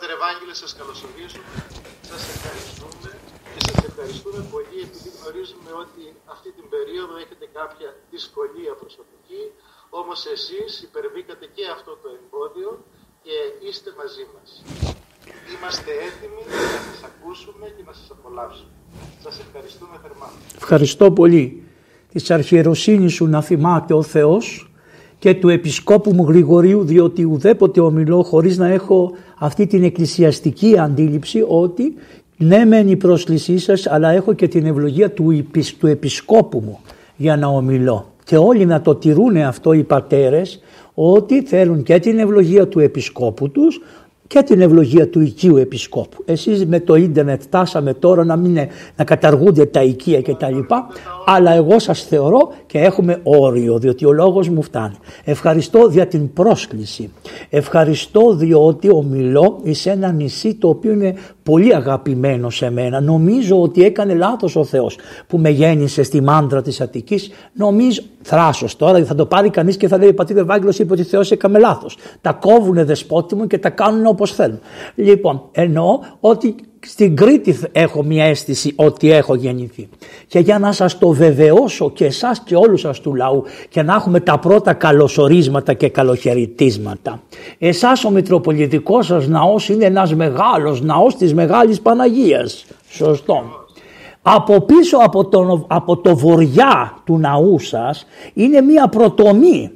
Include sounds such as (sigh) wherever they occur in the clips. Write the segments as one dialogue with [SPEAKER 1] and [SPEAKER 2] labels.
[SPEAKER 1] Πάτερ Ευάγγελε, σας καλωσορίζουμε, σας ευχαριστούμε και σας ευχαριστούμε πολύ επειδή γνωρίζουμε ότι αυτή την περίοδο έχετε κάποια δυσκολία προσωπική, όμως εσείς υπερβήκατε και αυτό το εμπόδιο και είστε μαζί μας. Είμαστε έτοιμοι να σας ακούσουμε και να σας απολαύσουμε. Σας ευχαριστούμε θερμά.
[SPEAKER 2] Ευχαριστώ πολύ. Της αρχιεροσύνης σου να θυμάται ο Θεός και του Επισκόπου μου Γρηγορίου διότι ουδέποτε ομιλώ χωρίς να έχω αυτή την εκκλησιαστική αντίληψη ότι ναι μεν η πρόσκλησή σας αλλά έχω και την ευλογία του, του Επισκόπου μου για να ομιλώ. Και όλοι να το τηρούν αυτό οι πατέρες ότι θέλουν και την ευλογία του Επισκόπου τους και την ευλογία του οικείου επισκόπου. Εσείς με το ίντερνετ φτάσαμε τώρα να, μην, να καταργούνται τα οικεία και τα λοιπά, αλλά εγώ σας θεωρώ και έχουμε όριο, διότι ο λόγος μου φτάνει. Ευχαριστώ για την πρόσκληση. Ευχαριστώ διότι ομιλώ σε ένα νησί το οποίο είναι πολύ αγαπημένο σε μένα. Νομίζω ότι έκανε λάθος ο Θεός που με γέννησε στη μάντρα της Αττικής. Νομίζω, θράσος τώρα, θα το πάρει κανείς και θα λέει πατήρ Ευάγγελος είπε ότι Θεός έκαμε λάθος. Τα κόβουνε δεσπότη μου και τα κάνουν όπως θέλουν. Λοιπόν, εννοώ ότι στην Κρήτη έχω μια αίσθηση ότι έχω γεννηθεί. Και για να σας το βεβαιώσω και εσάς και όλους σας του λαού και να έχουμε τα πρώτα καλωσορίσματα και καλοχαιρετίσματα. Εσάς ο Μητροπολιτικός σας ναός είναι ένας μεγάλος ναός της Μεγάλης Παναγίας. Σωστό. Από πίσω από το, από το βοριά του ναού σας είναι μια προτομή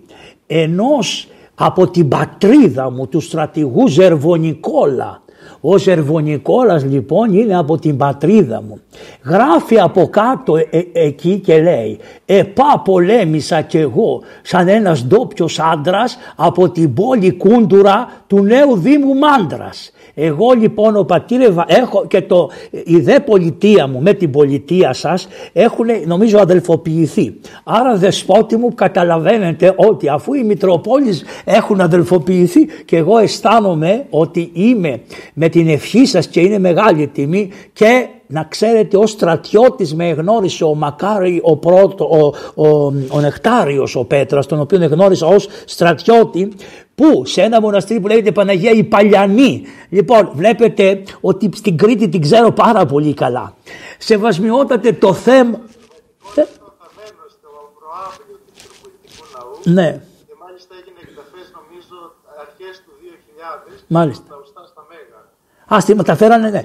[SPEAKER 2] ενός από την πατρίδα μου του στρατηγού Ζερβονικόλα ο Σερβονικόλας λοιπόν είναι από την πατρίδα μου. Γράφει από κάτω ε, ε, εκεί και λέει «Επά πολέμησα κι εγώ σαν ένας ντόπιος άντρας από την πόλη Κούντουρα του νέου Δήμου Μάντρας. Εγώ λοιπόν ο πατήρ έχω και το, η δε πολιτεία μου με την πολιτεία σας έχουν νομίζω αδελφοποιηθεί. Άρα δεσπότη μου καταλαβαίνετε ότι αφού οι Μητροπόλεις έχουν αδελφοποιηθεί και εγώ αισθάνομαι ότι είμαι με την ευχή σας και είναι μεγάλη τιμή και να ξέρετε ως στρατιώτης με εγνώρισε ο Μακάρι ο, πρώτο, ο, ο, ο Νεκτάριος ο Πέτρας τον οποίο εγνώρισα ως στρατιώτη που σε ένα μοναστήρι που λέγεται Παναγία η Παλιανή. Λοιπόν βλέπετε ότι στην Κρήτη την ξέρω πάρα πολύ καλά. Σεβασμιότατε το θέμα... Ναι.
[SPEAKER 1] Και μάλιστα έγινε εκταφές νομίζω αρχές του 2000
[SPEAKER 2] Μάλιστα.
[SPEAKER 1] στα Οστά στα Μέγα.
[SPEAKER 2] Α, τη μεταφέρανε, ναι.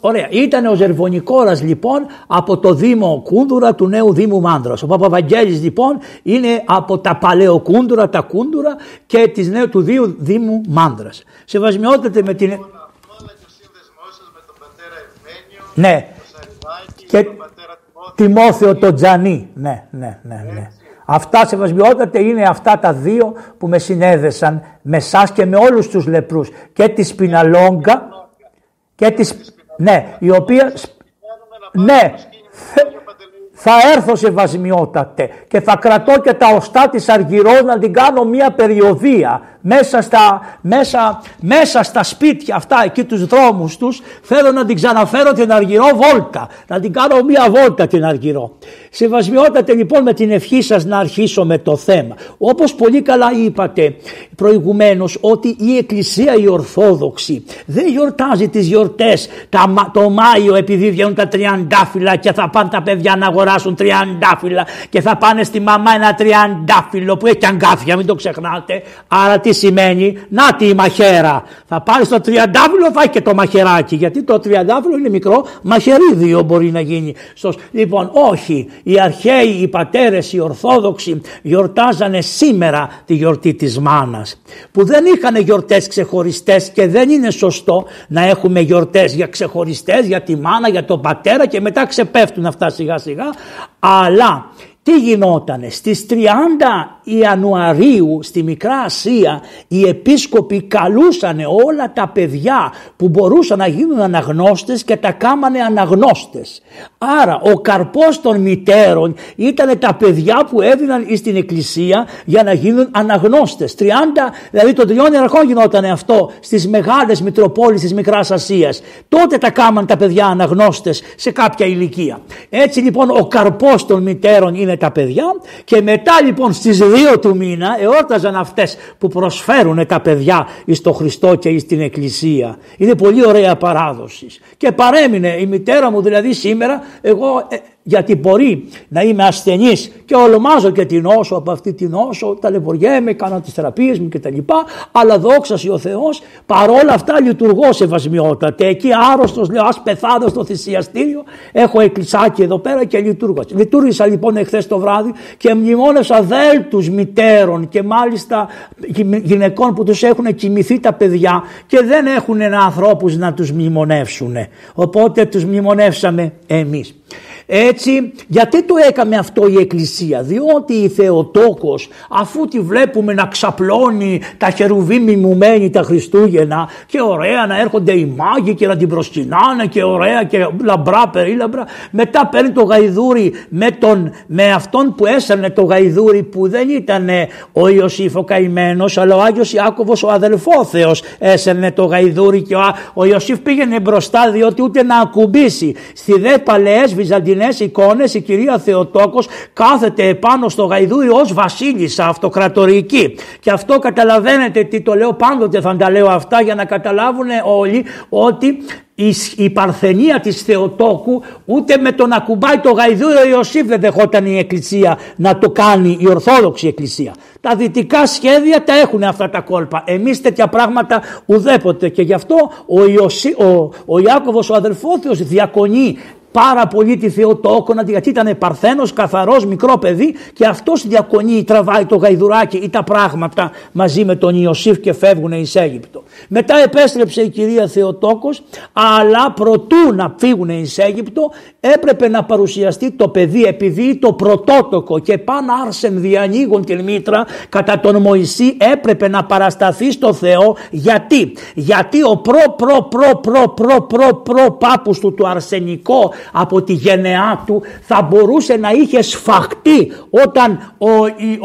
[SPEAKER 2] Ωραία. Ήταν ο Ζερβονικόρας λοιπόν από το Δήμο Κούντουρα του νέου Δήμου Μάνδρας. Ο Παπαβαγγέλης λοιπόν είναι από τα παλαιοκούντουρα, τα κούντουρα και της νέου του Δήμου, Δήμου Μάνδρας. Σεβασμιότατε με την...
[SPEAKER 1] Όλα και ο σύνδεσμός σας με τον πατέρα Ευμένιο,
[SPEAKER 2] Ναι.
[SPEAKER 1] τον Σαριβάκη
[SPEAKER 2] Και
[SPEAKER 1] και τον πατέρα Τιμόθεο.
[SPEAKER 2] Τιμόθεο το Τζανί. Ναι, ναι, ναι, ναι. Αυτά σεβασμιότατε είναι αυτά τα δύο που με συνέδεσαν με εσά και με όλους τους λεπρούς. Και τη Σπιναλόγκα και τη... Ναι, η οποία...
[SPEAKER 1] Κάνουμε να πάμε
[SPEAKER 2] Ναι,
[SPEAKER 1] στο σκήνιο για Παντελεήμονα.
[SPEAKER 2] Θα έρθω σε βασμιότατε και θα κρατώ και τα οστά της Αργυρός να την κάνω μια περιοδία μέσα στα, μέσα, μέσα στα σπίτια αυτά εκεί τους δρόμους τους. Θέλω να την ξαναφέρω την Αργυρό βόλτα να την κάνω μια βόλτα την Αργυρό. Σεβασμιότατε λοιπόν με την ευχή σας να αρχίσω με το θέμα. Όπως πολύ καλά είπατε προηγουμένως ότι η Εκκλησία η Ορθόδοξη δεν γιορτάζει τις γιορτές τα, μα- το Μάιο επειδή βγαίνουν τα τριαντάφυλλα και θα πάνε τα παιδιά να αγοράσουν τριαντάφυλλα και θα πάνε στη μαμά ένα τριαντάφυλλο που έχει αγκάθια μην το ξεχνάτε. Άρα τι σημαίνει; Να τη η μαχαίρα. Θα πάρεις στο τριαντάφυλλο θα έχει και το μαχαιράκι γιατί το τριαντάφυλλο είναι μικρό μαχαιρίδιο μπορεί να γίνει. Στο... λοιπόν όχι. Οι αρχαίοι οι πατέρες οι ορθόδοξοι γιορτάζανε σήμερα τη γιορτή της μάνας που δεν είχαν γιορτές ξεχωριστές και δεν είναι σωστό να έχουμε γιορτές για ξεχωριστές για τη μάνα, για τον πατέρα και μετά ξεπέφτουν αυτά σιγά σιγά αλλά τι γινότανε; Στις 30 Ιανουαρίου στη Μικρά Ασία οι επίσκοποι καλούσανε όλα τα παιδιά που μπορούσαν να γίνουν αναγνώστες και τα κάμανε αναγνώστες. Άρα ο καρπός των μητέρων ήταν τα παιδιά που έδιναν στην εκκλησία για να γίνουν αναγνώστες. 30, δηλαδή των τριών ιεραρχών γινόταν αυτό στις μεγάλες μητροπόλεις της Μικράς Ασίας. Τότε τα κάμαν τα παιδιά αναγνώστες σε κάποια ηλικία. Έτσι λοιπόν ο καρπός των μητέρων είναι είναι τα παιδιά και μετά λοιπόν στις 2 του μήνα εόρταζαν αυτές που προσφέρουν τα παιδιά εις το Χριστό και εις την Εκκλησία. Είναι πολύ ωραία παράδοση. Και παρέμεινε η μητέρα μου δηλαδή σήμερα εγώ ε, γιατί μπορεί να είμαι ασθενής και ολομάζω και την νόσο από αυτή την νόσο, ταλαιπωριέμαι, κάνω τις θεραπείες μου κτλ. Αλλά δόξα ο Θεός, παρόλα αυτά λειτουργώ σε βασμιότατε. Εκεί άρρωστος λέω ας πεθάνω στο θυσιαστήριο, έχω εκκλησάκι εδώ πέρα και λειτουργώ. Λειτουργήσα λοιπόν εχθές το βράδυ και μνημόνευσα δέλτους μητέρων και μάλιστα γυναικών που τους έχουν κοιμηθεί τα παιδιά και δεν έχουν ανθρώπους να τους μνημονεύσουν. Οπότε τους μνημονεύσαμε εμείς. Έτσι, γιατί το έκαμε αυτό η Εκκλησία, διότι η Θεοτόκος αφού τη βλέπουμε να ξαπλώνει τα χερουβί μιμουμένη τα Χριστούγεννα και ωραία να έρχονται οι μάγοι και να την προσκυνάνε και ωραία και λαμπρά περίλαμπρα, μετά παίρνει το γαϊδούρι με, τον, με αυτόν που έσερνε το γαϊδούρι που δεν ήταν ο Ιωσήφ ο καημένος αλλά ο Άγιος Ιάκωβος ο αδελφόθεος έσερνε το γαϊδούρι και ο, ο Ιωσήφ πήγαινε μπροστά διότι ούτε να ακουμπήσει. Στη δε παλαιές Βυζαντινές εικόνες η κυρία Θεοτόκος κάθεται επάνω στο γαϊδούρι ως βασίλισσα αυτοκρατορική. Και αυτό καταλαβαίνετε τι το λέω πάντοτε θα τα λέω αυτά για να καταλάβουν όλοι ότι η παρθενία της Θεοτόκου ούτε με το ν' ακουμπάει το γαϊδούρι ο Ιωσήφ δεν δεχόταν η Εκκλησία να το κάνει η Ορθόδοξη Εκκλησία. Τα δυτικά σχέδια τα έχουν αυτά τα κόλπα. Εμείς τέτοια πράγματα ουδέποτε και γι' αυτό ο, Ιωσή, ο, ο Ιάκωβος ο αδελφόθεος διακονεί πάρα πολύ τη Θεοτόκο γιατί ήταν παρθένος, καθαρός, μικρό παιδί και αυτός διακονεί, τραβάει το γαϊδουράκι ή τα πράγματα μαζί με τον Ιωσήφ και φεύγουν εις Αίγυπτο. Μετά επέστρεψε η κυρία Θεοτόκος αλλά προτού να φύγουν εις Αίγυπτο έπρεπε να παρουσιαστεί το παιδί επειδή το πρωτότοκο και παν άρσεν διανοίγον την μήτρα κατά τον Μωυσή έπρεπε να παρασταθεί στο Θεό γιατί, γιατί ο προ προ προ προ προ προ προ πάπους του του αρσενικό από τη γενεά του θα μπορούσε να είχε σφαχτεί όταν ο,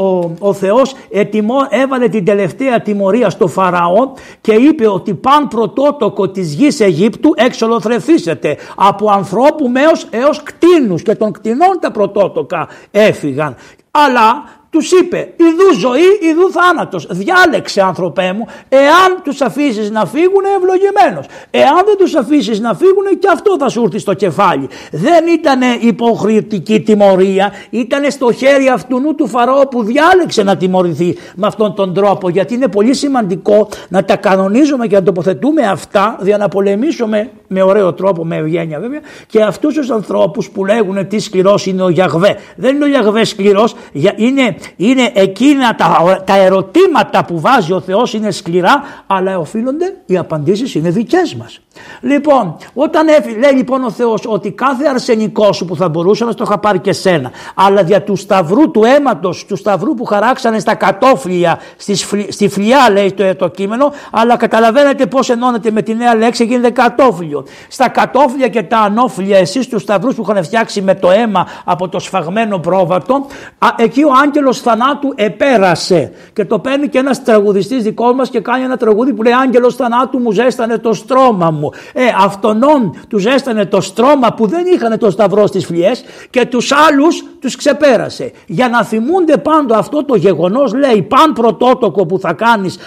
[SPEAKER 2] ο, ο Θεός ετοιμό, έβαλε την τελευταία τιμωρία στο Φαραώ και είπε ότι παν πρωτότοκο της γης Αιγύπτου εξολοθρεθήσετε από ανθρώπου έως, έως κτίνους και των κτηνών τα πρωτότοκα έφυγαν. Αλλά τους είπε ιδού ζωή, ιδού θάνατος. Διάλεξε άνθρωπέ μου, εάν τους αφήσεις να φύγουν ευλογημένος. Εάν δεν τους αφήσεις να φύγουν και αυτό θα σου έρθει στο κεφάλι. Δεν ήταν υποχρεωτική τιμωρία, ήταν στο χέρι αυτού του Φαραώ που διάλεξε να τιμωρηθεί με αυτόν τον τρόπο. Γιατί είναι πολύ σημαντικό να τα κανονίζουμε και να τοποθετούμε αυτά για να πολεμήσουμε με ωραίο τρόπο, με ευγένεια βέβαια, και αυτούς τους ανθρώπους που λέγουν τι σκληρός είναι ο Γιαγβέ. Δεν είναι ο Γιαγβέ σκληρός, είναι είναι εκείνα τα, τα ερωτήματα που βάζει ο Θεός είναι σκληρά αλλά οφείλονται οι απαντήσεις είναι δικές μας. Λοιπόν, όταν έφυγε, λέει λοιπόν ο Θεός ότι κάθε αρσενικό σου που θα μπορούσε να το είχα πάρει και σένα, αλλά δια του σταυρού του αίματος, του σταυρού που χαράξανε στα κατόφλια, στη φλιά λέει το, το κείμενο, αλλά καταλαβαίνετε πώς ενώνεται με τη νέα λέξη γίνεται κατόφλιο. Στα κατόφλια και τα ανώφλια εσείς τους σταυρούς που είχαν φτιάξει με το αίμα από το σφαγμένο πρόβατο, εκεί ο άγγελος θανάτου επέρασε και το παίρνει και ένας τραγουδιστής δικός μας και κάνει ένα τραγούδι που λέει άγγελος θανάτου μου ζέστανε το στρώμα μου ε, αυτονών τους ζέστανε το στρώμα που δεν είχαν το σταυρό στις φλιές και τους άλλους τους ξεπέρασε. Για να θυμούνται πάντο αυτό το γεγονός λέει παν πρωτότοκο που θα κάνεις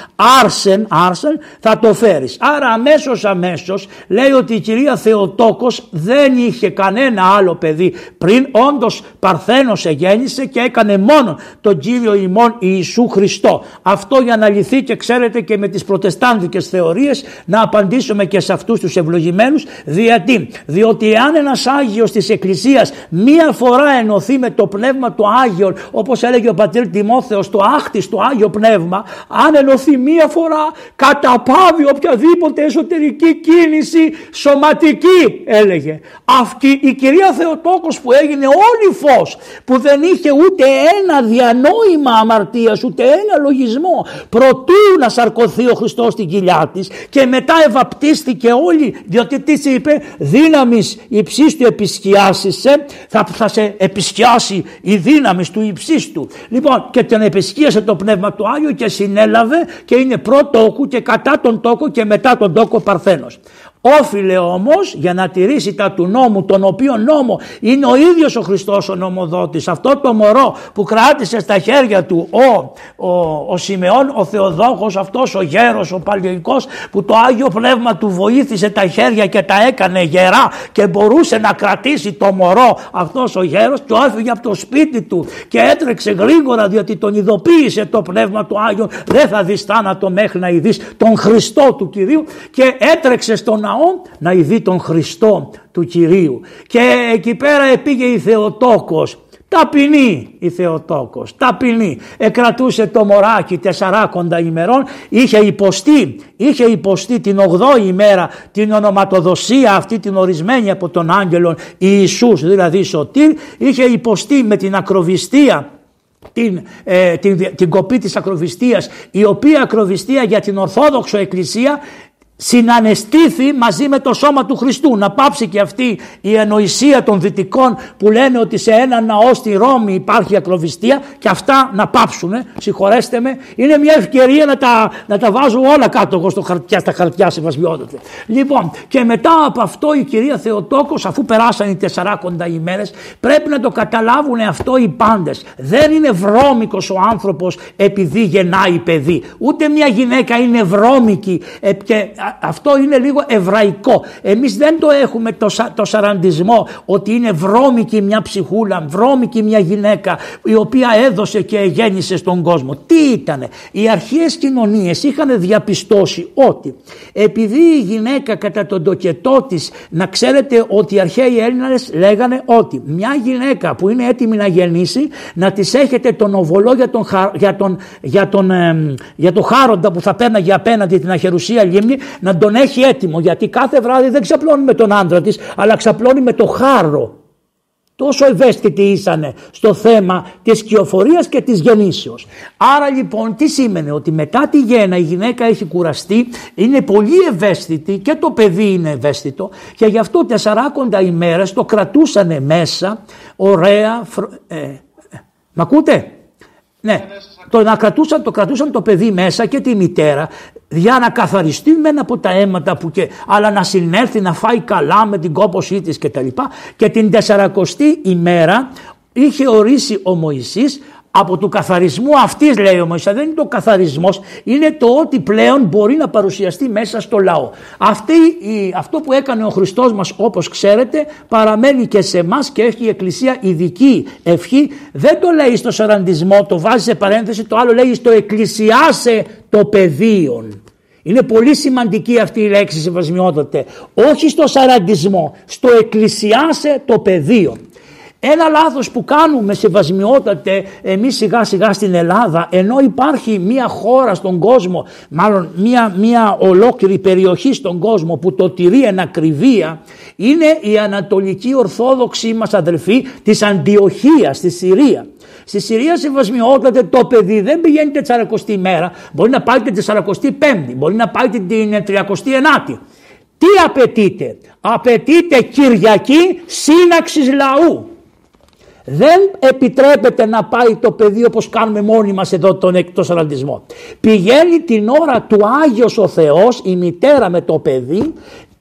[SPEAKER 2] άρσεν, άρσεν θα το φέρεις. Άρα αμέσως αμέσως λέει ότι η κυρία Θεοτόκος δεν είχε κανένα άλλο παιδί πριν όντως παρθένος εγέννησε και έκανε μόνο τον Κύριο ημών Ιησού Χριστό. Αυτό για να λυθεί και ξέρετε και με τις προτεστάντικες θεωρίες να απαντήσουμε και σε αυτούς τους ευλογημένους γιατί, διότι εάν ένας Άγιος της Εκκλησίας μία φορά ενωθεί με το Πνεύμα του Άγιον όπως έλεγε ο πατήρ Τιμόθεος το άχτιστο Άγιο Πνεύμα αν ενωθεί μία φορά καταπάβει οποιαδήποτε εσωτερική κίνηση σωματική έλεγε. Αυτή η κυρία Θεοτόκος που έγινε όλη φως που δεν είχε ούτε ένα διανόημα αμαρτίας ούτε ένα λογισμό προτού να σαρκωθεί ο Χριστός στην κοιλιά της και μετά ευαπτίστηκε όλοι διότι τι είπε δύναμης υψής του επισκιάσισε θα, θα σε επισκιάσει η δύναμης του υψίστου λοιπόν και τον επισκίασε το πνεύμα του Άγιο και συνέλαβε και είναι πρώτο τόκου και κατά τον τόκο και μετά τον τόκο Παρθένος Όφιλε όμως για να τηρήσει τα του νόμου, τον οποίο νόμο είναι ο ίδιος ο Χριστός ο νομοδότης. Αυτό το μωρό που κράτησε στα χέρια του ο, ο, ο Σιμεών, ο Θεοδόχος, αυτός ο γέρος, ο παλαιοϊκός που το Άγιο Πνεύμα του βοήθησε τα χέρια και τα έκανε γερά και μπορούσε να κρατήσει το μωρό αυτός ο γέρος και έφυγε από το σπίτι του και έτρεξε γρήγορα διότι τον ειδοποίησε το Πνεύμα του Άγιο δεν θα δεις θάνατο μέχρι να ειδείς τον Χριστό του Κυρίου και έτρεξε στον ναό να ειδεί τον Χριστό του Κυρίου. Και εκεί πέρα πήγε η Θεοτόκος Ταπεινή η Θεοτόκος, ταπεινή. Εκρατούσε το μωράκι τεσσαράκοντα ημερών, είχε υποστεί, είχε υποστεί την 8η ημέρα την ονοματοδοσία αυτή την ορισμένη από τον άγγελον Ιησούς δηλαδή Σωτήρ, είχε υποστεί με την ακροβιστία την, ε, την, την κοπή της ακροβιστίας η οποία ακροβιστία για την Ορθόδοξο Εκκλησία συνανεστήθη μαζί με το σώμα του Χριστού. Να πάψει και αυτή η ανοησία των δυτικών που λένε ότι σε ένα ναό στη Ρώμη υπάρχει ακροβιστία και αυτά να πάψουν. Συγχωρέστε με. Είναι μια ευκαιρία να τα, να τα βάζω όλα κάτω εγώ στο χαρτιά, στα χαρτιά σεβασμιότατε. Λοιπόν και μετά από αυτό η κυρία Θεοτόκος αφού περάσαν οι τεσσαράκοντα ημέρες πρέπει να το καταλάβουν αυτό οι πάντες. Δεν είναι βρώμικος ο άνθρωπος επειδή γεννάει παιδί. Ούτε μια γυναίκα είναι βρώμικη ε, και αυτό είναι λίγο εβραϊκό. Εμείς δεν το έχουμε το, το σαραντισμό ότι είναι βρώμικη μια ψυχούλα, βρώμικη μια γυναίκα η οποία έδωσε και γέννησε στον κόσμο. Τι ήτανε; Οι αρχαίες κοινωνίες είχαν διαπιστώσει ότι επειδή η γυναίκα κατά τον τοκετό της να ξέρετε ότι οι αρχαίοι Έλληνες λέγανε ότι μια γυναίκα που είναι έτοιμη να γεννήσει να της έχετε τον οβολό για τον, για τον, για τον, για το χάροντα που θα πέρναγε απέναντι την αχερουσία λίμνη να τον έχει έτοιμο γιατί κάθε βράδυ δεν ξαπλώνει με τον άντρα της αλλά ξαπλώνει με το χάρο. Τόσο ευαίσθητοι ήσανε στο θέμα της κυοφορίας και της γεννήσεως. Άρα λοιπόν τι σήμαινε ότι μετά τη γέννα η γυναίκα έχει κουραστεί, είναι πολύ ευαίσθητη και το παιδί είναι ευαίσθητο και γι' αυτό τεσσαράκοντα ημέρες το κρατούσανε μέσα ωραία... Ε, ε, μ' ακούτε; Ναι, το να κρατούσαν, το κρατούσαν το παιδί μέσα και τη μητέρα για να καθαριστεί μεν από τα αίματα που και, αλλά να συνέλθει να φάει καλά με την κόπωσή της και τα λοιπά. Και την τεσσαρακοστή ημέρα είχε ορίσει ο Μωυσής από του καθαρισμού αυτής λέει ο Μωυσής δεν είναι το καθαρισμός είναι το ότι πλέον μπορεί να παρουσιαστεί μέσα στο λαό. Αυτή, η, αυτό που έκανε ο Χριστός μας όπως ξέρετε παραμένει και σε εμάς και έχει η Εκκλησία ειδική ευχή. Δεν το λέει στο σαραντισμό το βάζει σε παρένθεση το άλλο λέει στο εκκλησιάσε το πεδίον. Είναι πολύ σημαντική αυτή η λέξη σεβασμιότατε όχι στο σαραντισμό στο εκκλησιάσε το πεδίο ένα λάθος που κάνουμε σεβασμιότατε εμείς σιγά σιγά στην Ελλάδα ενώ υπάρχει μια χώρα στον κόσμο μάλλον μια, μια ολόκληρη περιοχή στον κόσμο που το τηρεί εν ακρίβεια είναι η Ανατολική Ορθόδοξη μας αδελφοί της Αντιοχίας στη Συρία. Στη Συρία σεβασμιότατε το παιδί δεν πηγαίνει την 40η μέρα μπορεί να πάει την 45η μπορεί να πάει την 39η. Τι απαιτείται; Απαιτείται Κυριακή σύναξης λαού. Δεν επιτρέπεται να πάει το παιδί όπως κάνουμε μόνοι μας εδώ τον εκτός ραντισμό. Πηγαίνει την ώρα του Άγιος ο Θεός, η μητέρα με το παιδί,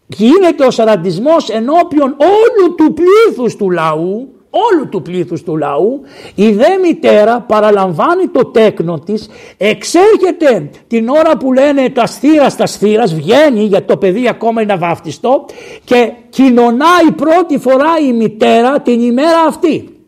[SPEAKER 2] γίνεται ο σαραντισμός ενώπιον όλου του πλήθους του λαού, όλου του πλήθους του λαού, η δε μητέρα παραλαμβάνει το τέκνο της, εξέρχεται την ώρα που λένε τα στήρα στα στήρα, βγαίνει για το παιδί ακόμα είναι αβάφτιστο και κοινωνάει πρώτη φορά η μητέρα την ημέρα αυτή.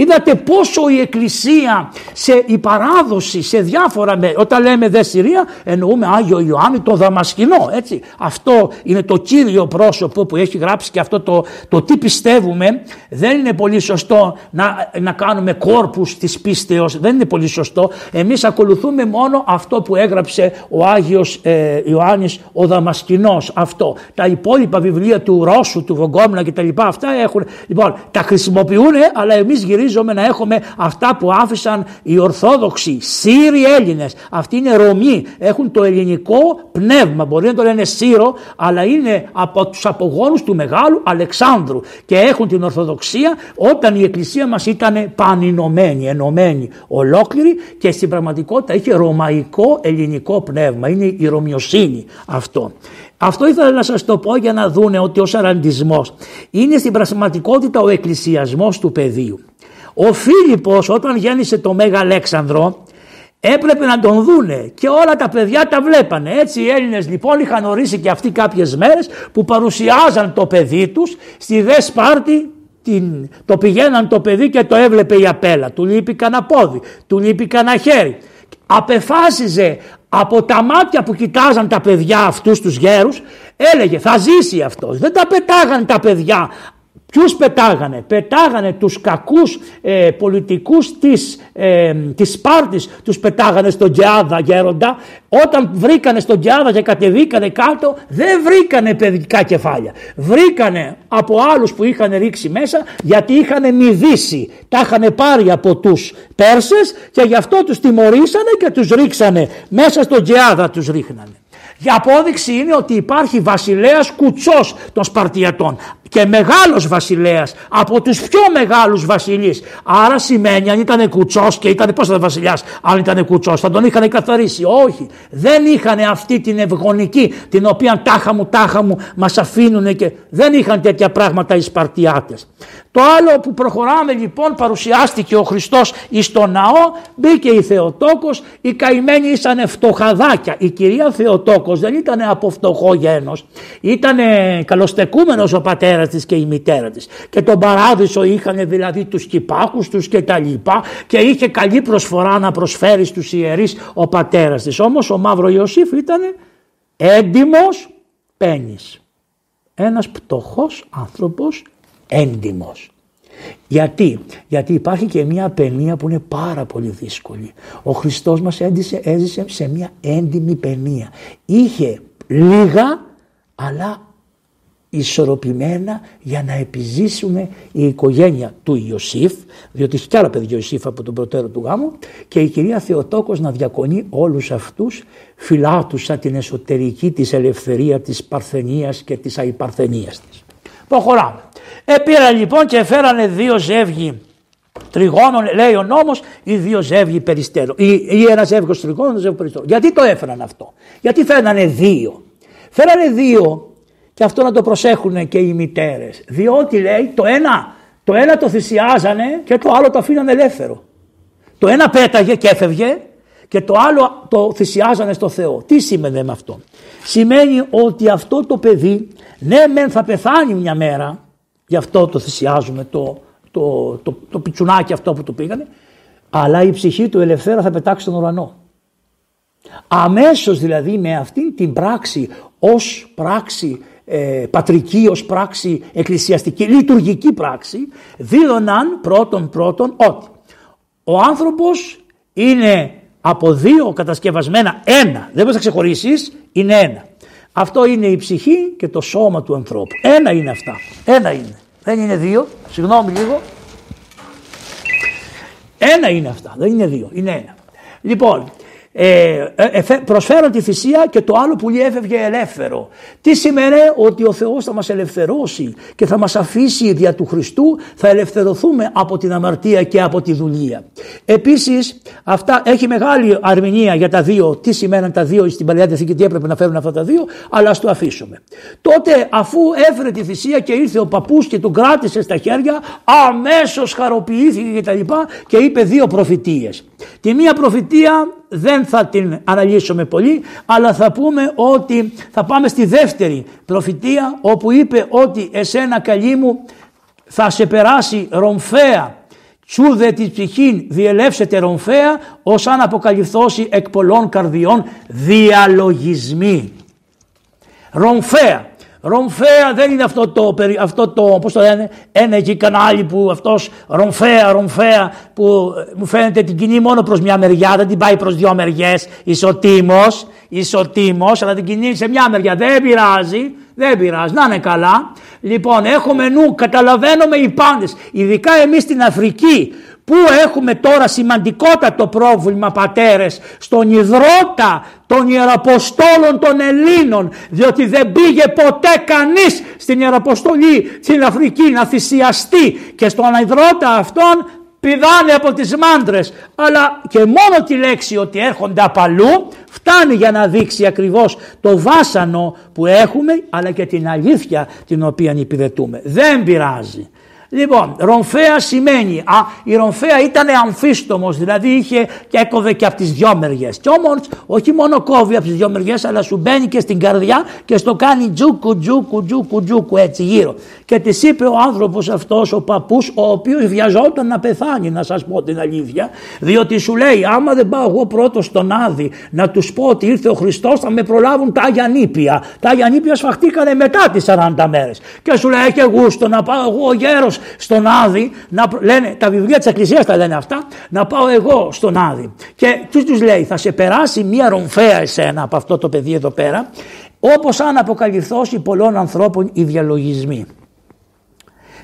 [SPEAKER 2] Είδατε πόσο η Εκκλησία σε η παράδοση σε διάφορα με, όταν λέμε δε Συρία εννοούμε Άγιο Ιωάννη το Δαμασκηνό έτσι. Αυτό είναι το κύριο πρόσωπο που έχει γράψει και αυτό το, το τι πιστεύουμε. Δεν είναι πολύ σωστό να, να κάνουμε κόρπους της πίστεως. Δεν είναι πολύ σωστό. Εμείς ακολουθούμε μόνο αυτό που έγραψε ο Άγιος ε, Ιωάννης ο Δαμασκηνός. Αυτό. Τα υπόλοιπα βιβλία του Ρώσου, του Βογκόμινα και τα λοιπά αυτά έχουν λοιπόν τα χρησιμοποιούν αλλά εμείς γυρίζουμε να έχουμε αυτά που άφησαν οι Ορθόδοξοι, Σύριοι Έλληνες. Αυτοί είναι Ρωμοί, έχουν το ελληνικό πνεύμα. Μπορεί να το λένε Σύρο, αλλά είναι από τους απογόνους του Μεγάλου Αλεξάνδρου και έχουν την Ορθοδοξία όταν η Εκκλησία μας ήταν πανινωμένη, ενωμένη ολόκληρη και στην πραγματικότητα είχε ρωμαϊκό ελληνικό πνεύμα. Είναι η Ρωμιοσύνη αυτό. Αυτό ήθελα να σας το πω για να δούνε ότι ο σαραντισμός είναι στην πραγματικότητα ο εκκλησιασμός του πεδίου. Ο Φίλιππος όταν γέννησε το Μέγα Αλέξανδρο έπρεπε να τον δούνε και όλα τα παιδιά τα βλέπανε. Έτσι οι Έλληνες λοιπόν είχαν ορίσει και αυτοί κάποιες μέρες που παρουσιάζαν το παιδί τους στη Δε Σπάρτη την, το πηγαίναν το παιδί και το έβλεπε η απέλα. Του λείπει κανένα πόδι, του λείπει κανένα χέρι. Απεφάσιζε από τα μάτια που κοιτάζαν τα παιδιά αυτούς τους γέρους έλεγε θα ζήσει αυτός. Δεν τα πετάγαν τα παιδιά Ποιους πετάγανε, πετάγανε τους κακούς ε, πολιτικούς της, ε, της Σπάρτης, τους πετάγανε στον Κιάδα γέροντα. Όταν βρήκανε στον Κιάδα και κατεβήκανε κάτω δεν βρήκανε παιδικά κεφάλια. Βρήκανε από άλλους που είχαν ρίξει μέσα γιατί είχαν μηδήσει. Τα είχαν πάρει από τους Πέρσες και γι' αυτό τους τιμωρήσανε και τους ρίξανε. Μέσα στον Κιάδα τους ρίχνανε. Για απόδειξη είναι ότι υπάρχει βασιλέας κουτσός των Σπαρτιατών και μεγάλος βασιλέας από τους πιο μεγάλους βασιλείς. Άρα σημαίνει αν ήταν κουτσός και ήταν πώς θα ήταν βασιλιάς αν ήταν κουτσός θα τον είχαν καθαρίσει. Όχι δεν είχαν αυτή την ευγονική την οποία τάχα μου τάχα μου μας αφήνουν και δεν είχαν τέτοια πράγματα οι Σπαρτιάτες. Το άλλο που προχωράμε λοιπόν παρουσιάστηκε ο Χριστός εις το ναό, μπήκε η Θεοτόκος, οι καημένοι ήσανε φτωχαδάκια. Η κυρία Θεοτόκος δεν ήταν από φτωχό γένος, ήταν καλοστεκούμενος ο πατέρας της και η μητέρα της. Και τον παράδεισο είχαν δηλαδή τους κυπάκους τους και τα λοιπά και είχε καλή προσφορά να προσφέρει στους ιερείς ο πατέρας της. Όμως ο Μαύρο Ιωσήφ ήταν έντιμος πένης. Ένας πτωχός άνθρωπος έντιμος. Γιατί, γιατί υπάρχει και μια παινία που είναι πάρα πολύ δύσκολη. Ο Χριστός μας έντυσε, έζησε σε μια έντιμη παινία. Είχε λίγα αλλά ισορροπημένα για να επιζήσουμε η οικογένεια του Ιωσήφ, διότι έχει κι άλλα παιδιά Ιωσήφ από τον προτέρω του γάμου και η κυρία Θεοτόκος να διακονεί όλους αυτούς φυλάτουσα την εσωτερική της ελευθερία της παρθενίας και της αϊπαρθενίας της. Προχωράμε. Επήραν λοιπόν και φέρανε δύο ζεύγοι τριγώνων, λέει ο νόμος, ή δύο ζεύγοι περιστέρων. Ή, ή ένα ζεύγος τριγώνων, ένα ζεύγος περιστέρων. Γιατί το έφεραν αυτό, Γιατί φέρανε δύο. Φέρανε δύο και αυτό να το προσέχουν και οι μητέρες. Διότι λέει το ένα, το ένα το θυσιάζανε και το άλλο το αφήνανε ελεύθερο. Το ένα πέταγε και έφευγε και το άλλο το θυσιάζανε στο Θεό. Τι σημαίνει με αυτό; Σημαίνει ότι αυτό το παιδί ναι μεν θα πεθάνει μια μέρα Γι' αυτό το θυσιάζουμε το, το, το, το πιτσουνάκι αυτό που του πήγανε. Αλλά η ψυχή του ελευθέρα θα πετάξει στον ουρανό. Αμέσως δηλαδή με αυτή την πράξη ως πράξη ε, πατρική, ως πράξη εκκλησιαστική, λειτουργική πράξη δήλωναν πρώτον πρώτον ότι ο άνθρωπος είναι από δύο κατασκευασμένα ένα. Δεν μπορείς να ξεχωρίσεις, είναι ένα. Αυτό είναι η ψυχή και το σώμα του ανθρώπου. Ένα είναι αυτά. Ένα είναι. Δεν είναι δύο. Συγγνώμη λίγο. Ένα είναι αυτά. Δεν είναι δύο. Είναι ένα. Λοιπόν, ε, ε, προσφέραν τη θυσία και το άλλο πουλί έφευγε ελεύθερο. Τι σημαίνει ότι ο Θεός θα μας ελευθερώσει και θα μας αφήσει δια του Χριστού θα ελευθερωθούμε από την αμαρτία και από τη δουλεία. Επίσης αυτά έχει μεγάλη αρμηνία για τα δύο, τι σημαίνουν τα δύο στην Παλαιά Διαθήκη, τι έπρεπε να φέρουν αυτά τα δύο, αλλά ας το αφήσουμε. Τότε αφού έφερε τη θυσία και ήρθε ο παππούς και του κράτησε στα χέρια, αμέσως χαροποιήθηκε και τα λοιπά και είπε δύο προφητείες. Τη μία προφητεία δεν θα την αναλύσουμε πολύ αλλά θα πούμε ότι θα πάμε στη δεύτερη προφητεία όπου είπε ότι εσένα καλή μου θα σε περάσει ρομφαία τσούδε τη ψυχήν διελεύσετε ρομφαία ως αν αποκαλυφθώσει εκ πολλών καρδιών διαλογισμοί. Ρομφαία. Ρομφέα δεν είναι αυτό το, αυτό το πώς το λένε, ένα εκεί κανάλι που αυτός ρομφέα, ρομφέα που ε, μου φαίνεται την κινεί μόνο προς μια μεριά, δεν την πάει προς δυο μεριές, ισοτήμος, ισοτήμος, αλλά την κινεί σε μια μεριά, δεν πειράζει, δεν πειράζει, να είναι καλά. Λοιπόν, έχουμε νου, καταλαβαίνουμε οι πάντες, ειδικά εμείς στην Αφρική Πού έχουμε τώρα σημαντικότατο πρόβλημα πατέρες; Στον υδρότα των Ιεραποστόλων των Ελλήνων διότι δεν πήγε ποτέ κανείς στην Ιεραποστολή στην Αφρική να θυσιαστεί και στον υδρότα αυτόν πηδάνε από τις μάντρες αλλά και μόνο τη λέξη ότι έρχονται από αλλού φτάνει για να δείξει ακριβώς το βάσανο που έχουμε αλλά και την αλήθεια την οποία υπηρετούμε. Δεν πειράζει. Λοιπόν, ρομφαία σημαίνει, α, η ρομφαία ήταν αμφίστομος, δηλαδή είχε και έκοβε και από τις δυο μεριές. Και όμως όχι μόνο κόβει από τις δυο μεριές, αλλά σου μπαίνει και στην καρδιά και στο κάνει τζούκου, τζούκου, τζούκου, τζούκου έτσι γύρω. Και της είπε ο άνθρωπος αυτός, ο παππούς, ο οποίος βιαζόταν να πεθάνει, να σας πω την αλήθεια, διότι σου λέει, άμα δεν πάω εγώ πρώτος στον Άδη να τους πω ότι ήρθε ο Χριστός, θα με προλάβουν τα Άγια Νήπια. Τα Άγια Νήπια σφαχτήκανε μετά τις 40 μέρες. Και σου λέει, έχει γούστο να πάω εγώ ο γέρος στον Άδη, να, λένε, τα βιβλία της Εκκλησίας τα λένε αυτά, να πάω εγώ στον Άδη. Και τους τους λέει θα σε περάσει μία ρομφαία εσένα από αυτό το παιδί εδώ πέρα, όπως αν αποκαλυφθώσει πολλών ανθρώπων οι διαλογισμοί.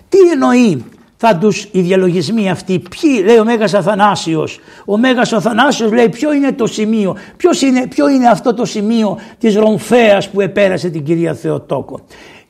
[SPEAKER 2] Τι εννοεί θα τους οι διαλογισμοί αυτοί, ποιοι λέει ο Μέγας Αθανάσιος. Ο Μέγας Αθανάσιος λέει ποιο είναι το σημείο, ποιος είναι, ποιο είναι αυτό το σημείο της ρομφέας που επέρασε την κυρία Θεοτόκο.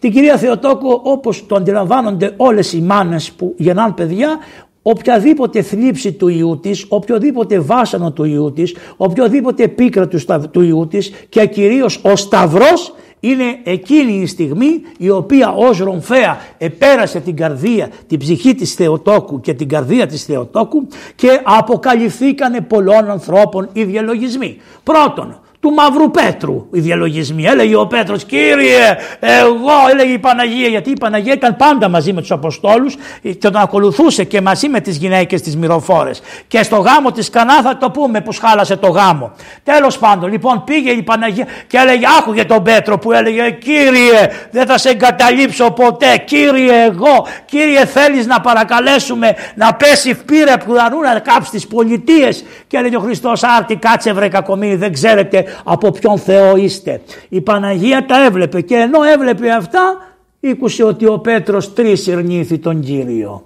[SPEAKER 2] Την κυρία Θεοτόκο όπως το αντιλαμβάνονται όλες οι μάνες που γεννάνε παιδιά οποιαδήποτε θλίψη του ιού της, οποιοδήποτε βάσανο του ιού της, οποιοδήποτε πίκρα του ιού της και κυρίως ο σταυρός είναι εκείνη η στιγμή η οποία ως ρομφαία επέρασε την καρδία, την ψυχή της Θεοτόκου και την καρδία της Θεοτόκου και αποκαλυφθήκανε πολλών ανθρώπων οι διαλογισμοί. Πρώτον, του Μαύρου Πέτρου οι διαλογισμοί. Έλεγε ο Πέτρος «Κύριε, εγώ» έλεγε η Παναγία γιατί η Παναγία ήταν πάντα μαζί με τους Αποστόλους και τον ακολουθούσε και μαζί με τις γυναίκες τις μυροφόρες. Και στο γάμο της Κανά θα το πούμε που χάλασε το γάμο. Τέλος πάντων λοιπόν πήγε η Παναγία και έλεγε άκουγε τον Πέτρο που έλεγε «Κύριε δεν θα σε εγκαταλείψω ποτέ, Κύριε εγώ, Κύριε θέλεις να παρακαλέσουμε να πέσει πύρα που να κάψεις τις πολιτείες» και έλεγε ο Χριστός «Άρτη κάτσε βρε κακομύρι δεν ξέρετε από ποιον Θεό είστε. Η Παναγία τα έβλεπε και ενώ έβλεπε αυτά ήκουσε ότι ο Πέτρος τρεις ειρνήθη τον Κύριο.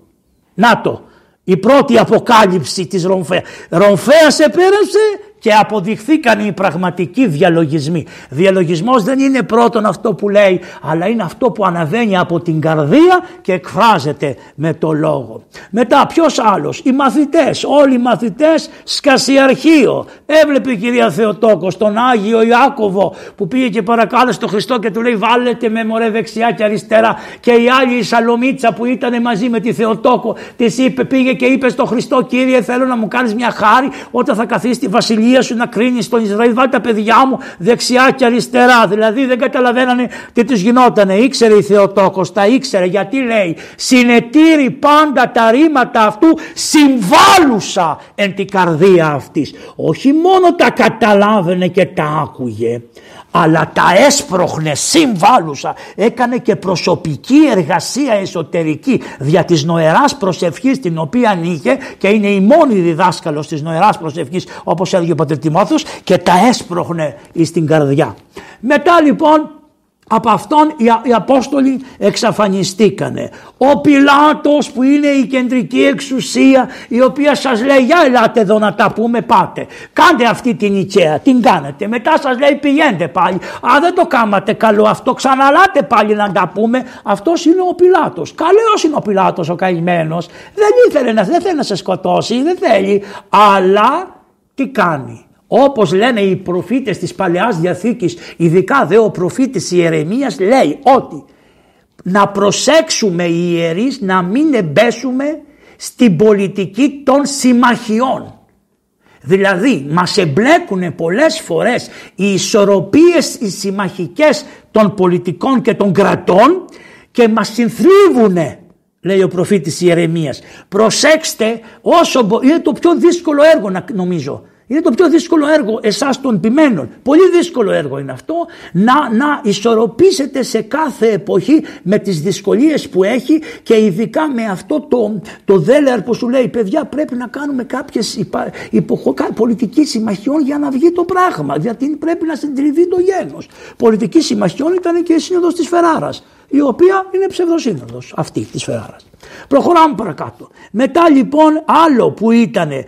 [SPEAKER 2] Να το, η πρώτη αποκάλυψη της Ρομφέα. Ρομφέα σε πέρασε και αποδειχθήκαν οι πραγματικοί διαλογισμοί. Διαλογισμός δεν είναι πρώτον αυτό που λέει αλλά είναι αυτό που αναβαίνει από την καρδία και εκφράζεται με το λόγο. Μετά ποιος άλλος, οι μαθητές, όλοι οι μαθητές σκασιαρχείο. Έβλεπε η κυρία Θεοτόκος τον Άγιο Ιάκωβο που πήγε και παρακάλεσε τον Χριστό και του λέει βάλετε με μωρέ δεξιά και αριστερά και η άλλη η Σαλομίτσα που ήταν μαζί με τη Θεοτόκο της είπε, πήγε και είπε στον Χριστό Κύριε θέλω να μου κάνεις μια χάρη όταν θα καθίσει στη βασιλεία σου να κρίνεις στον Ισραήλ. Βάλει τα παιδιά μου δεξιά και αριστερά. Δηλαδή δεν καταλαβαίνανε τι τους γινότανε. Ήξερε η Θεοτόκος, τα ήξερε γιατί λέει συνετήρη πάντα τα ρήματα αυτού συμβάλλουσα εν την καρδία αυτής. Όχι μόνο τα καταλάβαινε και τα άκουγε αλλά τα έσπροχνε συμβάλλουσα έκανε και προσωπική εργασία εσωτερική δια της νοεράς προσευχής την οποία είχε και είναι η μόνη διδάσκαλος της νοεράς προσευχής όπως έλεγε ο πατέρ Τιμόθος και τα έσπροχνε στην καρδιά. Μετά λοιπόν από αυτόν οι Απόστολοι εξαφανιστήκανε. Ο Πιλάτος που είναι η κεντρική εξουσία η οποία σας λέει για ελάτε εδώ να τα πούμε πάτε. Κάντε αυτή την Ιτσέα, την κάνετε. Μετά σας λέει πηγαίνετε πάλι. Α δεν το κάματε καλό αυτό ξαναλάτε πάλι να τα πούμε. Αυτός είναι ο Πιλάτος. Καλός είναι ο Πιλάτος ο καημένος. Δεν ήθελε να, δεν θέλει να σε σκοτώσει, δεν θέλει. Αλλά τι κάνει; Όπως λένε οι προφήτες της Παλαιάς Διαθήκης, ειδικά δε ο προφήτης Ιερεμίας λέει ότι να προσέξουμε οι ιερείς να μην εμπέσουμε στην πολιτική των συμμαχιών. Δηλαδή μας εμπλέκουν πολλές φορές οι ισορροπίες οι συμμαχικές των πολιτικών και των κρατών και μας συνθρίβουν λέει ο προφήτης Ιερεμίας. Προσέξτε όσο είναι το πιο δύσκολο έργο νομίζω είναι το πιο δύσκολο έργο εσάς των ποιμένων. Πολύ δύσκολο έργο είναι αυτό να, να ισορροπήσετε σε κάθε εποχή με τις δυσκολίες που έχει και ειδικά με αυτό το, το δέλεαρ που σου λέει παιδιά πρέπει να κάνουμε κάποιες υπα, υποχο, πολιτική συμμαχιών για να βγει το πράγμα γιατί πρέπει να συντριβεί το γένος. Πολιτική συμμαχιών ήταν και η σύνοδος της Φεράρας. Η οποία είναι ψευδοσύνοδος αυτή της Φεράρας. Προχωράμε παρακάτω. Μετά λοιπόν άλλο που ήταν ε,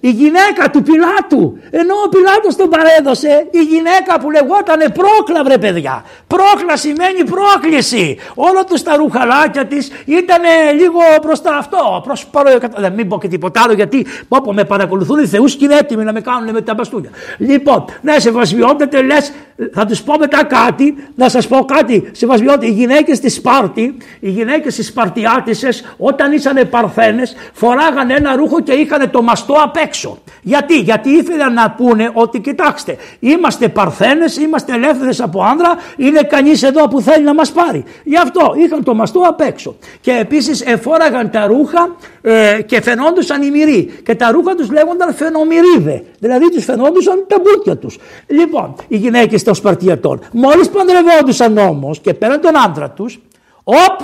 [SPEAKER 2] η γυναίκα του Πιλάτου. Ενώ ο Πιλάτος τον παρέδωσε η γυναίκα που λεγόταν πρόκλα βρε παιδιά. Πρόκλα σημαίνει πρόκληση. Όλο τους τα ρουχαλάκια της ήταν λίγο προς τα αυτό. Προς παρό, δεν μην πω και τίποτα άλλο γιατί πω, με παρακολουθούν οι θεούς και είναι έτοιμοι να με κάνουν με τα μπαστούνια. Λοιπόν, ναι σεβασμιότατε λες θα τους πω μετά κάτι, να σας πω κάτι σεβασμιότατε. Οι γυναίκες της Σπάρτη, οι γυναίκες της Σπαρτιάτισσες όταν ήσαν παρθένες φοράγανε ένα ρούχο και είχαν το μαστό απ' έξω. Γιατί, γιατί ήθελαν να πούνε ότι κοιτάξτε είμαστε παρθένες, είμαστε ελεύθερες από άνδρα, είναι κανείς εδώ που θέλει να μας πάρει. Γι' αυτό είχαν το μαστό απ' έξω. Και επίσης εφόραγαν τα ρούχα ε, και φαινόντουσαν οι μυροί. Και τα ρούχα τους λέγονταν φαινομυρίδε. Δηλαδή τους φαινόντουσαν τα μπούτια τους. Λοιπόν, οι γυναίκες των Σπαρτιατών. Μόλις παντρευόντουσαν όμως και πέραν τον άντρα τους, οπ,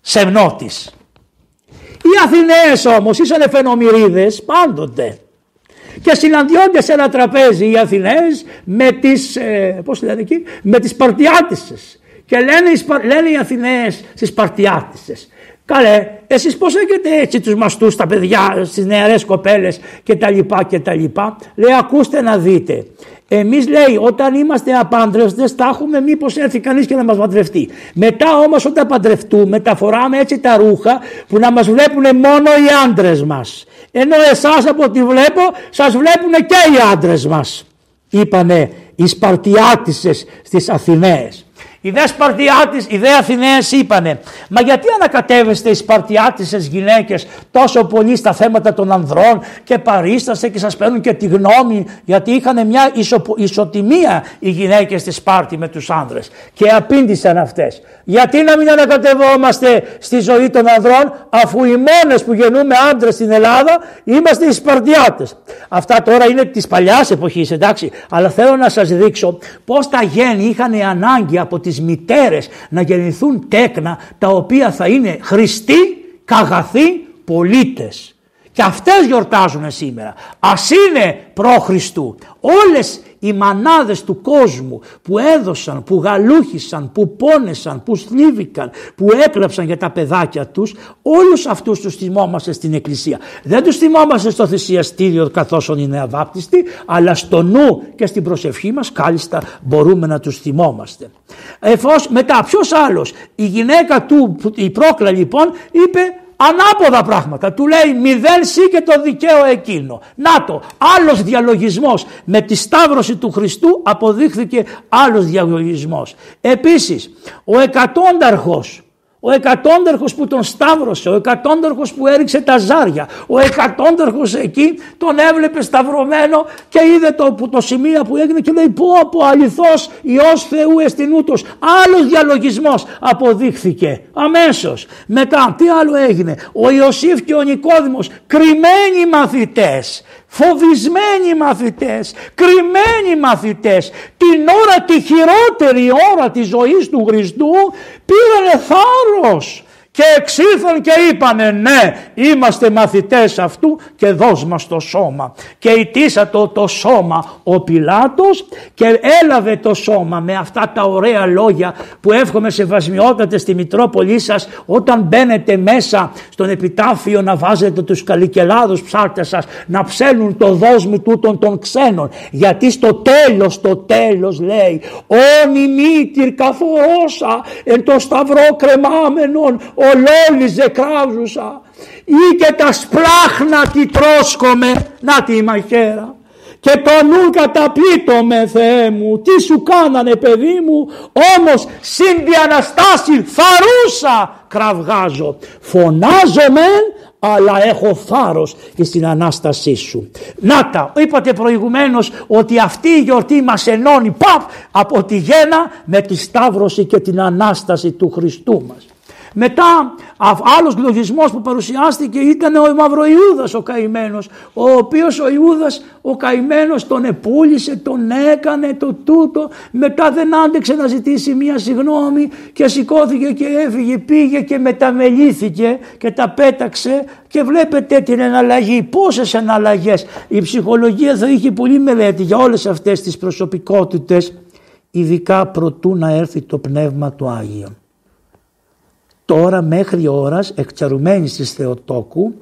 [SPEAKER 2] σεμνότης. Οι Αθηναίες όμως ήσαν φαινομυρίδες πάντοτε. Και συναντιόνται σε ένα τραπέζι οι Αθηναίες με τις, ε, πώς λένε εκεί, με τις Σπαρτιάτισσες. Και λένε, λένε οι Αθηναίες στις Σπαρτιάτισσες. Καλέ, εσείς πώς έχετε έτσι τους μαστούς τα παιδιά, στις νεαρές κοπέλες και τα λοιπά και τα λοιπά; Λέει ακούστε να δείτε. Εμείς λέει, όταν είμαστε απάντρεστες, τα έχουμε μήπως έρθει κανείς και να μας παντρευτεί. Μετά όμως, όταν παντρευτούμε, τα φοράμε έτσι τα ρούχα που να μας βλέπουν μόνο οι άντρες μας. Ενώ εσάς από ό,τι βλέπω, σας βλέπουν και οι άντρες μας. Είπανε οι Σπαρτιάτισε στις Αθηναίες. Οι δε Σπαρτιάτες, οι δε Αθηναίες είπανε «Μα γιατί ανακατεύεστε οι Σπαρτιάτισες γυναίκες τόσο πολύ στα θέματα των ανδρών και παρίσταστε και σας παίρνουν και τη γνώμη γιατί είχαν μια ισοτιμία οι γυναίκες στη Σπάρτη με τους άνδρες». Και απήντησαν αυτές «Γιατί να μην ανακατευόμαστε στη ζωή των ανδρών αφού οι μόνες που γεννούμε άντρες στην Ελλάδα είμαστε οι Σπαρτιάτες». Αυτά τώρα είναι της παλιάς εποχής εντάξει αλλά θέλω να σας δείξω πώς τα γέννη είχαν ανάγκη από τις τις μητέρες να γεννηθούν τέκνα τα οποία θα είναι χριστοί, καγαθοί πολίτες. Και αυτές γιορτάζουν σήμερα. Ας είναι προ Χριστού. Όλες οι μανάδες του κόσμου που έδωσαν, που γαλούχησαν, που πόνεσαν, που θλίβηκαν, που έκλαψαν για τα παιδάκια τους, όλους αυτούς τους θυμόμαστε στην Εκκλησία. Δεν τους θυμόμαστε στο θυσιαστήριο καθώς είναι αβάπτιστοι, αλλά στο νου και στην προσευχή μας κάλλιστα μπορούμε να τους θυμόμαστε. Εφόσον μετά ποιος άλλος, η γυναίκα του, η πρόκλα λοιπόν είπε ανάποδα πράγματα. Του λέει μηδέν σύ και το δικαίο εκείνο. Να το, άλλος διαλογισμός. Με τη σταύρωση του Χριστού αποδείχθηκε άλλος διαλογισμός. Επίσης, ο εκατόνταρχος ο εκατόνταρχος που τον σταύρωσε, ο εκατόνταρχος που έριξε τα ζάρια, ο εκατόνταρχος εκεί τον έβλεπε σταυρωμένο και είδε το, που, το σημείο που έγινε και λέει πω από αληθώς Υιός Θεού εστινούτος. Άλλος διαλογισμός αποδείχθηκε αμέσως. Μετά τι άλλο έγινε; Ο Ιωσήφ και ο Νικόδημος κρυμμένοι μαθητές φοβισμένοι μαθητές, κρυμμένοι μαθητές, την ώρα τη χειρότερη ώρα της ζωής του Χριστού πήρανε θάρρος και εξήλθαν και είπανε ναι είμαστε μαθητές αυτού και δώσ' μας το σώμα και ητήσα το, το σώμα ο Πιλάτος και έλαβε το σώμα με αυτά τα ωραία λόγια που εύχομαι σε βασμιότατε στη Μητρόπολη σας όταν μπαίνετε μέσα στον επιτάφιο να βάζετε τους καλικελάδους ψάρτες σας να ψέλνουν το δόσμη τούτων των ξένων. Γιατί στο τέλος, στο τέλος λέει «Όνει μήτυρ καθορώσα εν το σταυρό κρεμάμενον ολόλιζε κράζουσα ή και τα σπλάχνα τη τρώσκομαι να τη μαχαίρα. Και το νου καταπίτω με Θεέ μου. Τι σου κάνανε παιδί μου. Όμως συν Αναστάση θαρούσα κραυγάζω. Φωνάζω μεν αλλά έχω θάρρος στην Ανάστασή σου. Να τα, είπατε προηγουμένως ότι αυτή η γιορτή μας ενώνει παπ από τη γέννα με τη Σταύρωση και την Ανάσταση του Χριστού μας. Μετά άλλος λογισμός που παρουσιάστηκε ήταν ο Μαυροϊούδας ο καημένος ο οποίος ο Ιούδας ο καημένος τον επούλησε, τον έκανε το τούτο. Μετά δεν άντεξε να ζητήσει μία συγνώμη και σηκώθηκε και έφυγε πήγε και μεταμελήθηκε και τα πέταξε. Και βλέπετε την εναλλαγή πόσες εναλλαγές. Η ψυχολογία θα είχε πολύ μελέτη για όλες αυτές τις προσωπικότητες ειδικά προτού να έρθει το Πνεύμα του Άγιον. Τώρα μέχρι ώρας εξαρουμένης της Θεοτόκου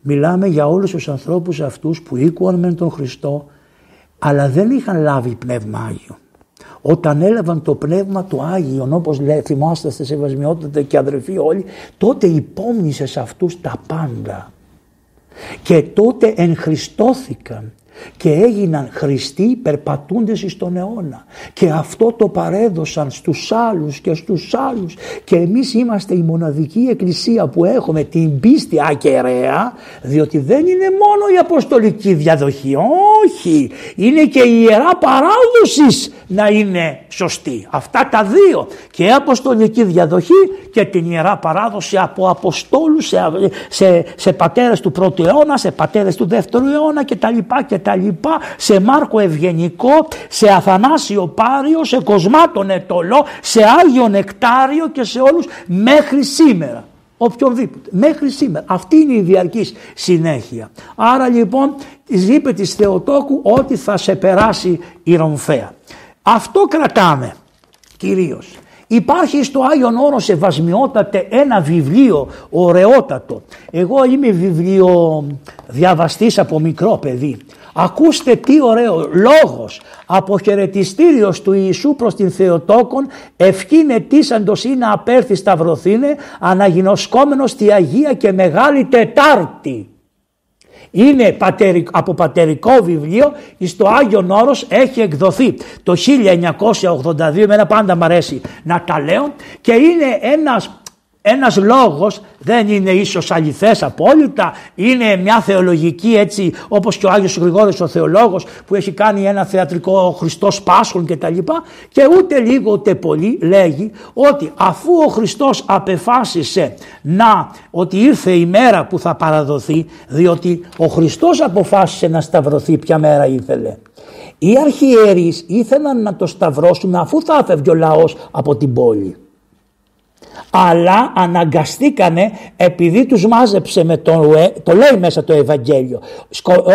[SPEAKER 2] μιλάμε για όλους τους ανθρώπους αυτούς που οίκουαν με τον Χριστό αλλά δεν είχαν λάβει Πνεύμα Άγιο. Όταν έλαβαν το Πνεύμα του Άγιον όπως λέει θυμάστε σε σεβασμιότητα και αδερφοί όλοι τότε υπόμνησες σε αυτούς τα πάντα και τότε ενχριστώθηκαν και έγιναν Χριστοί περπατούντες στον αιώνα. Και αυτό το παρέδωσαν στους άλλους και στους άλλους. Και εμείς είμαστε η μοναδική εκκλησία που έχουμε την πίστη ακεραία διότι δεν είναι μόνο η αποστολική διαδοχή. Όχι. Είναι και η ιερά παράδοσης να είναι σωστή. Αυτά τα δύο. Και η αποστολική διαδοχή και την ιερά παράδοση από αποστόλους σε, σε, σε πατέρες του πρώτου αιώνα σε πατέρες του δεύτερου αιώνα και τα λοιπά και τα λοιπά, σε Μάρκο Ευγενικό, σε Αθανάσιο Πάριο, σε Κοσμάτων Ετολό, σε Άγιο Νεκτάριο και σε όλους μέχρι σήμερα. Οποιονδήποτε. Μέχρι σήμερα. Αυτή είναι η διαρκής συνέχεια. Άρα λοιπόν είπε της Θεοτόκου ότι θα σε περάσει η Ρομφαία. Αυτό κρατάμε κυρίως. Υπάρχει στο Άγιον Όρος Σεβασμιότατε ένα βιβλίο ωραιότατο. Εγώ είμαι βιβλίο διαβαστής από μικρό παιδί. Ακούστε τι ωραίο λόγος αποχαιρετιστήριος του Ιησού προς την Θεοτόκον ευχήν ετήσαντος ή να απέρθει σταυρωθήνε αναγινωσκόμενος στη Αγία και Μεγάλη Τετάρτη. Είναι από πατερικό βιβλίο στο Άγιο Όρος έχει εκδοθεί το 1982 εμένα πάντα μου αρέσει να τα λέω και είναι ένας ένας λόγος δεν είναι ίσως αληθές απόλυτα, είναι μια θεολογική έτσι όπως και ο Άγιος Γρηγόρης ο θεολόγος που έχει κάνει ένα θεατρικό Χριστός Πάσχων και τα λοιπά και ούτε λίγο ούτε πολύ λέγει ότι αφού ο Χριστός απεφάσισε να ότι ήρθε η μέρα που θα παραδοθεί διότι ο Χριστός αποφάσισε να σταυρωθεί ποια μέρα ήθελε. Οι αρχιερείς ήθελαν να το σταυρώσουν αφού θα έφευγε ο λαός από την πόλη αλλά αναγκαστήκανε επειδή τους μάζεψε με το, το λέει μέσα το Ευαγγέλιο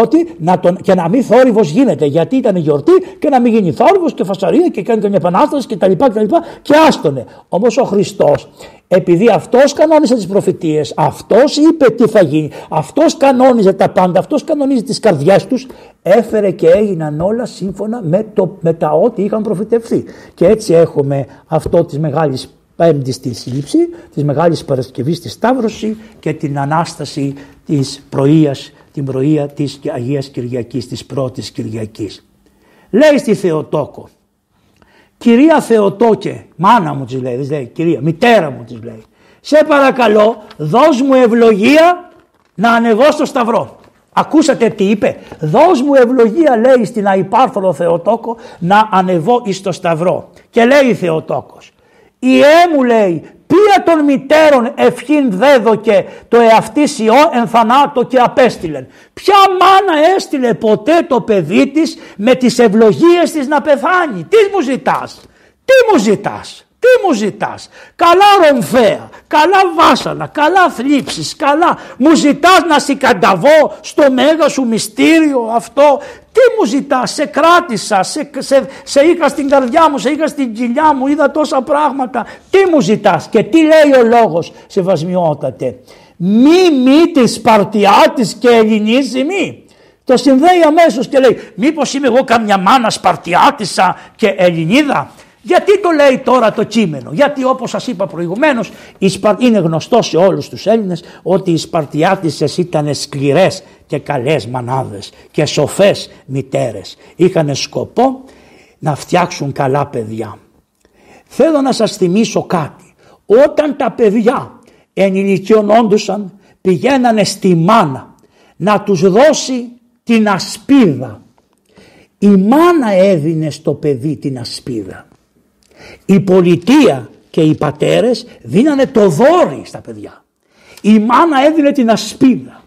[SPEAKER 2] ότι να τον, και να μην θόρυβος γίνεται γιατί ήταν γιορτή και να μην γίνει θόρυβος και φασαρία και κάνει μια επανάσταση και τα λοιπά και τα λοιπά και άστονε. Όμως ο Χριστός επειδή αυτός κανόνισε τις προφητείες, αυτός είπε τι θα γίνει, αυτός κανόνιζε τα πάντα, αυτός κανονίζει τις καρδιές τους, έφερε και έγιναν όλα σύμφωνα με, το, με τα ό,τι είχαν προφητευθεί. Και έτσι έχουμε αυτό της μεγάλης Πέμπτη στη σύλληψη, της Μεγάλης Παρασκευής στη Σταύρωση και την Ανάσταση της πρωίας, την πρωία της Αγίας Κυριακής, της πρώτης Κυριακής. Λέει στη Θεοτόκο, κυρία Θεοτόκε, μάνα μου της λέει, δεν λέει κυρία, μητέρα μου της λέει, σε παρακαλώ δώσ' μου ευλογία να ανεβώ στο Σταυρό. Ακούσατε τι είπε; Δώσ' μου ευλογία λέει στην αϊπάρθολο Θεοτόκο να ανεβώ εις το Σταυρό. Και λέει η Θεοτόκος. Ιέ μου λέει, ποια των μητέρων ευχήν δέδοκε το εαυτή ιό ενθανάτο και απέστειλεν. Ποια μάνα έστειλε ποτέ το παιδί της με τις ευλογίες της να πεθάνει; Τι μου ζητάς, τι μου ζητάς; Τι μου ζητάς, καλά ρομφέα, καλά βάσανα, καλά θλίψεις, καλά. Μου ζητάς να συγκανταβώ στο μέγα σου μυστήριο αυτό; Τι μου ζητάς, σε κράτησα, σε, σε, σε είχα στην καρδιά μου, σε είχα στην κοιλιά μου, είδα τόσα πράγματα. Τι μου ζητάς και τι λέει ο λόγος, σεβασμιότατε; Μη μη της Σπαρτιάτης και Ελληνής μη. Το συνδέει αμέσως και λέει μήπως είμαι εγώ καμιά μάνα Σπαρτιάτισσα και Ελληνίδα; Γιατί το λέει τώρα το κείμενο, γιατί όπως σας είπα προηγουμένως είναι γνωστό σε όλους τους Έλληνες ότι οι Σπαρτιάτισσες ήταν σκληρές και καλές μανάδες και σοφές μητέρες. Είχαν σκοπό να φτιάξουν καλά παιδιά. Θέλω να σας θυμίσω κάτι. Όταν τα παιδιά ενηλικιωνόντουσαν πηγαίνανε στη μάνα να τους δώσει την ασπίδα. Η μάνα έδινε στο παιδί την ασπίδα. Η πολιτεία και οι πατέρες δίνανε το δόρι στα παιδιά. Η μάνα έδινε την ασπίδα.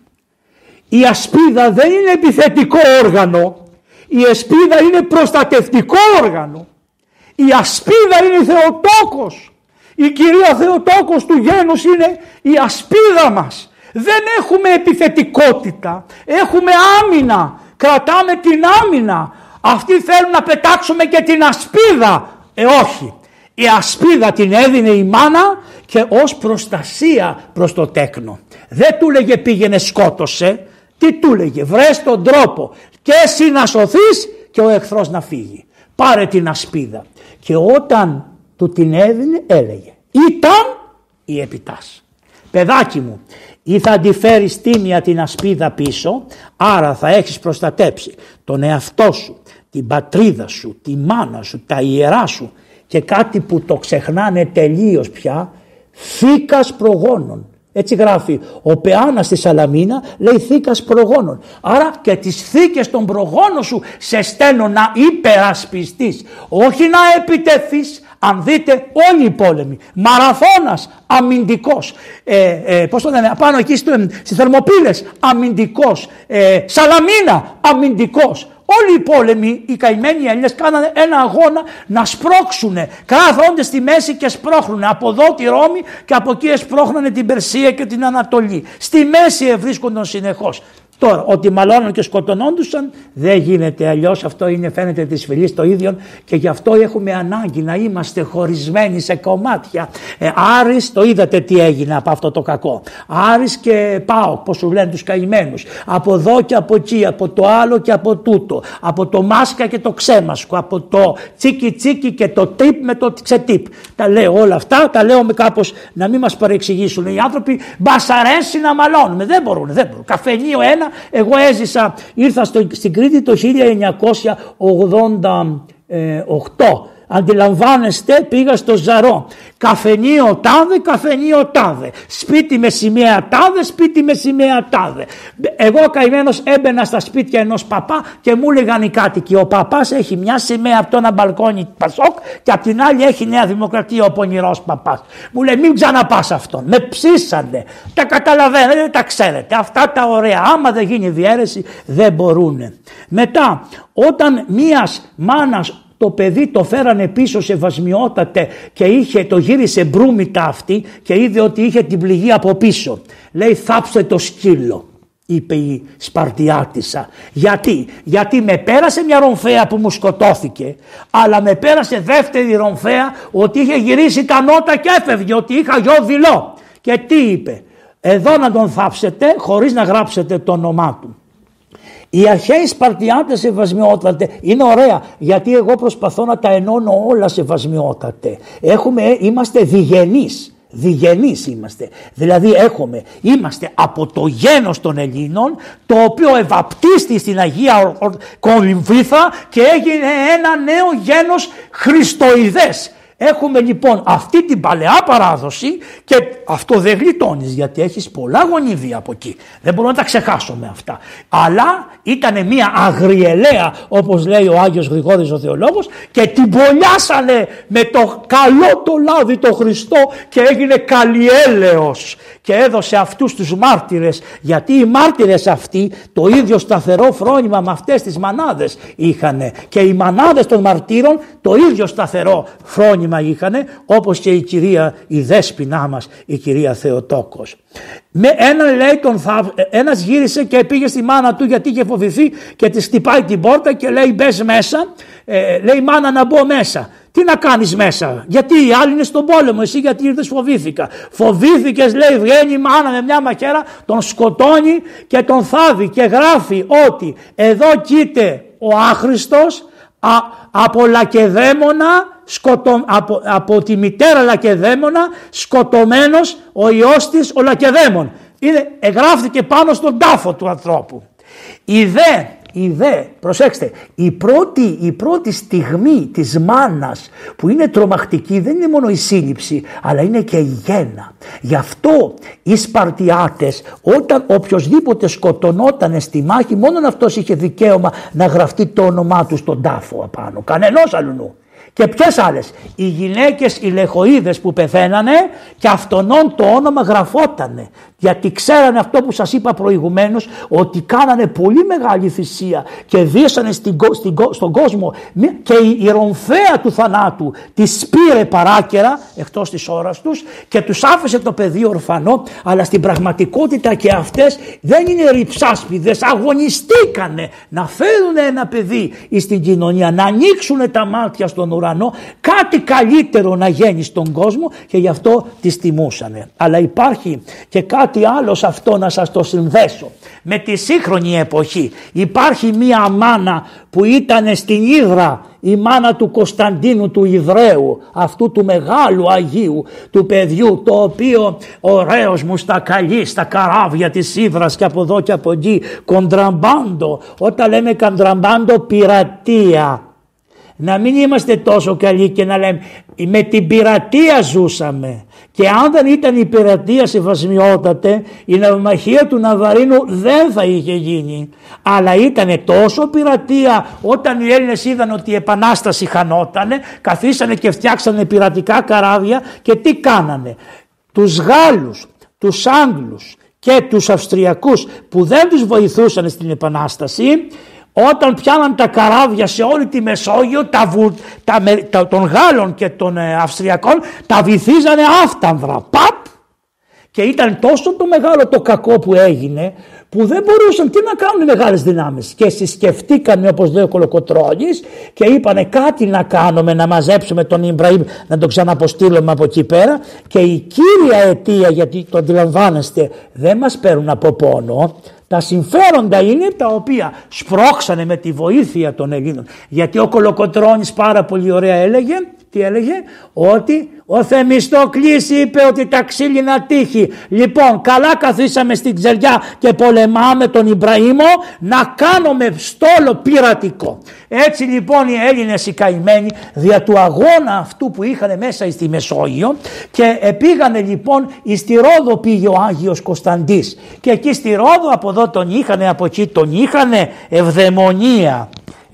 [SPEAKER 2] Η ασπίδα δεν είναι επιθετικό όργανο. Η ασπίδα είναι προστατευτικό όργανο. Η ασπίδα είναι Θεοτόκος. Η κυρία Θεοτόκος του γένους είναι η ασπίδα μας. Δεν έχουμε επιθετικότητα. Έχουμε άμυνα. Κρατάμε την άμυνα. Αυτοί θέλουν να πετάξουμε και την ασπίδα Ε όχι. Η ασπίδα την έδινε η μάνα και ως προστασία προς το τέκνο. Δεν του λέγε πήγαινε σκότωσε. Τι του λέγε βρες τον τρόπο και εσύ να σωθείς και ο εχθρός να φύγει. Πάρε την ασπίδα. Και όταν του την έδινε έλεγε ήταν η επιτάς. Παιδάκι μου ή θα αντιφέρει τίμια την ασπίδα πίσω άρα θα έχεις προστατέψει τον εαυτό σου, την πατρίδα σου, τη μάνα σου, τα ιερά σου και κάτι που το ξεχνάνε τελείως πια θήκας προγόνων. Έτσι γράφει ο Πεάνας στη Σαλαμίνα λέει θήκας προγόνων. Άρα και τις θήκες των προγόνων σου σε στέλνω να υπερασπιστείς. Όχι να επιτεθείς αν δείτε όλοι οι πόλεμοι, μαραθώνας αμυντικός, ε, ε, πώς το λένε, πάνω εκεί στο, στις Θερμοπύλες αμυντικός, ε, Σαλαμίνα αμυντικός. Όλοι οι πόλεμοι, οι καημένοι Έλληνες κάνανε ένα αγώνα να σπρώξουν. Κάθονται στη μέση και σπρώχνουν. Από εδώ τη Ρώμη και από εκεί σπρώχνανε την Περσία και την Ανατολή. Στη μέση βρίσκονταν συνεχώς. Τώρα, ότι μαλώναν και σκοτωνόντουσαν δεν γίνεται αλλιώς. Αυτό είναι φαίνεται της φυλής το ίδιο και γι' αυτό έχουμε ανάγκη να είμαστε χωρισμένοι σε κομμάτια. Ε, Άρης, το είδατε τι έγινε από αυτό το κακό. Άρης και πάω, πώς σου λένε τους καημένους. Από εδώ και από εκεί, από το άλλο και από τούτο. Από το μάσκα και το ξέμασκο. Από το τσίκι τσίκι και το τύπ με το ξετύπ. Τα λέω όλα αυτά, τα λέω με κάπως να μην μας παρεξηγήσουν. Οι άνθρωποι μπασαρέσει να μαλώνουμε. Δεν μπορούν, δεν μπορούν. Καφενείο ένα εγώ έζησα, ήρθα στο, στην Κρήτη το 1988 Αντιλαμβάνεστε πήγα στο Ζαρό. Καφενείο τάδε, καφενείο τάδε. Σπίτι με σημαία τάδε, σπίτι με σημαία τάδε. Εγώ καημένος έμπαινα στα σπίτια ενός παπά και μου έλεγαν οι κάτοικοι. Ο παπάς έχει μια σημαία από το ένα μπαλκόνι Πασόκ και από την άλλη έχει Νέα Δημοκρατία ο πονηρός παπάς. Μου λέει μην ξαναπάς αυτόν. Με ψήσανε. Τα καταλαβαίνετε, τα ξέρετε. Αυτά τα ωραία. Άμα δεν γίνει διαίρεση δεν μπορούν. Μετά όταν μίας μάνας το παιδί το φέρανε πίσω σε βασμιότατε και είχε, το γύρισε μπρούμητα αυτή και είδε ότι είχε την πληγή από πίσω. Λέει θάψε το σκύλο είπε η Σπαρτιάτισσα. Γιατί, γιατί με πέρασε μια ρομφαία που μου σκοτώθηκε, αλλά με πέρασε δεύτερη ρομφαία ότι είχε γυρίσει τα νότα και έφευγε, ότι είχα γιο δειλό. Και τι είπε, εδώ να τον θάψετε χωρίς να γράψετε το όνομά του. Οι αρχαίοι Σπαρτιάτες σεβασμιότατε είναι ωραία γιατί εγώ προσπαθώ να τα ενώνω όλα σεβασμιότατε. Έχουμε, είμαστε διγενείς. Διγενείς είμαστε. Δηλαδή έχουμε, είμαστε από το γένος των Ελλήνων το οποίο ευαπτίστη στην Αγία Κολυμβήθα και έγινε ένα νέο γένος χριστοειδές. Έχουμε λοιπόν αυτή την παλαιά παράδοση και αυτό δεν γλιτώνεις γιατί έχεις πολλά γονίδια από εκεί. Δεν μπορούμε να τα ξεχάσουμε αυτά. Αλλά ήταν μια αγριελαία όπως λέει ο Άγιος Γρηγόρης ο Θεολόγος και την πολιάσανε με το καλό το λάδι το Χριστό και έγινε καλλιέλεος και έδωσε αυτούς τους μάρτυρες γιατί οι μάρτυρες αυτοί το ίδιο σταθερό φρόνημα με αυτές τις μανάδες είχαν και οι μανάδες των μαρτύρων το ίδιο σταθερό φρόνημα είχαν όπως και η κυρία η δέσποινά μας η κυρία Θεοτόκος. Με έναν λέει τον θα... ένας γύρισε και πήγε στη μάνα του γιατί είχε φοβηθεί και της χτυπάει την πόρτα και λέει μπες μέσα, ε, λέει μάνα να μπω μέσα. Τι να κάνεις μέσα, γιατί οι άλλοι είναι στον πόλεμο, εσύ γιατί ήρθες φοβήθηκα. Φοβήθηκες λέει βγαίνει η μάνα με μια μαχαίρα, τον σκοτώνει και τον θάβει και γράφει ότι εδώ κοίται ο άχρηστος α, από λακεδαίμονα σκοτω, από, από τη μητέρα Λακεδαίμονα σκοτωμένος ο ιός της ο Λακεδαίμον. Είναι, εγγράφτηκε πάνω στον τάφο του ανθρώπου. Η δε, η δε, προσέξτε, η πρώτη, η πρώτη στιγμή της μάνας που είναι τρομακτική δεν είναι μόνο η σύλληψη αλλά είναι και η γέννα. Γι' αυτό οι Σπαρτιάτες όταν οποιοδήποτε σκοτωνόταν στη μάχη μόνο αυτός είχε δικαίωμα να γραφτεί το όνομά του στον τάφο απάνω. Κανενός αλλού. Και ποιες άλλες; Οι γυναίκες οι λεχοίδες που πεθαίνανε και αυτόν το όνομα γραφότανε. Γιατί ξέρανε αυτό που σας είπα προηγουμένως ότι κάνανε πολύ μεγάλη θυσία και δίσανε στην, στην, στον κόσμο και η, η ρομφαία του θανάτου τη πήρε παράκαιρα εκτός της ώρας τους και τους άφησε το παιδί ορφανό αλλά στην πραγματικότητα και αυτές δεν είναι ρυψάσπιδες, αγωνιστήκανε να φέρουν ένα παιδί στην κοινωνία, να ανοίξουν τα μάτια στον ουρανό ουρανό κάτι καλύτερο να γίνει στον κόσμο και γι' αυτό τις τιμούσανε. Αλλά υπάρχει και κάτι άλλο σε αυτό να σας το συνδέσω. Με τη σύγχρονη εποχή υπάρχει μία μάνα που ήταν στην Ήδρα η μάνα του Κωνσταντίνου του Ιδραίου, αυτού του μεγάλου Αγίου του παιδιού, το οποίο ωραίος μου στα καλή, στα καράβια της Ήδρας και από εδώ και από εκεί, κοντραμπάντο, όταν λέμε κοντραμπάντο πειρατεία. Να μην είμαστε τόσο καλοί και να λέμε με την πειρατεία ζούσαμε. Και αν δεν ήταν η πειρατεία σεβασμιότατε, η ναυμαχία του Ναβαρίνου δεν θα είχε γίνει. Αλλά ήταν τόσο πειρατεία όταν οι Έλληνες είδαν ότι η επανάσταση χανότανε, καθίσανε και φτιάξανε πειρατικά καράβια και τι κάνανε. Τους Γάλλους, τους Άγγλους και τους Αυστριακούς που δεν τους βοηθούσαν στην επανάσταση όταν πιάναν τα καράβια σε όλη τη Μεσόγειο τα, βου, τα, τα των Γάλλων και των ε, Αυστριακών τα βυθίζανε άφτανδρα. Παπ! Και ήταν τόσο το μεγάλο το κακό που έγινε που δεν μπορούσαν τι να κάνουν οι μεγάλες δυνάμεις και συσκεφτήκαν όπως λέει ο Κολοκοτρώνης και είπανε κάτι να κάνουμε να μαζέψουμε τον Ιμπραήμ να τον ξαναποστείλουμε από εκεί πέρα και η κύρια αιτία γιατί το αντιλαμβάνεστε δεν μας παίρνουν από πόνο τα συμφέροντα είναι τα οποία σπρώξανε με τη βοήθεια των Ελλήνων. Γιατί ο Κολοκοτρώνης πάρα πολύ ωραία έλεγε, τι έλεγε, ότι ο Θεμιστόκλης είπε ότι τα ξύλινα τύχη. Λοιπόν, καλά καθίσαμε στην ξεριά και πολεμάμε τον Ιμπραήμο να κάνουμε στόλο πειρατικό. Έτσι λοιπόν οι Έλληνες οι καημένοι δια του αγώνα αυτού που είχαν μέσα στη Μεσόγειο και πήγανε λοιπόν στη Ρόδο πήγε ο Άγιος Κωνσταντής και εκεί στη Ρόδο από εδώ τον είχανε από εκεί τον είχανε ευδαιμονία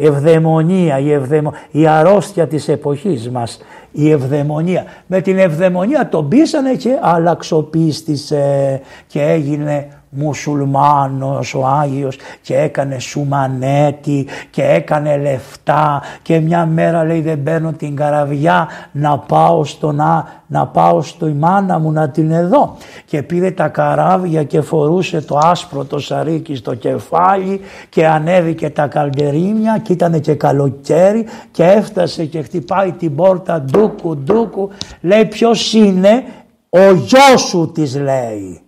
[SPEAKER 2] ευδαιμονία, η, ευδαιμο... η αρρώστια της εποχής μας, η ευδαιμονία. Με την ευδαιμονία τον πείσανε και αλλαξοπίστησε και έγινε μουσουλμάνος ο Άγιος και έκανε σουμανέτη και έκανε λεφτά και μια μέρα λέει δεν παίρνω την καραβιά να πάω, στο, να, να πάω στο η μάνα μου να την εδώ και πήρε τα καράβια και φορούσε το άσπρο το σαρίκι στο κεφάλι και ανέβηκε τα καλντερίμια και ήταν και καλοκαίρι και έφτασε και χτυπάει την πόρτα ντούκου ντούκου. Λέει ποιος είναι; Ο γιος σου της λέει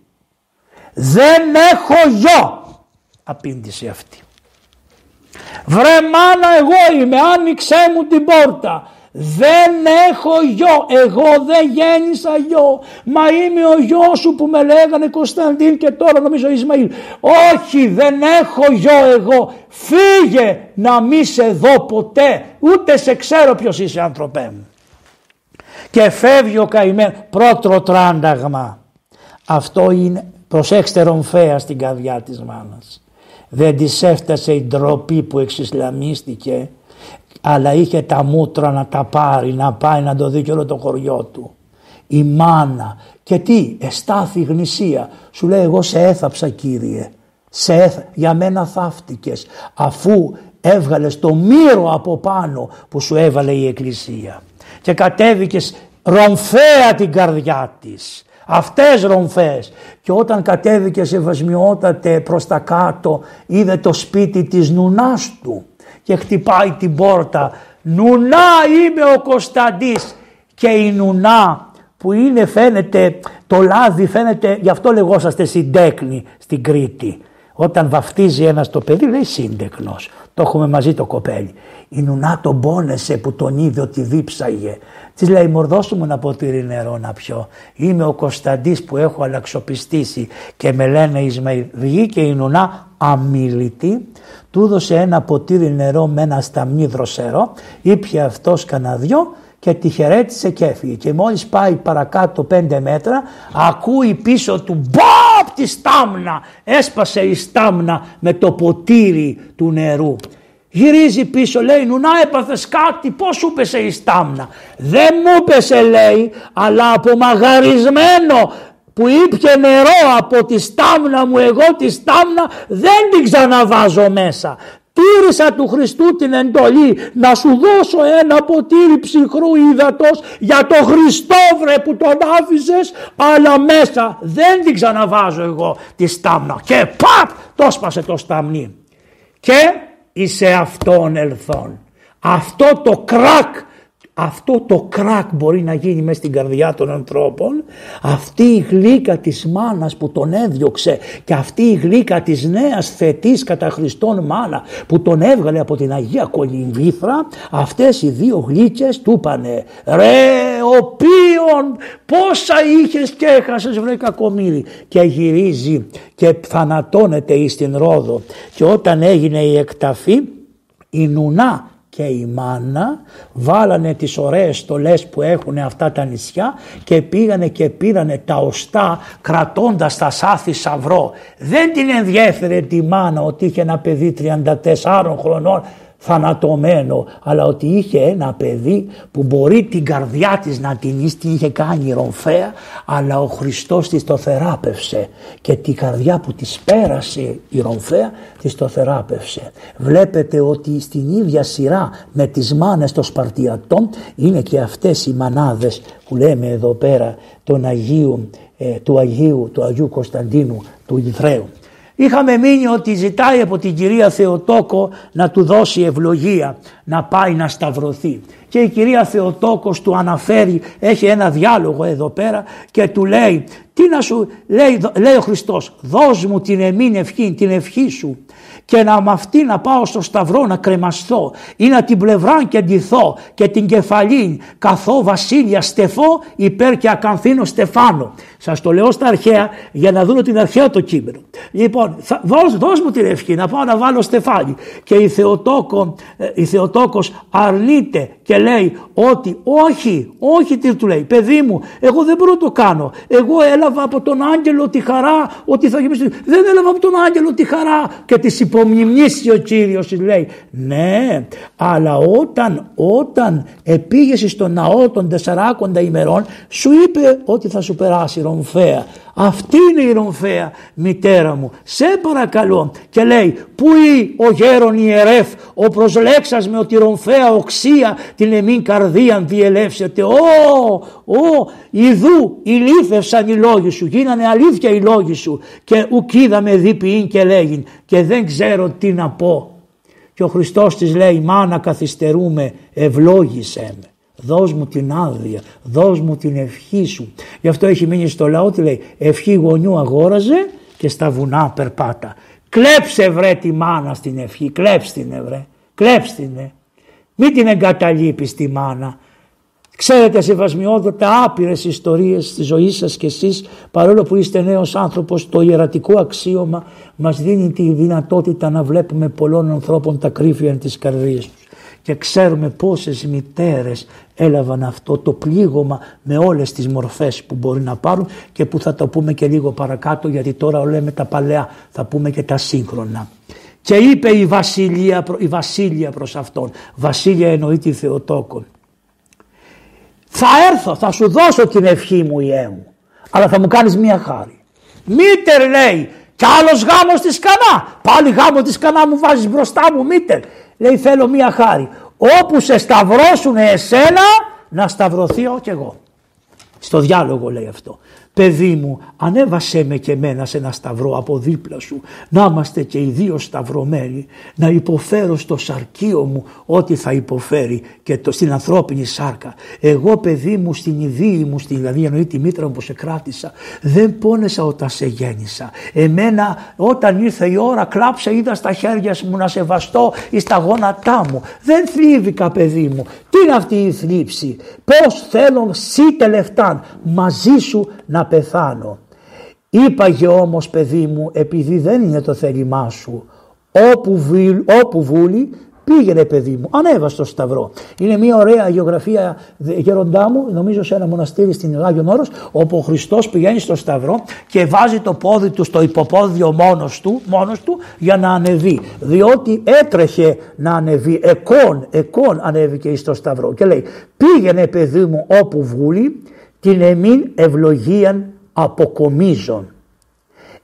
[SPEAKER 2] δεν έχω γιο απήντησε αυτή. Βρε μάνα εγώ είμαι άνοιξέ μου την πόρτα. Δεν έχω γιο, εγώ δεν γέννησα γιο, μα είμαι ο γιος σου που με λέγανε Κωνσταντίν και τώρα νομίζω Ισμαήλ. Όχι δεν έχω γιο εγώ, φύγε να μη σε δω ποτέ, ούτε σε ξέρω ποιος είσαι άνθρωπέ μου. Και φεύγει ο καημένο, πρώτο τράνταγμα. Αυτό είναι Προσέξτε ρομφέα στην καρδιά της μάνας. Δεν της έφτασε η ντροπή που εξισλαμίστηκε αλλά είχε τα μούτρα να τα πάρει, να πάει να το δει και όλο το χωριό του. Η μάνα και τι, εστάθη γνησία. Σου λέει εγώ σε έθαψα κύριε, σε έθα... για μένα θαύτηκες αφού έβγαλες το μύρο από πάνω που σου έβαλε η εκκλησία και κατέβηκες ρομφέα την καρδιά της Αυτές ρομφές. Και όταν κατέβηκε σε βασμιότατε προς τα κάτω είδε το σπίτι της νουνάς του και χτυπάει την πόρτα. «Νουνά είμαι ο Κωνσταντής» και η νουνά που είναι φαίνεται το λάδι φαίνεται γι' αυτό λεγόσαστε συντέκνη στην Κρήτη. Όταν βαφτίζει ένας το παιδί λέει σύντεκνος το έχουμε μαζί το κοπέλι η νουνά τον πόνεσε που τον είδε ότι δίψαγε Της λέει μορδώσου μου ένα ποτήρι νερό να πιω. Είμαι ο Κωνσταντής που έχω αλλαξοπιστήσει και με λένε Ισμαήλ. Βγήκε η νουνά αμήλυτη, του έδωσε ένα ποτήρι νερό με ένα σταμνί δροσερό, ήπια αυτός κανένα δυο και τη χαιρέτησε και έφυγε. Και μόλις πάει παρακάτω πέντε μέτρα, ακούει πίσω του μπαπ τη στάμνα. Έσπασε η στάμνα με το ποτήρι του νερού. Γυρίζει πίσω λέει Νουνά έπαθες κάτι πως σου πέσε η στάμνα; Δεν μου πέσε λέει αλλά απομαγαρισμένο που ήπια νερό από τη στάμνα μου εγώ τη στάμνα δεν την ξαναβάζω μέσα. Τήρησα του Χριστού την εντολή να σου δώσω ένα ποτήρι ψυχρού ύδατος για το Χριστό βρε που τον άφησες αλλά μέσα δεν την ξαναβάζω εγώ τη στάμνα και παπ το σπάσε το σταμνί και εις αυτόν ελθόν. Αυτό το κρακ αυτό το κράκ μπορεί να γίνει μέσα στην καρδιά των ανθρώπων. Αυτή η γλύκα της μάνας που τον έδιωξε και αυτή η γλύκα της νέας θετής κατά Χριστόν μάνα που τον έβγαλε από την Αγία Κολυμβήθρα αυτές οι δύο γλύκες του είπανε ρε ο ποιον πόσα είχες και έχασες βρε κακομύρι και γυρίζει και θανατώνεται εις την Ρόδο και όταν έγινε η εκταφή η Νουνά και η μάνα βάλανε τις ωραίες στολές που έχουν αυτά τα νησιά και πήγανε και πήρανε τα οστά κρατώντας τα σάθη σαυρό. Δεν την ενδιέφερε τη μάνα ότι είχε ένα παιδί 34 χρονών θανατωμένο αλλά ότι είχε ένα παιδί που μπορεί την καρδιά της να την είχε κάνει ρομφαία αλλά ο Χριστός της το θεράπευσε και την καρδιά που της πέρασε η ρομφαία της το θεράπευσε. Βλέπετε ότι στην ίδια σειρά με τις μάνες των Σπαρτιατών είναι και αυτές οι μανάδες που λέμε εδώ πέρα τον Αγίου, ε, του Αγίου, του Αγίου Κωνσταντίνου του Ιδραίου. Είχαμε μείνει ότι ζητάει από την κυρία Θεοτόκο να του δώσει ευλογία, να πάει να σταυρωθεί. Και η κυρία Θεοτόκος του αναφέρει, έχει ένα διάλογο εδώ πέρα και του λέει, τι να σου, λέει, λέει ο Χριστός, δώσ' μου την εμήν ευχή, την ευχή σου και να με αυτή να πάω στο σταυρό να κρεμαστώ ή να την πλευρά και ντυθώ και την κεφαλή καθώ βασίλεια στεφώ υπέρ και ακανθήνω στεφάνω. Σας το λέω στα αρχαία για να δουν την αρχαία το κείμενο. Λοιπόν, θα, δώσ, δώσ, μου την ευχή να πάω να βάλω στεφάνι. Και η, Θεοτόκο, ε, η Θεοτόκος αρνείται και λέει ότι όχι, όχι τι του λέει. Παιδί μου, εγώ δεν μπορώ να το κάνω. Εγώ έλαβα από τον άγγελο τη χαρά ότι θα γεμίσει. Δεν έλαβα από τον άγγελο τη χαρά και τη υπομνημνήσει ο Κύριος λέει. Ναι, αλλά όταν, όταν επήγεσαι στον ναό των τεσσαράκοντα ημερών σου είπε ότι θα σου περάσει ρομφαία. Αυτή είναι η ρομφαία μητέρα μου. Σε παρακαλώ. Και λέει που ή ο γέρον ιερεύ ο προσλέξας με ότι ρομφαία οξία την εμήν καρδίαν διελεύσετε. Ω, ω, ιδού ηλίθευσαν οι λόγοι σου. Γίνανε αλήθεια οι λόγοι σου. Και ουκίδαμε διποιήν και λέγειν. Και δεν ξέρω τι να πω. Και ο Χριστός της λέει μάνα καθυστερούμε ευλόγησέ με. Δώσ' μου την άδεια, δώσ' μου την ευχή σου. Γι' αυτό έχει μείνει στο λαό τι λέει ευχή γονιού αγόραζε και στα βουνά περπάτα. Κλέψε βρε τη μάνα στην ευχή, κλέψ την βρε, κλέψ την. Μην την εγκαταλείπεις τη μάνα. Ξέρετε σεβασμιότατα άπειρες ιστορίες στη ζωής σας και εσείς παρόλο που είστε νέος άνθρωπος το ιερατικό αξίωμα μας δίνει τη δυνατότητα να βλέπουμε πολλών ανθρώπων τα κρύφια της καρδίας τους και ξέρουμε πόσες μητέρες έλαβαν αυτό το πλήγωμα με όλες τις μορφές που μπορεί να πάρουν και που θα το πούμε και λίγο παρακάτω γιατί τώρα λέμε τα παλαιά θα πούμε και τα σύγχρονα. Και είπε η βασίλεια, η βασίλεια προς αυτόν, βασίλεια εννοεί τη Θεοτόκον. Θα έρθω, θα σου δώσω την ευχή μου ιέ μου, αλλά θα μου κάνεις μία χάρη. Μήτερ λέει, κι άλλος γάμος της κανά, πάλι γάμο της κανά μου βάζεις μπροστά μου μήτερ. Λέει θέλω μία χάρη. Όπου σε σταυρώσουν εσένα να σταυρωθώ κι εγώ. Στο διάλογο λέει αυτό παιδί μου ανέβασέ με και εμένα σε ένα σταυρό από δίπλα σου να είμαστε και οι δύο σταυρωμένοι να υποφέρω στο σαρκείο μου ό,τι θα υποφέρει και το, στην ανθρώπινη σάρκα. Εγώ παιδί μου στην ιδίη μου στην, δηλαδή εννοεί τη μήτρα μου που σε κράτησα δεν πόνεσα όταν σε γέννησα. Εμένα όταν ήρθε η ώρα κλάψα είδα στα χέρια μου να σεβαστώ ή στα γόνατά μου. Δεν θλίβηκα παιδί μου. Τι είναι αυτή η θλίψη; Πως θέλω σύ τελευτάν μαζί σου να πεθάνω. Είπαγε όμως παιδί μου επειδή δεν είναι το θέλημά σου όπου, όπου βούλει πήγαινε παιδί μου ανέβα στο σταυρό. Είναι μια ωραία γεωγραφία γεροντά μου νομίζω σε ένα μοναστήρι στην Άγιο Όρος όπου ο Χριστός πηγαίνει στο σταυρό και βάζει το πόδι του στο υποπόδιο μόνος του, μόνος του για να ανεβεί διότι έτρεχε να ανεβεί εκόν, εκόν ανέβηκε στο σταυρό και λέει πήγαινε παιδί μου όπου βούλει την εμήν ευλογίαν αποκομίζων.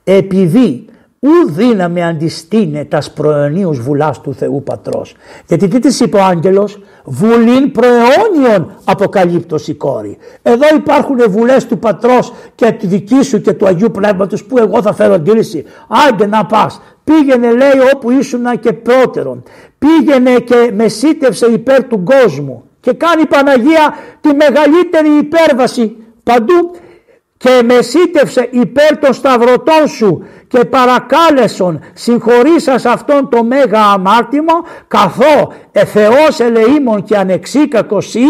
[SPEAKER 2] Επειδή ου δύναμη αντιστήνε τας προαιωνίους βουλάς του Θεού Πατρός. Γιατί τι της είπε ο άγγελος, βουλήν προαιώνιον αποκαλύπτως η κόρη. Εδώ υπάρχουν βουλές του Πατρός και τη δική σου και του Αγίου Πνεύματος που εγώ θα φέρω αντίληση. Άντε να πας, πήγαινε λέει όπου ήσουν και πρώτερον. Πήγαινε και μεσίτευσε υπέρ του κόσμου και κάνει η Παναγία τη μεγαλύτερη υπέρβαση παντού και μεσίτευσε υπέρ των σταυρωτών σου και παρακάλεσον συγχωρήσας αυτόν το μέγα αμάρτημα καθώ Θεός ελεήμων και ανεξίκακος ή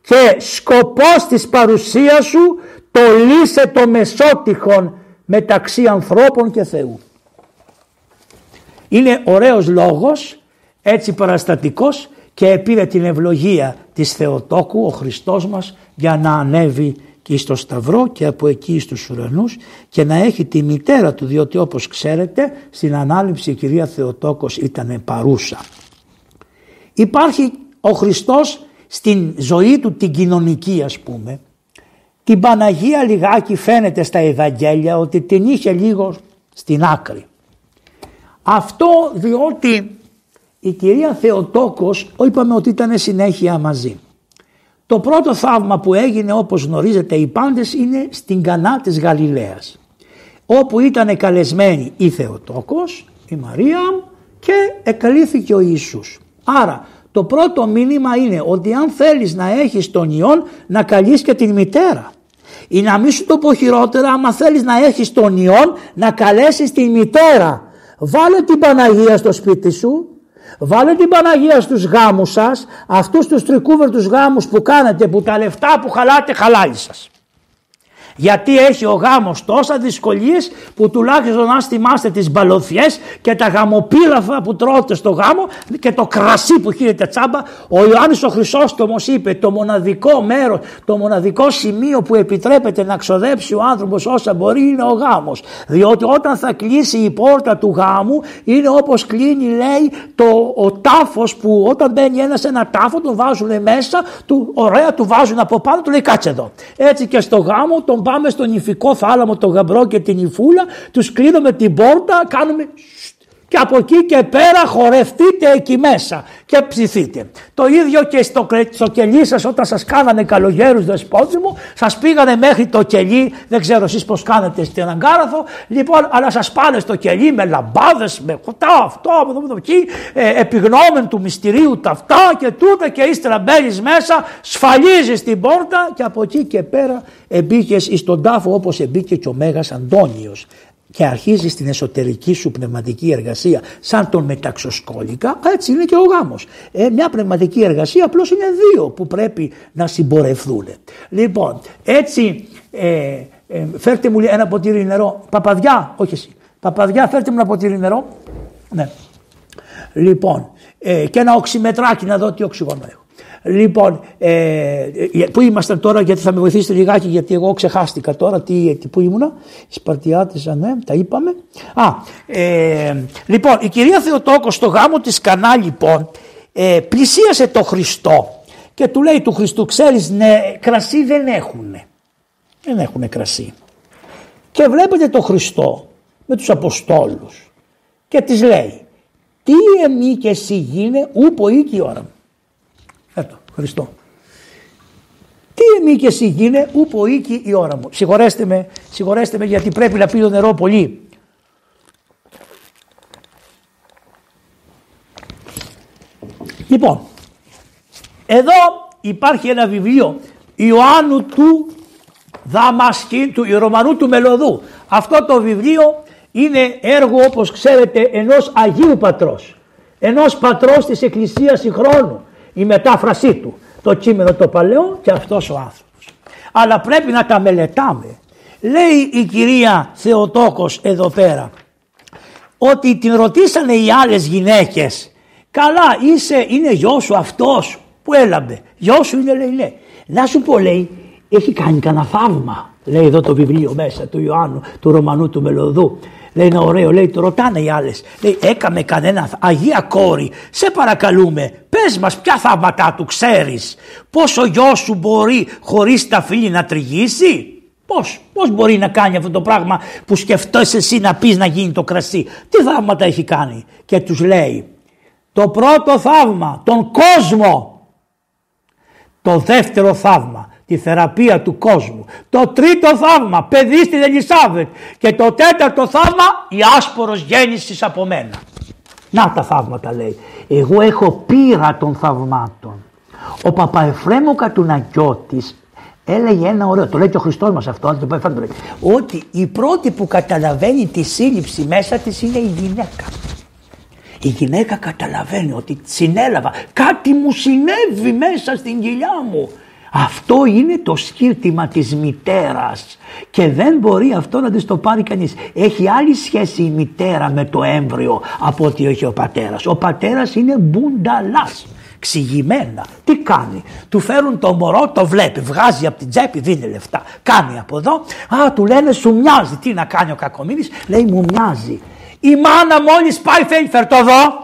[SPEAKER 2] και σκοπός της παρουσίας σου το λύσε το μεσότυχον μεταξύ ανθρώπων και Θεού. Είναι ωραίος λόγος, έτσι παραστατικός και πήρε την ευλογία της Θεοτόκου ο Χριστός μας για να ανέβει και στο Σταυρό και από εκεί στους ουρανούς και να έχει τη μητέρα του διότι όπως ξέρετε στην ανάληψη η κυρία Θεοτόκος ήταν παρούσα. Υπάρχει ο Χριστός στην ζωή του την κοινωνική ας πούμε την Παναγία λιγάκι φαίνεται στα Ευαγγέλια ότι την είχε λίγο στην άκρη. Αυτό διότι η κυρία Θεοτόκος είπαμε ότι ήταν συνέχεια μαζί. Το πρώτο θαύμα που έγινε όπως γνωρίζετε οι πάντες είναι στην Κανά της Γαλιλαίας όπου ήταν καλεσμένη η Θεοτόκος, η Μαρία και εκλήθηκε ο Ιησούς. Άρα το πρώτο μήνυμα είναι ότι αν θέλεις να έχεις τον Υιόν να καλείς και την μητέρα. Ή να μην σου το πω χειρότερα άμα θέλεις να έχεις τον Υιόν να καλέσεις την μητέρα. Βάλε την Παναγία στο σπίτι σου Βάλε την Παναγία στους γάμους σας, αυτούς τους τρικούβερτους γάμους που κάνετε, που τα λεφτά που χαλάτε χαλάει σας. Γιατί έχει ο γάμος τόσα δυσκολίες που τουλάχιστον αν θυμάστε τις μπαλωθιές και τα γαμοπύλαφα που τρώτε στο γάμο και το κρασί που χύνεται τσάμπα. Ο Ιωάννης ο Χρυσόστομος είπε το μοναδικό μέρος, το μοναδικό σημείο που επιτρέπεται να ξοδέψει ο άνθρωπος όσα μπορεί είναι ο γάμος. Διότι όταν θα κλείσει η πόρτα του γάμου είναι όπως κλείνει λέει το, ο τάφος που όταν μπαίνει ένας σε ένα τάφο τον βάζουν μέσα, του, ωραία του βάζουν από πάνω του λέει κάτσε εδώ. Έτσι και στο γάμο τον πάμε στον νηφικό θάλαμο, τον γαμπρό και την νηφούλα, τους κλείνουμε την πόρτα, κάνουμε και από εκεί και πέρα χορευτείτε εκεί μέσα και ψηθείτε. Το ίδιο και στο, στο κελί σας όταν σας κάνανε καλογέρους δεσπότη μου, σας πήγανε μέχρι το κελί, δεν ξέρω εσείς πώς κάνετε στην Αγκάραθο, λοιπόν, αλλά σας πάνε στο κελί με λαμπάδες, με χωτά, αυτό, με εδώ, εκεί, ε, επιγνώμεν του μυστηρίου τα αυτά και τούτα και ύστερα μπαίνεις μέσα, σφαλίζεις την πόρτα και από εκεί και πέρα εμπήκες στον τάφο όπως εμπήκε και ο Μέγας Αντώνιος και αρχίζει στην εσωτερική σου πνευματική εργασία σαν τον μεταξοσκόλικα, έτσι είναι και ο γάμος. Ε, μια πνευματική εργασία απλώς είναι δύο που πρέπει να συμπορευθούν. Λοιπόν, έτσι ε, ε, φέρτε μου ένα ποτήρι νερό. Παπαδιά, όχι εσύ. Παπαδιά φέρτε μου ένα ποτήρι νερό. Ναι. Λοιπόν, ε, και ένα οξυμετράκι να δω τι οξυγόνο έχω. Λοιπόν, ε, ε, πού ήμασταν τώρα, γιατί θα με βοηθήσετε λιγάκι, γιατί εγώ ξεχάστηκα τώρα τι, τι, πού ήμουνα. Σπαρτιάτησα, ναι, τα είπαμε. Α, ε, λοιπόν, η κυρία Θεοτόκο στο γάμο της Κανά, λοιπόν, ε, πλησίασε το Χριστό και του λέει του Χριστού, ξέρεις, ναι, κρασί δεν έχουνε. Δεν έχουνε κρασί. Και βλέπετε το Χριστό με τους Αποστόλους και της λέει, τι εμείς και εσύ γίνε, ούπο ή και η ώρα μου. Έτω, Χριστό. Τι εμεί και εσύ γίνε, ούπο οίκη η ώρα μου. Συγχωρέστε με, συγχωρέστε με γιατί πρέπει να το νερό πολύ. Λοιπόν, εδώ υπάρχει ένα βιβλίο Ιωάννου του Δαμασκή, του Ρωμανού του Μελωδού. Αυτό το βιβλίο είναι έργο όπως ξέρετε ενός Αγίου Πατρός. Ενός πατρός της Εκκλησίας συγχρόνου η μετάφρασή του. Το κείμενο το παλαιό και αυτός ο άνθρωπος. Αλλά πρέπει να τα μελετάμε. Λέει η κυρία Θεοτόκος εδώ πέρα ότι την ρωτήσανε οι άλλες γυναίκες καλά είσαι, είναι γιος σου αυτός που έλαμπε. Γιος σου είναι λέει ναι. Να σου πω λέει έχει κάνει κανένα θαύμα. Λέει εδώ το βιβλίο μέσα του Ιωάννου, του Ρωμανού του Μελωδού. Λέει είναι ωραίο, λέει το ρωτάνε οι άλλες. Λέει έκαμε κανένα Αγία κόρη, σε παρακαλούμε, πες μας ποια θαύματά του ξέρεις. Πώ ο γιος σου μπορεί χωρίς τα φίλη να τριγύσει; Πώς, πώς μπορεί να κάνει αυτό το πράγμα που σκεφτόσαι εσύ να πεις να γίνει το κρασί; Τι θαύματα έχει κάνει. Και τους λέει το πρώτο θαύμα, τον κόσμο. Το δεύτερο θαύμα, τη θεραπεία του κόσμου. Το τρίτο θαύμα, παιδί στην Ελισάβετ. Και το τέταρτο θαύμα, η άσπορος γέννησης από μένα. Να τα θαύματα λέει. Εγώ έχω πείρα των θαυμάτων. Ο Παπαεφρέμο Κατουνακιώτης έλεγε ένα ωραίο, το λέει και ο Χριστός μας αυτό, αν το πω, το λέει, ότι η πρώτη που καταλαβαίνει τη σύλληψη μέσα της είναι η γυναίκα. Η γυναίκα καταλαβαίνει ότι συνέλαβα, κάτι μου συνέβη μέσα στην κοιλιά μου. Αυτό είναι το σκύρτημα της μητέρας και δεν μπορεί αυτό να της το πάρει κανείς. Έχει άλλη σχέση η μητέρα με το έμβριο από ότι έχει ο πατέρας. Ο πατέρας είναι μπουνταλάς ξηγημένα. Τι κάνει. Του φέρουν το μωρό, το βλέπει, βγάζει από την τσέπη, δίνει λεφτά. Κάνει από εδώ. Α, του λένε σου μοιάζει. Τι να κάνει ο κακομύρης. Λέει μου μοιάζει. Η μάνα μόλις πάει θέλει φέρ το εδώ.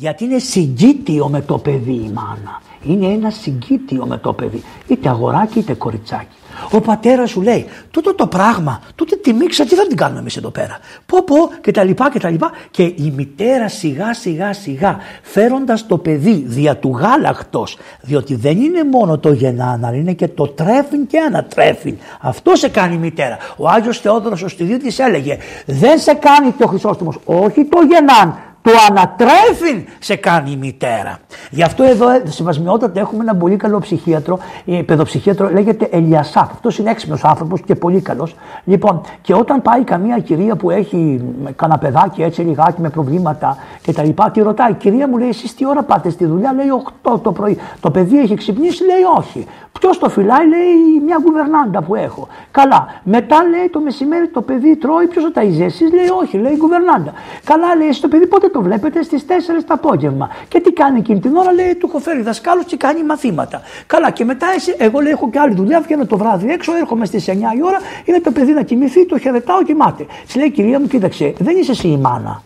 [SPEAKER 2] Γιατί είναι συγκύτιο με το παιδί η μάνα. Είναι ένα συγκύτιο με το παιδί. Είτε αγοράκι είτε κοριτσάκι. Ο πατέρας σου λέει, τούτο το πράγμα, τούτη τη μύξα, τι θα την κάνουμε εμείς εδώ πέρα; Πω πω και τα λοιπά και τα λοιπά. Και η μητέρα σιγά σιγά σιγά φέροντας το παιδί δια του γάλακτος, διότι δεν είναι μόνο το γεννάν, αλλά είναι και το τρέφειν και ανατρέφειν. Αυτό σε κάνει η μητέρα. Ο Άγιος Θεόδωρος ο τη έλεγε, δεν σε κάνει το Χρυσόστομος, όχι το γεννάν, το ανατρέφει σε κάνει η μητέρα. Γι' αυτό εδώ συμβασμιότατα έχουμε ένα πολύ καλό ψυχίατρο, ε, παιδοψυχίατρο, λέγεται Ελιασάφ. Αυτός είναι έξυπνος άνθρωπος και πολύ καλός. Λοιπόν, και όταν πάει καμία κυρία που έχει κανένα παιδάκι έτσι λιγάκι με προβλήματα και τα λοιπά, τη ρωτάει, κυρία μου λέει, εσείς τι ώρα πάτε στη δουλειά, λέει 8 το πρωί. Το παιδί έχει ξυπνήσει, λέει όχι. Ποιος το φυλάει, λέει μια κουβερνάντα που έχω. Καλά. Μετά λέει το μεσημέρι το παιδί τρώει, ποιος το ταΐζει, εσεί λέει όχι, λέει κουβερνάντα. Καλά, λέει στο παιδί πότε το βλέπετε στις 4 το απόγευμα. Και τι κάνει εκείνη την ώρα, λέει του έχω φέρει δασκάλους και κάνει μαθήματα. Καλά, και μετά εσύ, εγώ λέει έχω και άλλη δουλειά, βγαίνω το βράδυ έξω, έρχομαι στις 9 η ώρα, είναι το παιδί να κοιμηθεί, το χαιρετάω, κοιμάται. Της λέει κυρία μου, κοίταξε, δεν είσαι εσύ η μάνα.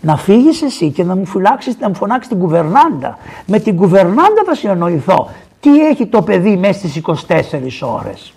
[SPEAKER 2] Να φύγεις εσύ και να μου, φυλάξεις, να μου φωνάξεις την κουβερνάντα. Με την κουβερνάντα θα συνεννοηθώ τι έχει το παιδί μέσα στις 24 ώρες.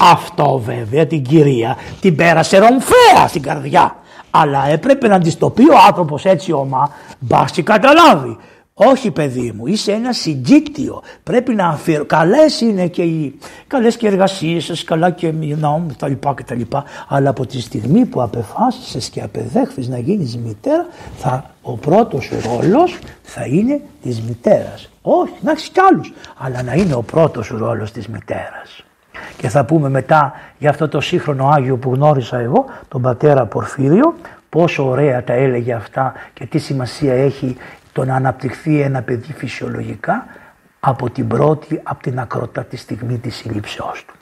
[SPEAKER 2] Αυτό βέβαια την κυρία την πέρασε ρομφαία στην καρδιά. Αλλά έπρεπε να της το πει ο άνθρωπος έτσι ομά, μπας και καταλάβει. Όχι παιδί μου, είσαι ένα συγκίτιο. Πρέπει να αφιερω... Καλές είναι και οι καλές και εργασίες σας, καλά και να, τα λοιπά και τα λοιπά. Αλλά από τη στιγμή που απεφάσισες και απεδέχθεις να γίνεις μητέρα, θα, ο πρώτος σου ρόλος θα είναι της μητέρας. Όχι, να έχεις κι άλλους, αλλά να είναι ο πρώτος σου ρόλος της μητέρας. Και θα πούμε μετά για αυτό το σύγχρονο Άγιο που γνώρισα εγώ, τον πατέρα Πορφύριο, πόσο ωραία τα έλεγε αυτά και τι σημασία έχει το να αναπτυχθεί ένα παιδί φυσιολογικά από την πρώτη, από την ακρότατη στιγμή της συλλήψεώς του.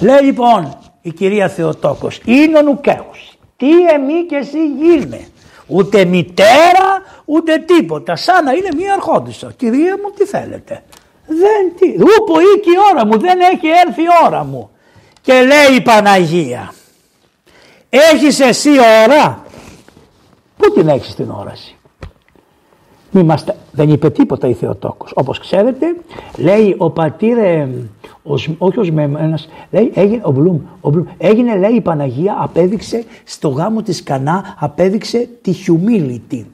[SPEAKER 2] Λέει λοιπόν η κυρία Θεοτόκος, είναι ο νουκαίος, τι εμεί και εσύ γίνε, ούτε μητέρα ούτε τίποτα, σαν να είναι μία αρχόντισσα. Κυρία μου τι θέλετε, δεν τι, ούπο ή η ώρα μου, δεν έχει έρθει η ώρα μου. Και λέει η Παναγία, έχεις εσύ ώρα, πού την έχεις την όραση; Είμαστε, δεν είπε τίποτα η Θεοτόκος. Όπως ξέρετε λέει ο πατήρ, ε, όχι ο Σμέμενας, λέει έγινε, ο Μπλουμ, ο Μπλουμ, έγινε λέει η Παναγία απέδειξε στο γάμο της Κανά απέδειξε τη humility.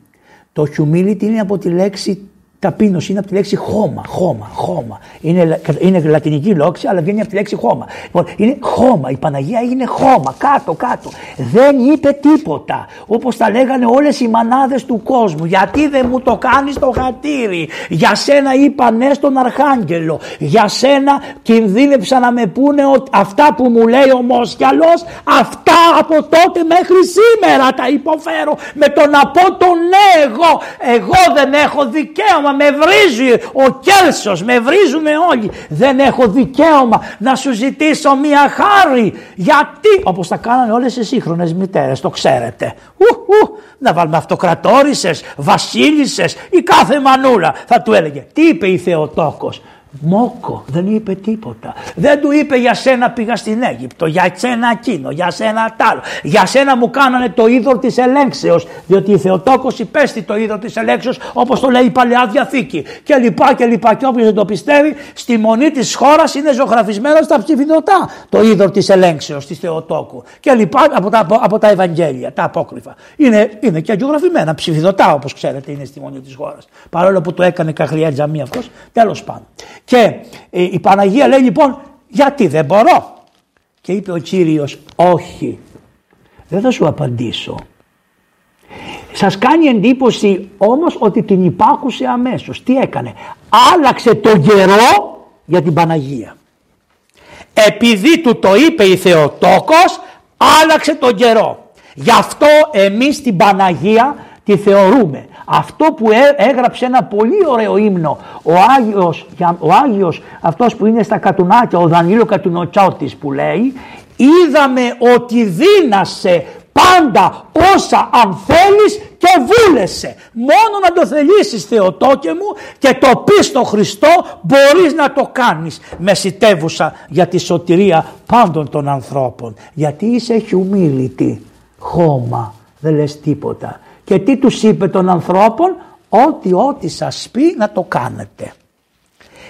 [SPEAKER 2] Το humility είναι από τη λέξη Ταπείνωση είναι από τη λέξη χώμα, χώμα, χώμα. Είναι, είναι λατινική λέξη, αλλά βγαίνει από τη λέξη χώμα. Λοιπόν, είναι χώμα. Η Παναγία έγινε χώμα, κάτω, κάτω. Δεν είπε τίποτα. Όπως τα λέγανε όλες οι μανάδες του κόσμου. Γιατί δεν μου το κάνεις το χατήρι; Για σένα είπα ναι στον Αρχάγγελο. Για σένα κινδύνεψα να με πούνε ότι αυτά που μου λέει ο Μόσιαλος, αυτά από τότε μέχρι σήμερα τα υποφέρω. Με το να πω το ναι εγώ. Εγώ δεν έχω δικαίωμα με βρίζει ο Κέλσος, με βρίζουμε όλοι. Δεν έχω δικαίωμα να σου ζητήσω μια χάρη. Γιατί, όπως τα κάνανε όλες οι σύγχρονες μητέρες, το ξέρετε. Ου, ου, να βάλουμε αυτοκρατόρισες, βασίλισσες ή κάθε μανούλα. Θα του έλεγε, τι είπε η Θεοτόκος; Μόκο, δεν είπε τίποτα. Δεν του είπε για σένα πήγα στην Αίγυπτο, για σένα εκείνο, για σένα τ' άλλο. Για σένα μου κάνανε το είδο της ελέγξεως, διότι η Θεοτόκος υπέστη το είδο της ελέγξεως, όπως το λέει η παλαιά διαθήκη. Και λοιπά και λοιπά. Και όποιος δεν το πιστεύει, στη μονή της χώρας είναι ζωγραφισμένο στα ψηφιδωτά το είδο της ελέγξεως της Θεοτόκου. Και λοιπά από τα, από τα Ευαγγέλια, τα απόκριφα. Είναι, είναι και αγιογραφημένα, ψηφιδωτά όπως ξέρετε είναι στη μονή της χώρας. Παρόλο που το έκανε καχριά τζαμί αυτό, τέλος πάντων. Και ε, η Παναγία λέει λοιπόν γιατί δεν μπορώ; Και είπε ο Κύριος όχι δεν θα σου απαντήσω. Σας κάνει εντύπωση όμως ότι την υπάκουσε αμέσως. Τι έκανε; Άλλαξε τον καιρό για την Παναγία. Επειδή του το είπε η Θεοτόκος άλλαξε τον καιρό. Γι' αυτό εμείς την Παναγία τη θεωρούμε. Αυτό που έγραψε ένα πολύ ωραίο ύμνο ο Άγιος, ο Άγιος αυτός που είναι στα κατουνάκια, ο Δανίλο Κατουνοτσότης που λέει είδαμε ότι δίνασε πάντα όσα αν θέλεις και βούλεσαι. Μόνο να το θελήσεις Θεοτόκε μου και το πεις στο Χριστό μπορείς να το κάνεις. Μεσητεύουσα για τη σωτηρία πάντων των ανθρώπων. Γιατί είσαι humility, χώμα, δεν λες τίποτα. Και τι τους είπε των ανθρώπων, ότι ό,τι σας πει να το κάνετε.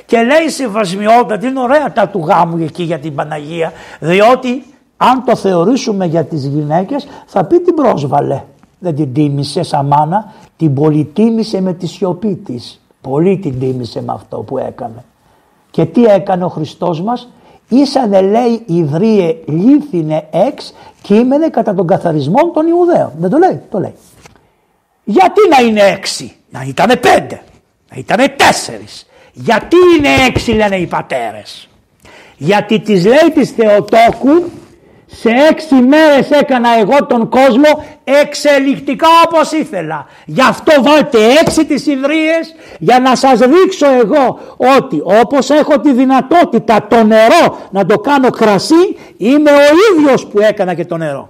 [SPEAKER 2] Και λέει σεβασμιότατη, είναι ωραία τα του γάμου εκεί για την Παναγία, διότι αν το θεωρήσουμε για τις γυναίκες θα πει την πρόσβαλε. Δεν την τίμησε σαν μάνα, την πολυτίμησε με τη σιωπή της. Πολύ την τίμησε με αυτό που έκανε. Και τι έκανε ο Χριστός μας, ήσανε λέει ιδρύε λίθινε εξ κείμενε κατά τον καθαρισμό των Ιουδαίων. Δεν το λέει, το λέει. Γιατί να είναι έξι, να ήτανε πέντε, να ήτανε τέσσερις. Γιατί είναι έξι λένε οι πατέρες; Γιατί τις λέει της Θεοτόκου σε έξι μέρες έκανα εγώ τον κόσμο εξελικτικά όπως ήθελα. Γι' αυτό βάλτε έξι τις ιδρύες για να σας δείξω εγώ ότι όπως έχω τη δυνατότητα το νερό να το κάνω κρασί είμαι ο ίδιος που έκανα και το νερό.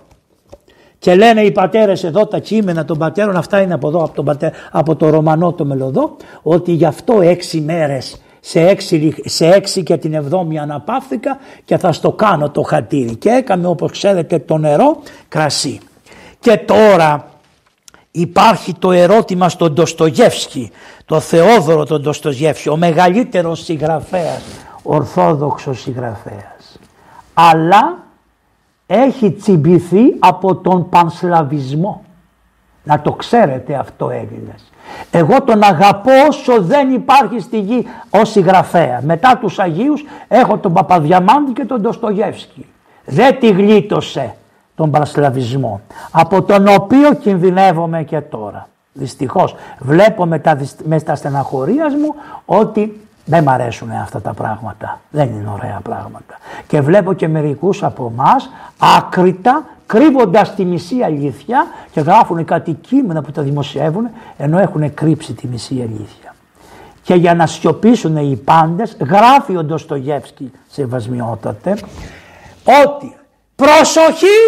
[SPEAKER 2] Και λένε οι πατέρες εδώ τα κείμενα των πατέρων, αυτά είναι από εδώ από, τον από το Ρωμανό το Μελωδό, ότι γι' αυτό έξι μέρες σε έξι, σε έξι και την εβδόμη αναπαύθηκα και θα στο κάνω το χατήρι και έκανε όπως ξέρετε το νερό κρασί. Και τώρα υπάρχει το ερώτημα στον Ντοστογεύσκη, το Θεόδωρο τον Ντοστογεύσκη, ο μεγαλύτερος συγγραφέας, ορθόδοξος συγγραφέας. Αλλά έχει τσιμπηθεί από τον πανσλαβισμό. Να το ξέρετε αυτό Έλληνες. Εγώ τον αγαπώ όσο δεν υπάρχει στη γη ως συγγραφέα. Μετά τους Αγίους έχω τον Παπαδιαμάντη και τον Ντοστογεύσκη. Δεν τη γλίτωσε τον πανσλαβισμό από τον οποίο κινδυνεύομαι και τώρα. Δυστυχώς βλέπω μετά, με τα στεναχωρίας μου ότι δεν μ' αρέσουν αυτά τα πράγματα. Δεν είναι ωραία πράγματα. Και βλέπω και μερικούς από εμάς άκρητα κρύβοντας τη μισή αλήθεια και γράφουν κάτι κείμενα που τα δημοσιεύουν ενώ έχουν κρύψει τη μισή αλήθεια. Και για να σιωπήσουν οι πάντες γράφει ο Ντοστογεύσκη σεβασμιότατε ότι προσοχή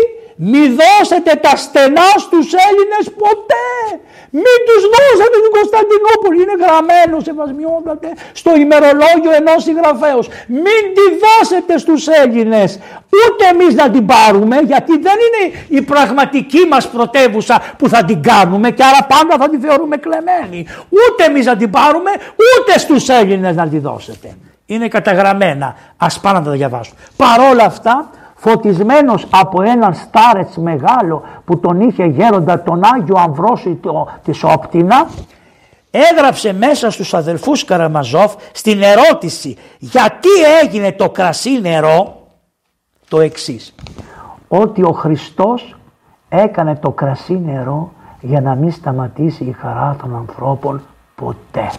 [SPEAKER 2] μη δώσετε τα στενά στους Έλληνες ποτέ. Μην τους δώσετε την Κωνσταντινούπολη. Είναι γραμμένος σε βασμιότατε στο ημερολόγιο ενός συγγραφέως. Μην τη δώσετε στους Έλληνες. Ούτε εμείς να την πάρουμε γιατί δεν είναι η πραγματική μας πρωτεύουσα που θα την κάνουμε και άρα πάντα θα τη θεωρούμε κλεμμένη. Ούτε εμείς να την πάρουμε ούτε στους Έλληνες να τη δώσετε. Είναι καταγραμμένα. Ας πάμε να τα διαβάσουμε. Παρόλα αυτά φωτισμένος από έναν στάρετς μεγάλο που τον είχε γέροντα τον Άγιο Αμβρόσιτο της Όπτινα έγραψε μέσα στους αδελφούς Καραμαζόφ στην ερώτηση γιατί έγινε το κρασί νερό; Το εξής ότι ο Χριστός έκανε το κρασί νερό για να μην σταματήσει η χαρά των ανθρώπων ποτέ.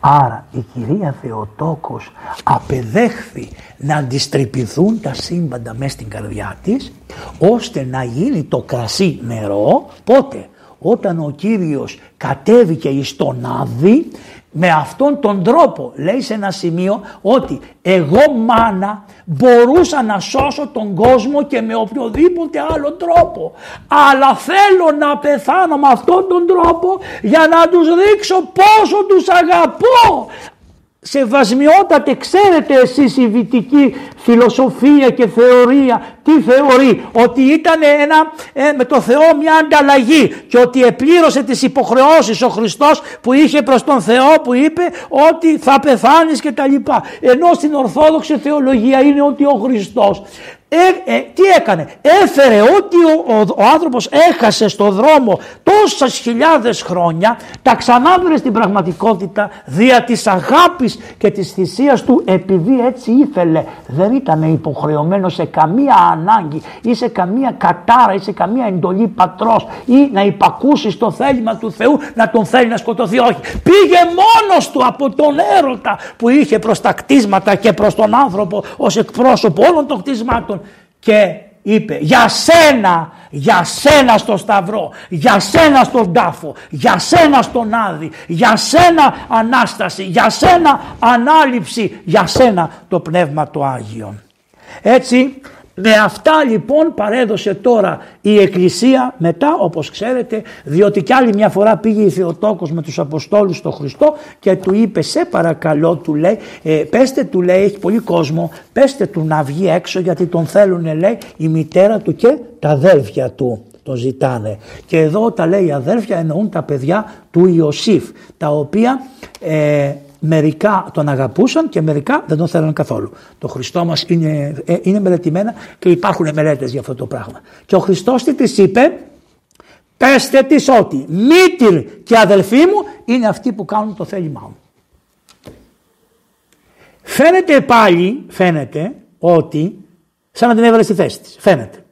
[SPEAKER 2] Άρα η κυρία Θεοτόκος απεδέχθη να αντιστρυπηθούν τα σύμπαντα μέσα στην καρδιά της ώστε να γίνει το κρασί νερό. Πότε; Όταν ο Κύριος κατέβηκε εις τον Άδη με αυτόν τον τρόπο λέει σε ένα σημείο ότι εγώ μάνα μπορούσα να σώσω τον κόσμο και με οποιοδήποτε άλλο τρόπο. Αλλά θέλω να πεθάνω με αυτόν τον τρόπο για να τους δείξω πόσο τους αγαπώ. Σεβασμιότατε ξέρετε εσείς η βυτική φιλοσοφία και θεωρία τι θεωρεί; Ότι ήταν ένα, ε, με το Θεό μια ανταλλαγή και ότι επλήρωσε τις υποχρεώσεις ο Χριστός που είχε προς τον Θεό που είπε ότι θα πεθάνεις και τα λοιπά ενώ στην Ορθόδοξη θεολογία είναι ότι ο Χριστός Ε, ε, τι έκανε, έφερε ότι ο, ο, ο άνθρωπος έχασε στο δρόμο τόσες χιλιάδες χρόνια, τα ξανάβρε στην πραγματικότητα δια της αγάπης και της θυσίας του επειδή έτσι ήθελε. Δεν ήταν υποχρεωμένος σε καμία ανάγκη ή σε καμία κατάρα ή σε καμία εντολή πατρός ή να υπακούσει στο θέλημα του Θεού να τον θέλει να σκοτωθεί. Όχι, πήγε μόνος του από τον έρωτα που είχε προς τα κτίσματα και προς τον άνθρωπο ως εκπρόσωπο όλων των κτισμάτων και είπε για σένα, για σένα στο σταυρό, για σένα στον τάφο, για σένα στον άδη, για σένα Ανάσταση, για σένα Ανάληψη, για σένα το Πνεύμα το Άγιο. Έτσι με αυτά λοιπόν παρέδωσε τώρα η Εκκλησία μετά όπως ξέρετε διότι κι άλλη μια φορά πήγε η Θεοτόκος με τους Αποστόλους στο Χριστό και του είπε σε παρακαλώ του λέει ε, πέστε του λέει έχει πολύ κόσμο πέστε του να βγει έξω γιατί τον θέλουν λέει η μητέρα του και τα αδέλφια του τον ζητάνε. Και εδώ τα λέει αδέρφια εννοούν τα παιδιά του Ιωσήφ τα οποία ε, Μερικά τον αγαπούσαν και μερικά δεν τον θέλαν καθόλου. Το Χριστό μας είναι, ε, είναι μελετημένα και υπάρχουν μελέτες για αυτό το πράγμα. Και ο Χριστός τι της είπε, πέστε της ότι μήτυρ και αδελφοί μου είναι αυτοί που κάνουν το θέλημά μου. Φαίνεται πάλι, φαίνεται ότι σαν να την έβαλε στη θέση της. Φαίνεται.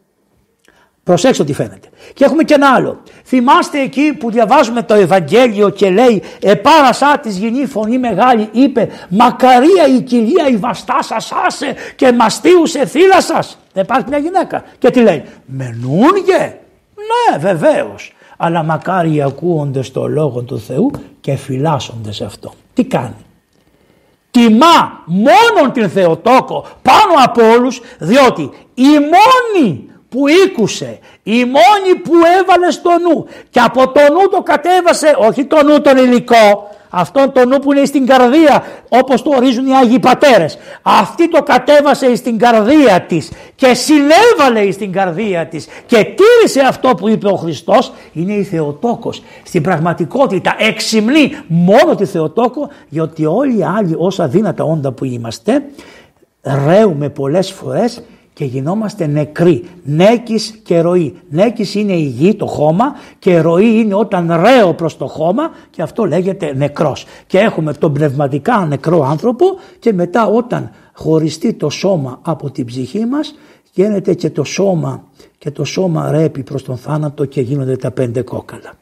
[SPEAKER 2] Προσέξτε τι φαίνεται. Και έχουμε και ένα άλλο. Θυμάστε εκεί που διαβάζουμε το Ευαγγέλιο και λέει «Επάρασά της γυνή φωνή μεγάλη είπε «Μακαρία η κοιλία η βαστά σας άσε και μαστίουσε θύλα σας». Δεν υπάρχει μια γυναίκα. Και τι λέει «Μενούνγε». Ναι βεβαίως. Αλλά μακάρι ακούονται στο λόγο του Θεού και φυλάσσονται σε αυτό. Τι κάνει. Τιμά μόνον την Θεοτόκο πάνω από όλους διότι η μόνη που ήκουσε, η μόνη που έβαλε στο νου και από το νου το κατέβασε, όχι το νου τον υλικό, αυτόν το νου που είναι στην καρδία όπως το ορίζουν οι Άγιοι Πατέρες. Αυτή το κατέβασε στην καρδία της και συνέβαλε στην καρδία της και τήρησε αυτό που είπε ο Χριστός είναι η Θεοτόκος. Στην πραγματικότητα εξυμνεί μόνο τη Θεοτόκο γιατί όλοι οι άλλοι όσα δύνατα όντα που είμαστε ρέουμε πολλές φορές και γινόμαστε νεκροί. Νέκης και ροή. Νέκης είναι η γη, το χώμα και ροή είναι όταν ρέω προς το χώμα και αυτό λέγεται νεκρός. Και έχουμε τον πνευματικά νεκρό άνθρωπο και μετά όταν χωριστεί το σώμα από την ψυχή μας γίνεται και το σώμα και το σώμα ρέπει προς τον θάνατο και γίνονται τα πέντε κόκαλα.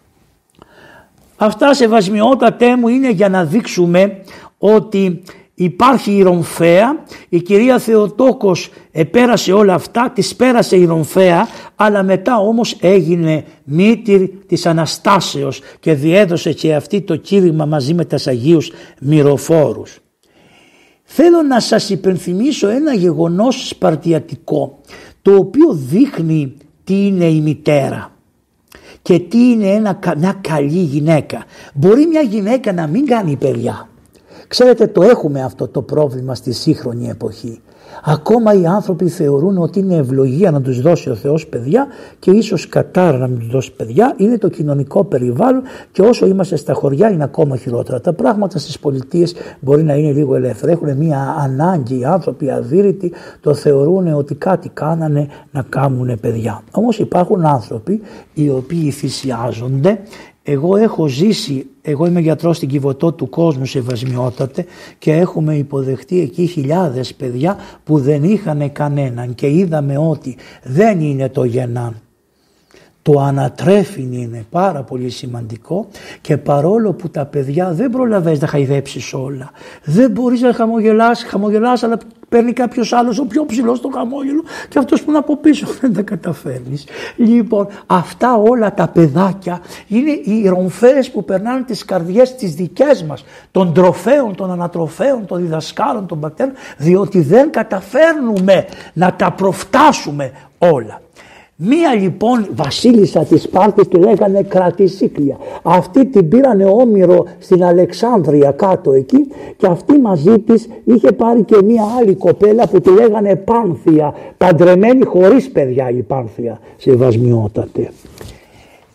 [SPEAKER 2] Αυτά σεβασμιότατέ μου είναι για να δείξουμε ότι Υπάρχει η Ρομφαία, η κυρία Θεοτόκος επέρασε όλα αυτά, τις πέρασε η Ρομφαία, αλλά μετά όμως έγινε μήτυρ της Αναστάσεως και διέδωσε και αυτή το κήρυγμα μαζί με τα Αγίους Μυροφόρους. Θέλω να σας υπενθυμίσω ένα γεγονός σπαρτιατικό, το οποίο δείχνει τι είναι η μητέρα και τι είναι ένα, μια καλή γυναίκα. Μπορεί μια γυναίκα να μην κάνει παιδιά Ξέρετε το έχουμε αυτό το πρόβλημα στη σύγχρονη εποχή. Ακόμα οι άνθρωποι θεωρούν ότι είναι ευλογία να τους δώσει ο Θεός παιδιά και ίσως κατάρα να μην τους δώσει παιδιά είναι το κοινωνικό περιβάλλον και όσο είμαστε στα χωριά είναι ακόμα χειρότερα. Τα πράγματα στις πολιτείες μπορεί να είναι λίγο ελεύθερα. Έχουν μια ανάγκη οι άνθρωποι αδύρυτοι το θεωρούν ότι κάτι κάνανε να κάνουν παιδιά. Όμως υπάρχουν άνθρωποι οι οποίοι θυσιάζονται εγώ έχω ζήσει, εγώ είμαι γιατρός στην Κιβωτό του κόσμου σεβασμιότατε και έχουμε υποδεχτεί εκεί χιλιάδες παιδιά που δεν είχαν κανέναν και είδαμε ότι δεν είναι το γεννάν. Το ανατρέφιν είναι πάρα πολύ σημαντικό και παρόλο που τα παιδιά δεν προλαβαίνεις να χαϊδέψεις όλα. Δεν μπορείς να χαμογελάσει, χαμογελάς αλλά παίρνει κάποιος άλλος ο πιο ψηλός στο χαμόγελο και αυτός που είναι από πίσω δεν τα καταφέρνεις. Λοιπόν, αυτά όλα τα παιδάκια είναι οι ρομφαίε που περνάνε τις καρδιές τις δικές μας, των τροφέων, των ανατροφέων, των διδασκάλων, των πατέρων, διότι δεν καταφέρνουμε να τα προφτάσουμε όλα. Μία λοιπόν βασίλισσα της Σπάρτης τη λέγανε Κρατησίκλια. Αυτή την πήρανε όμοιρο στην Αλεξάνδρεια κάτω εκεί και αυτή μαζί της είχε πάρει και μία άλλη κοπέλα που τη λέγανε Πάνθια. Παντρεμένη χωρίς παιδιά η Πάνθια. Σεβασμιότατε.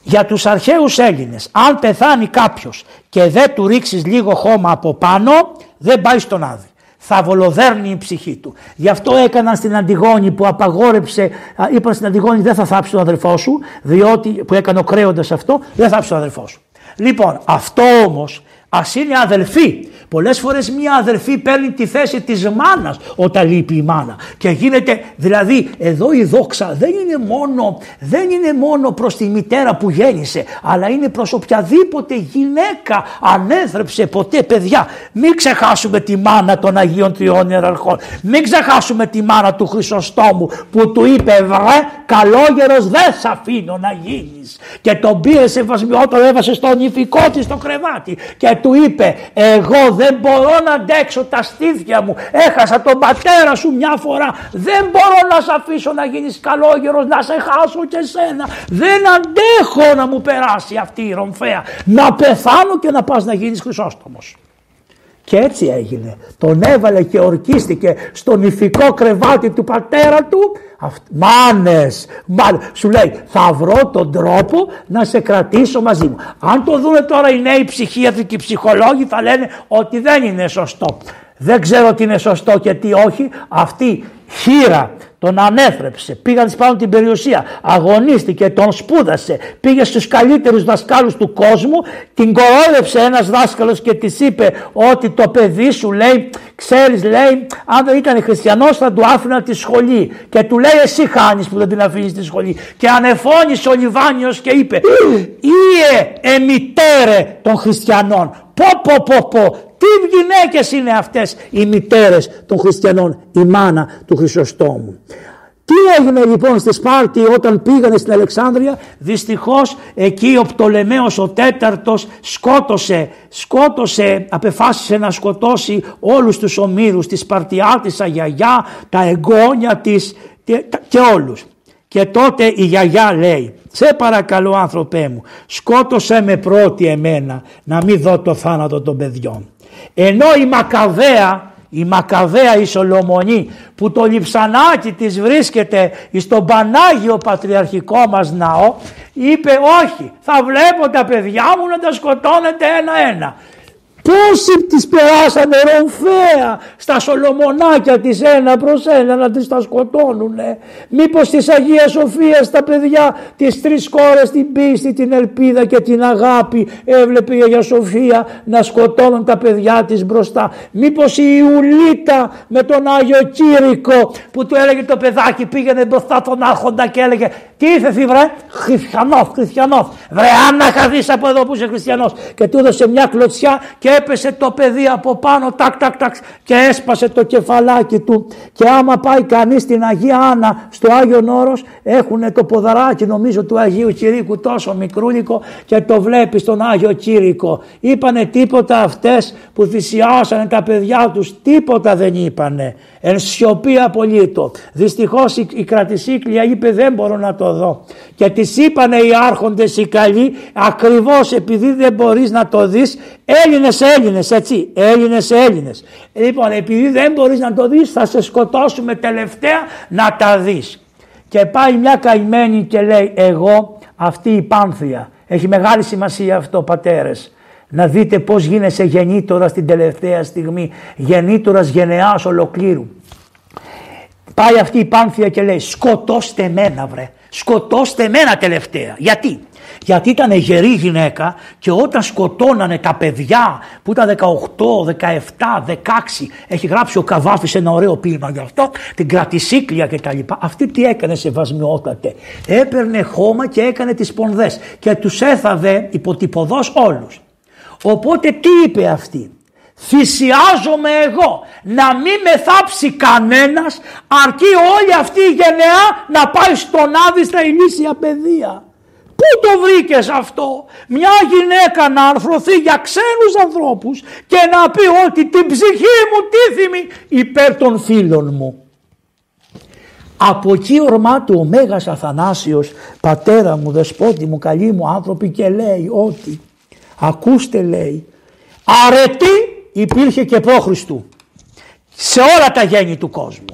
[SPEAKER 2] Για τους αρχαίους Έλληνες αν πεθάνει κάποιος και δεν του ρίξεις λίγο χώμα από πάνω δεν πάει στον άδει. Θα βολοδέρνει η ψυχή του. Γι' αυτό έκαναν στην Αντιγόνη που απαγόρεψε, είπαν στην Αντιγόνη δεν θα θάψει τον αδερφό σου, διότι που έκανε ο κρέοντας αυτό, δεν θα θάψει τον αδερφό σου. Λοιπόν, αυτό όμως Α είναι αδελφοί. Πολλές φορές μία αδελφή παίρνει τη θέση της μάνας όταν λείπει η μάνα. Και γίνεται, δηλαδή εδώ η δόξα δεν είναι μόνο, δεν είναι μόνο προς τη μητέρα που γέννησε, αλλά είναι προς οποιαδήποτε γυναίκα ανέθρεψε ποτέ παιδιά. Μην ξεχάσουμε τη μάνα των Αγίων Τριών Ιεραρχών. Μην ξεχάσουμε τη μάνα του Χρυσοστόμου που του είπε βρε καλόγερος δεν σ' αφήνω να γίνεις. Και τον πήρε σε βασμιό, έβασε στον ηφικό της στο κρεβάτι και του είπε εγώ δεν μπορώ να αντέξω τα στήθια μου. Έχασα τον πατέρα σου μια φορά. Δεν μπορώ να σε αφήσω να γίνεις καλόγερος να σε χάσω και σένα δεν αντέχω να μου περάσει αυτή η ρομφαία. Να πεθάνω και να πας να γίνεις χρυσόστομος και έτσι έγινε. Τον έβαλε και ορκίστηκε στον ηθικό κρεβάτι του πατέρα του. Μάνες, μάνες. Σου λέει θα βρω τον τρόπο να σε κρατήσω μαζί μου. Αν το δούμε τώρα οι νέοι ψυχίατροι και οι ψυχολόγοι θα λένε ότι δεν είναι σωστό. Δεν ξέρω τι είναι σωστό και τι όχι. Αυτή χείρα τον ανέθρεψε, πήγαν πάνω την περιουσία, αγωνίστηκε, τον σπούδασε, πήγε στους καλύτερους δασκάλους του κόσμου, την κορόιδεψε ένας δάσκαλος και της είπε ότι το παιδί σου λέει, ξέρεις λέει, αν δεν ήταν χριστιανός θα του άφηνα τη σχολή. Και του λέει εσύ χάνεις που δεν την αφήνεις τη σχολή και ανεφώνησε ο Λιβάνιος και είπε «Ιε εμιτέρε των χριστιανών, πω πω πω πω, τι γυναίκες είναι αυτές οι μητέρες των χριστιανών, η μάνα του Χρυσοστόμου. Τι έγινε λοιπόν στη Σπάρτη όταν πήγανε στην Αλεξάνδρεια, δυστυχώς εκεί ο Πτολεμαίος ο τέταρτος σκότωσε, σκότωσε, απεφάσισε να σκοτώσει όλους τους ομήρους, τη Σπαρτιάτισσα γιαγιά, τα εγγόνια της και, και όλους. Και τότε η γιαγιά λέει, σε παρακαλώ άνθρωπέ μου, σκότωσέ με πρώτη εμένα να μην δω το θάνατο των παιδιών. Ενώ η Μακαβαία, η Μακαβαία η Σολομονή που το λιψανάκι της βρίσκεται στον Πανάγιο Πατριαρχικό μας ναό είπε όχι θα βλέπω τα παιδιά μου να τα σκοτώνετε ένα-ένα Πόσοι τις περάσανε ρομφαία στα σολομονάκια της ένα προς ένα να τις τα σκοτώνουνε. Μήπως της Αγία Σοφία τα παιδιά τις τρεις κόρες την πίστη, την ελπίδα και την αγάπη έβλεπε η Αγία Σοφία να σκοτώνουν τα παιδιά της μπροστά. Μήπως η Ιουλίτα με τον Άγιο Κύρικο που του έλεγε το παιδάκι πήγαινε μπροστά τον άρχοντα και έλεγε τι ήρθε βρε χριστιανός, χριστιανός. Βρε άνα χαθείς από εδώ που είσαι χριστιανός και του έδωσε μια κλωτσιά και έπεσε το παιδί από πάνω τάκ τάκ τάκ και έσπασε το κεφαλάκι του και άμα πάει κανείς στην Αγία Άννα στο Άγιο Όρος έχουν το ποδαράκι νομίζω του Αγίου Κυρίκου τόσο μικρούλικο και το βλέπει στον Άγιο Κύρικο. Είπανε τίποτα αυτές που θυσιάσανε τα παιδιά τους, τίποτα δεν είπανε. Εν σιωπή απολύτω. Δυστυχώς η, η κρατησίκλια είπε δεν μπορώ να το δω. Και της είπανε οι άρχοντες οι καλοί ακριβώς επειδή δεν μπορείς να το δεις Έλληνες Έλληνες έτσι Έλληνες Έλληνες. Λοιπόν επειδή δεν μπορείς να το δεις θα σε σκοτώσουμε τελευταία να τα δεις. Και πάει μια καημένη και λέει εγώ αυτή η πάνθια. Έχει μεγάλη σημασία αυτό πατέρες να δείτε πώς γίνεσαι γεννήτωρα στην τελευταία στιγμή, γεννήτωρας γενεάς ολοκλήρου. Πάει αυτή η πάνθια και λέει σκοτώστε μένα βρε, σκοτώστε μένα τελευταία. Γιατί, γιατί ήταν γερή γυναίκα και όταν σκοτώνανε τα παιδιά που ήταν 18, 17, 16, έχει γράψει ο Καβάφης ένα ωραίο ποίημα γι' αυτό, την κρατησίκλια και τα λοιπά. Αυτή τι έκανε σε βασμιότατε. Έπαιρνε χώμα και έκανε τις πονδές και τους έθαβε υποτυπωδώς όλους. Οπότε τι είπε αυτή; Θυσιάζομαι εγώ να μην με θάψει κανένας αρκεί όλη αυτή η γενεά να πάει στον Άδη στα ηλίσια παιδεία. Πού το βρήκες αυτό; Μια γυναίκα να αρθρωθεί για ξένους ανθρώπους και να πει ότι την ψυχή μου τίθιμη υπέρ των φίλων μου. Από εκεί ορμάται ο Μέγας Αθανάσιος πατέρα μου, δεσπότη μου, καλή μου άνθρωποι και λέει ότι Ακούστε λέει, αρετή υπήρχε και Χριστού σε όλα τα γέννη του κόσμου.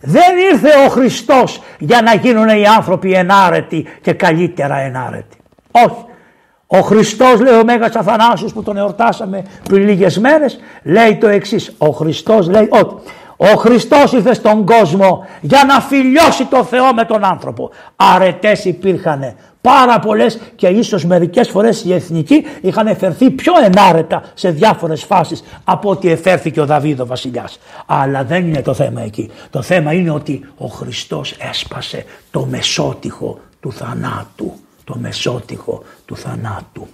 [SPEAKER 2] Δεν ήρθε ο Χριστός για να γίνουν οι άνθρωποι ενάρετοι και καλύτερα ενάρετοι. Όχι. Ο Χριστός λέει ο Μέγας Αθανάσιος που τον εορτάσαμε πριν λίγες μέρες λέει το εξής. Ο Χριστός λέει ότι ο Χριστός ήρθε στον κόσμο για να φιλιώσει το Θεό με τον άνθρωπο. Αρετές υπήρχαν πάρα πολλές και ίσως μερικές φορές οι εθνικοί είχαν εφερθεί πιο ενάρετα σε διάφορες φάσεις από ότι εφέρθηκε ο Δαβίδ ο βασιλιάς. Αλλά δεν είναι το θέμα εκεί. Το θέμα είναι ότι ο Χριστός έσπασε το μεσότυχο του θανάτου. Το μεσότυχο του θανάτου.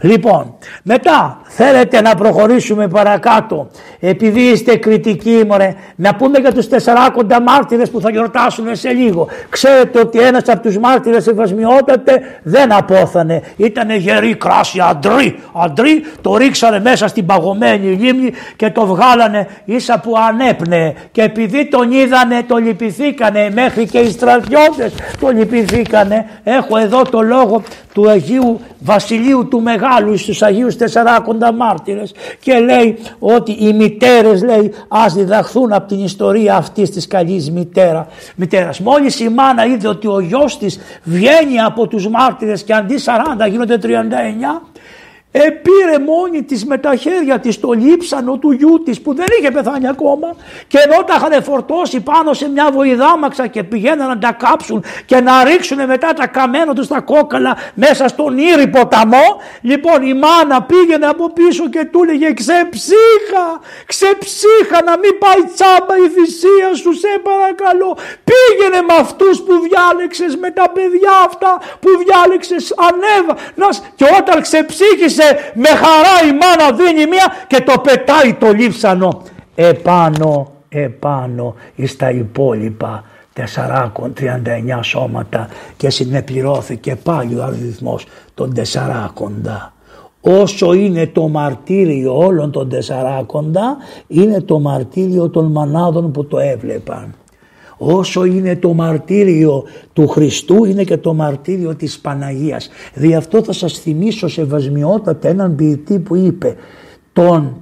[SPEAKER 2] Λοιπόν, μετά θέλετε να προχωρήσουμε παρακάτω. Επειδή είστε κριτικοί, μωρέ, να πούμε για τους τεσσαράκοντα μάρτυρες που θα γιορτάσουν σε λίγο. Ξέρετε ότι ένας από τους μάρτυρες ευασμιότατε δεν απόθανε. Ήτανε γερή κράση, αντρί, αντρί, το ρίξανε μέσα στην παγωμένη λίμνη και το βγάλανε ίσα που ανέπνεε. Και επειδή τον είδανε, το λυπηθήκανε, μέχρι και οι στρατιώτες το λυπηθήκανε. Έχω εδώ το λόγο του Αγίου Βασιλείου του Μεγάλους στους Αγίους Τεσσαράκοντα Μάρτυρες και λέει ότι οι μητέρες λέει ας διδαχθούν από την ιστορία αυτής της καλής μητέρα, μητέρας. Μόλις η μάνα είδε ότι ο γιος της βγαίνει από τους μάρτυρες και αντί 40 γίνονται 39 Επήρε μόνη της με τα χέρια της το λείψανο του γιού της που δεν είχε πεθάνει ακόμα και ενώ τα είχαν φορτώσει πάνω σε μια βοηδάμαξα και πηγαίναν να τα κάψουν και να ρίξουν μετά τα καμένα τους τα κόκαλα μέσα στον ήρη ποταμό λοιπόν η μάνα πήγαινε από πίσω και του έλεγε ξεψύχα, ξεψύχα να μην πάει τσάμπα η θυσία σου σε παρακαλώ πήγαινε με αυτούς που διάλεξες με τα παιδιά αυτά που διάλεξες ανέβα και όταν ξεψύχησε με χαρά η μάνα δίνει μία και το πετάει το λείψανο επάνω, επάνω στα υπόλοιπα 439 σώματα και συνεπληρώθηκε πάλι ο αριθμός των τεσσαράκοντα. Όσο είναι το μαρτύριο όλων των τεσσαράκοντα είναι το μαρτύριο των μανάδων που το έβλεπαν. Όσο είναι το μαρτύριο του Χριστού είναι και το μαρτύριο της Παναγίας. Δι' αυτό θα σας θυμίσω σε βασμιότατα έναν ποιητή που είπε τον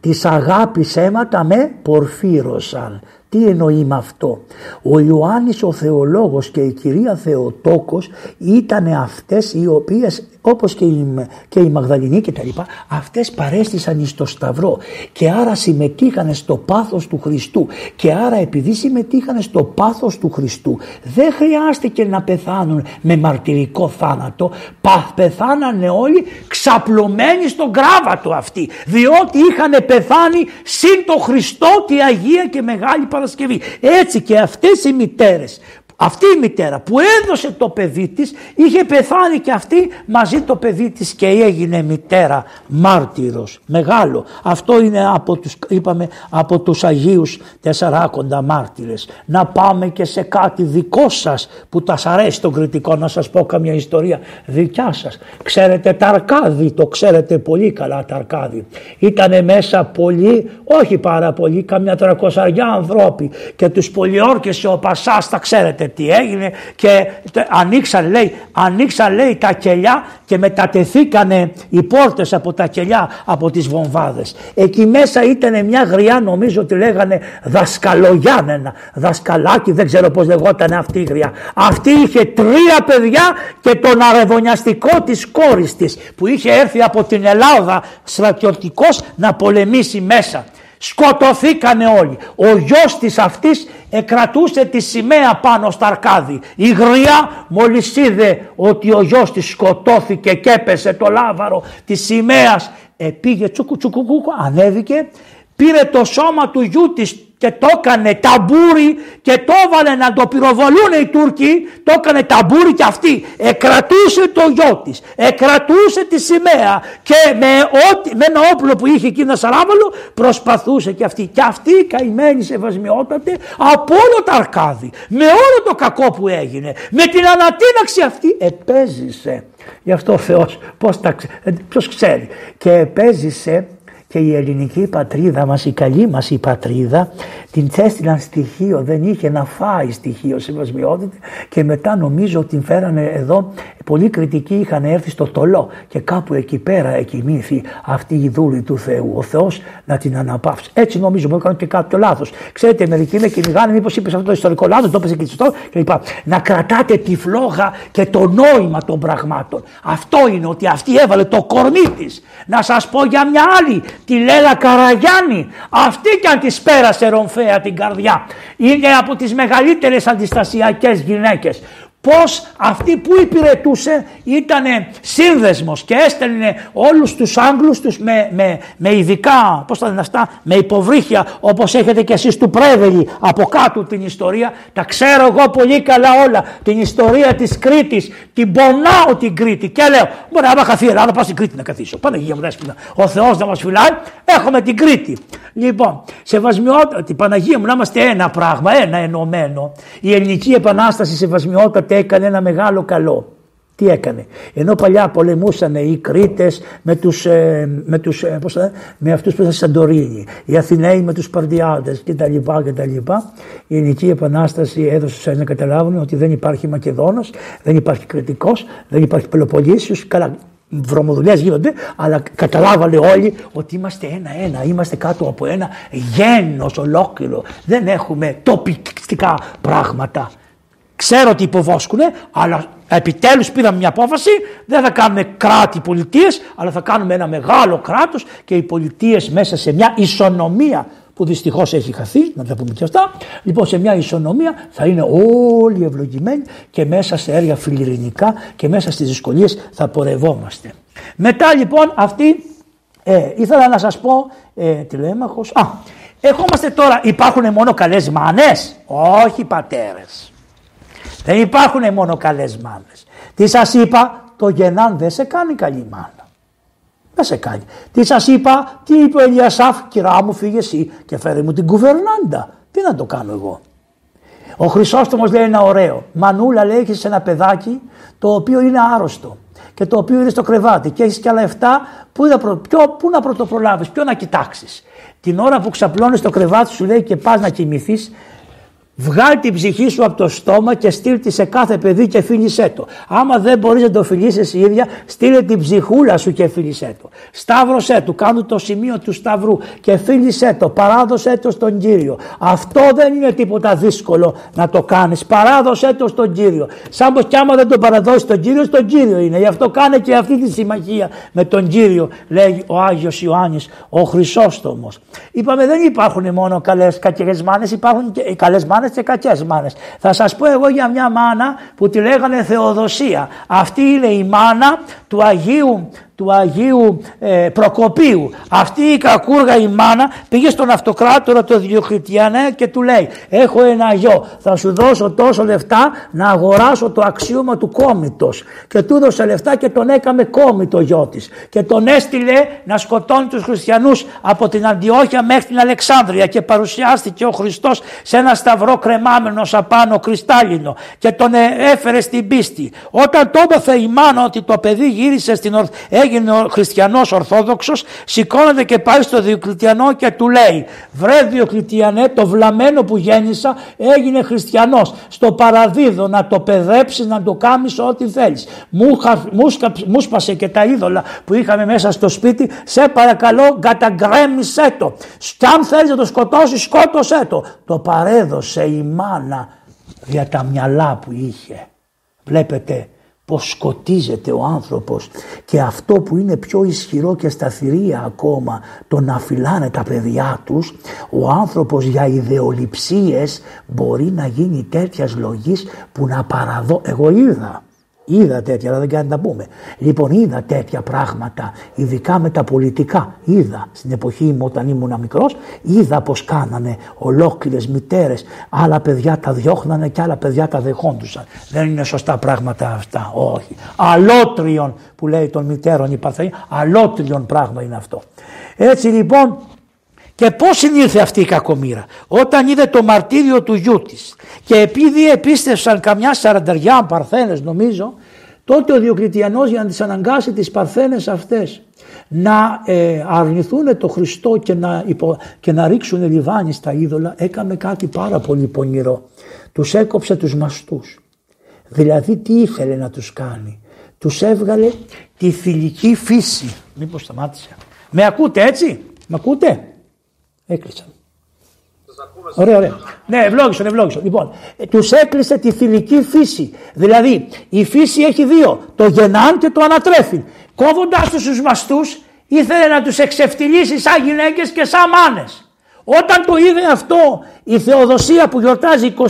[SPEAKER 2] της αγάπης αίματα με πορφύρωσαν. Τι εννοεί με αυτό; Ο Ιωάννης ο Θεολόγος και η κυρία Θεοτόκος ήταν αυτές οι οποίες όπως και η, και η Μαγδαληνή και τα λοιπά, αυτές παρέστησαν εις το Σταυρό και άρα συμμετείχαν στο πάθος του Χριστού και άρα επειδή συμμετείχαν στο πάθος του Χριστού δεν χρειάστηκε να πεθάνουν με μαρτυρικό θάνατο, πεθάνανε όλοι ξαπλωμένοι στον κράβατο αυτοί διότι είχαν πεθάνει συν το Χριστό τη Αγία και Μεγάλη Παρασκευή. Έτσι και αυτές οι μητέρες αυτή η μητέρα που έδωσε το παιδί της είχε πεθάνει και αυτή μαζί το παιδί της και έγινε μητέρα μάρτυρος μεγάλο. Αυτό είναι από τους, είπαμε, από τους Αγίους τεσσαράκοντα μάρτυρες. Να πάμε και σε κάτι δικό σας που τα αρέσει τον κριτικό να σας πω καμιά ιστορία δικιά σας. Ξέρετε Ταρκάδη, το ξέρετε πολύ καλά Ταρκάδη. Ήτανε μέσα πολλοί, όχι πάρα πολλοί, καμιά τρακοσαριά ανθρώποι και τους πολιόρκες ο Πασάς τα ξέρετε τι έγινε και ανοίξαν λέει, ανοίξαν λέει τα κελιά και μετατεθήκανε οι πόρτες από τα κελιά από τις βομβάδες. Εκεί μέσα ήταν μια γριά νομίζω ότι λέγανε δασκαλογιάννενα, δασκαλάκι δεν ξέρω πώς λεγόταν αυτή η γριά. Αυτή είχε τρία παιδιά και τον αρεβωνιαστικό της κόρης της που είχε έρθει από την Ελλάδα στρατιωτικός να πολεμήσει μέσα. Σκοτωθήκανε όλοι. Ο γιος της αυτής εκρατούσε τη σημαία πάνω στα αρκάδι. Η γριά μόλις είδε ότι ο γιος της σκοτώθηκε και έπεσε το λάβαρο της σημαίας. Ε, πήγε τσουκου ανέβηκε, πήρε το σώμα του γιού της και το έκανε ταμπούρι και το έβαλε να το πυροβολούν οι Τούρκοι, το έκανε ταμπούρι και αυτή. Εκρατούσε το γιο της, εκρατούσε τη σημαία και με, ό, με ένα όπλο που είχε εκεί ένα σαράβαλο προσπαθούσε και αυτή. Και αυτή η καημένη σεβασμιότατε από όλο το αρκάδι, με όλο το κακό που έγινε, με την ανατείναξη αυτή επέζησε. Γι' αυτό ο Θεός πώς τα, ποιος ξέρει και επέζησε και η ελληνική πατρίδα μας, η καλή μας η πατρίδα την έστειλαν στοιχείο, δεν είχε να φάει στοιχείο σεβασμιότητα και μετά νομίζω ότι την φέρανε εδώ, πολλοί κριτικοί είχαν έρθει στο τολό και κάπου εκεί πέρα εκοιμήθη αυτή η δούλη του Θεού, ο Θεός να την αναπαύσει. Έτσι νομίζω, μπορεί να κάνω και κάποιο λάθος. Ξέρετε, μερικοί με κυνηγάνε, μήπως είπε αυτό το ιστορικό λάθος, το έπαιζε και στο κλπ. Να κρατάτε τη φλόγα και το νόημα των πραγμάτων. Αυτό είναι ότι αυτή έβαλε το κορμί της. Να σας πω για μια άλλη, τη Λέλα Καραγιάννη. Αυτή κι αν της πέρασε ρομφέ την καρδιά. Είναι από τις μεγαλύτερες αντιστασιακές γυναίκες πως αυτή που υπηρετούσε ήταν σύνδεσμος και έστελνε όλους τους Άγγλους τους με, με, με ειδικά, πώς θα λένε αυτά, με υποβρύχια όπως έχετε και εσείς του Πρέβελη από κάτω την ιστορία. Τα ξέρω εγώ πολύ καλά όλα. Την ιστορία της Κρήτης, την πονάω την Κρήτη και λέω μπορεί να χαθεί η Ελλάδα, πάω στην Κρήτη να καθίσω. Παναγία μου δέσποινα, ο Θεός να μας φυλάει, έχουμε την Κρήτη. Λοιπόν, σεβασμιότητα, Παναγία μου να είμαστε ένα πράγμα, ένα ενωμένο. Η ελληνική επανάσταση σεβασμιότητα έκανε ένα μεγάλο καλό. Τι έκανε. Ενώ παλιά πολεμούσαν οι Κρήτες με, τους, ε, με, τους, ε, πώς με αυτούς που ήταν Σαντορίνη, οι Αθηναίοι με τους Παρδιάδες κτλ. λοιπά Η Ελληνική Επανάσταση έδωσε να καταλάβουν ότι δεν υπάρχει Μακεδόνος, δεν υπάρχει Κρητικός, δεν υπάρχει Πελοποννήσιος. Καλά, βρωμοδουλειές γίνονται, αλλά καταλάβανε όλοι ότι είμαστε ένα-ένα, είμαστε κάτω από ένα γένος ολόκληρο. Δεν έχουμε τοπικά πράγματα. Ξέρω ότι υποβόσκουνε, αλλά επιτέλους πήραμε μια απόφαση, δεν θα κάνουμε κράτη πολιτείες, αλλά θα κάνουμε ένα μεγάλο κράτος και οι πολιτείες μέσα σε μια ισονομία που δυστυχώς έχει χαθεί, να τα πούμε και αυτά. Λοιπόν, σε μια ισονομία θα είναι όλοι ευλογημένοι και μέσα σε έργα φιλιρινικά και μέσα στις δυσκολίες θα πορευόμαστε. Μετά λοιπόν αυτή, ε, ήθελα να σας πω, ε, τηλέμαχος, α, ερχόμαστε τώρα, υπάρχουν μόνο καλές μάνες, όχι πατέρες. Δεν υπάρχουν μόνο καλές μάνες. Τι σας είπα, το γεννάν δεν σε κάνει καλή μάνα. Δεν σε κάνει. Τι σας είπα, τι είπε ο Ελιασάφ, κυρά μου φύγε εσύ και φέρε μου την κουβερνάντα. Τι να το κάνω εγώ. Ο Χρυσόστομος λέει ένα ωραίο. Μανούλα λέει έχεις ένα παιδάκι το οποίο είναι άρρωστο και το οποίο είναι στο κρεβάτι και έχεις και άλλα 7 που, να προ... πού να πρωτοπρολάβεις, ποιο να κοιτάξεις. Την ώρα που ξαπλώνεις το κρεβάτι σου λέει και πας να κοιμηθείς Βγάλει την ψυχή σου από το στόμα και στείλ τη σε κάθε παιδί και φίλησέ το. Άμα δεν μπορείς να το φιλήσει εσύ ίδια, στείλε την ψυχούλα σου και φίλησέ το. Σταύρωσέ του, κάνε το σημείο του σταυρού και φίλησέ το. Παράδοσέ το στον κύριο. Αυτό δεν είναι τίποτα δύσκολο να το κάνεις. Παράδοσέ το στον κύριο. Σαν πως κι άμα δεν το παραδώσεις στον κύριο, στον κύριο είναι. Γι' αυτό κάνε και αυτή τη συμμαχία με τον κύριο, λέει ο Άγιος Ιωάννης, ο Χρυσόστομος. Είπαμε δεν υπάρχουν μόνο καλές κακέ μάνε, υπάρχουν και καλές μάνες μάνες και κακές μάνες. Θα σας πω εγώ για μια μάνα που τη λέγανε Θεοδοσία. Αυτή είναι η μάνα του Αγίου του Αγίου ε, Προκοπίου. Αυτή η κακούργα η μάνα πήγε στον αυτοκράτορα το Διοκλητιανέ και του λέει έχω ένα γιο θα σου δώσω τόσο λεφτά να αγοράσω το αξίωμα του κόμητος και του έδωσε λεφτά και τον έκαμε κόμητο γιο της και τον έστειλε να σκοτώνει τους χριστιανούς από την Αντιόχεια μέχρι την Αλεξάνδρεια και παρουσιάστηκε ο Χριστός σε ένα σταυρό κρεμάμενος απάνω κρυστάλλινο και τον ε, έφερε στην πίστη. Όταν το έπαθε η μάνα ότι το παιδί γύρισε στην ορθ έγινε ο χριστιανός ορθόδοξος σηκώνεται και πάει στο Διοκλητιανό και του λέει βρε Διοκλητιανέ το βλαμένο που γέννησα έγινε χριστιανός. Στο παραδίδω να το παιδέψεις να το κάνεις ό,τι θέλεις. Μου, μου, σπασε και τα είδωλα που είχαμε μέσα στο σπίτι. Σε παρακαλώ καταγκρέμισέ το. Κι αν θέλεις να το σκοτώσεις σκότωσέ το το παρέδωσε η μάνα για τα μυαλά που είχε. Βλέπετε πως σκοτίζεται ο άνθρωπος. Και αυτό που είναι πιο ισχυρό και σταθερή ακόμα το να φυλάνε τα παιδιά τους ο άνθρωπος για ιδεολειψίες μπορεί να γίνει τέτοιας λογής που να παραδώ. Εγώ είδα Είδα τέτοια, αλλά δεν κάνει να τα πούμε. Λοιπόν, είδα τέτοια πράγματα, ειδικά με τα πολιτικά. Είδα στην εποχή μου όταν ήμουν μικρός, είδα πως κάνανε ολόκληρες μητέρες. Άλλα παιδιά τα διώχνανε και άλλα παιδιά τα δεχόντουσαν. Δεν είναι σωστά πράγματα αυτά. Όχι. Αλότριον που λέει των μητέρων η Παρθένη, αλότριον πράγμα είναι αυτό. Έτσι λοιπόν και πώς συνήλθε αυτή η κακομήρα. Όταν είδε το μαρτύριο του γιού της και επειδή επίστευσαν καμιά σαρανταριά παρθένες νομίζω Τότε ο Διοκλητιανός για να τις αναγκάσει τις παρθένες αυτές να ε, αρνηθούν το Χριστό και να, υπο, και να ρίξουν λιβάνι στα είδωλα έκαμε κάτι πάρα πολύ πονηρό. Τους έκοψε τους μαστούς. Δηλαδή τι ήθελε να τους κάνει; Τους έβγαλε τη θηλυκή φύση. Μήπως σταμάτησε. Με ακούτε έτσι; Με ακούτε; Έκλεισαν. Ωραία, ωραία. Ναι, ευλόγησαν, ευλόγησαν. Λοιπόν, ε, τους έκλεισε τη θηλυκή φύση. Δηλαδή, η φύση έχει δύο. Το γεννάν και το ανατρέφει. Κόβοντα τους στους μαστούς, ήθελε να τους εξευτελίσει σαν γυναίκες και σαν μάνες. Όταν το είδε αυτό η Θεοδοσία που γιορτάζει 29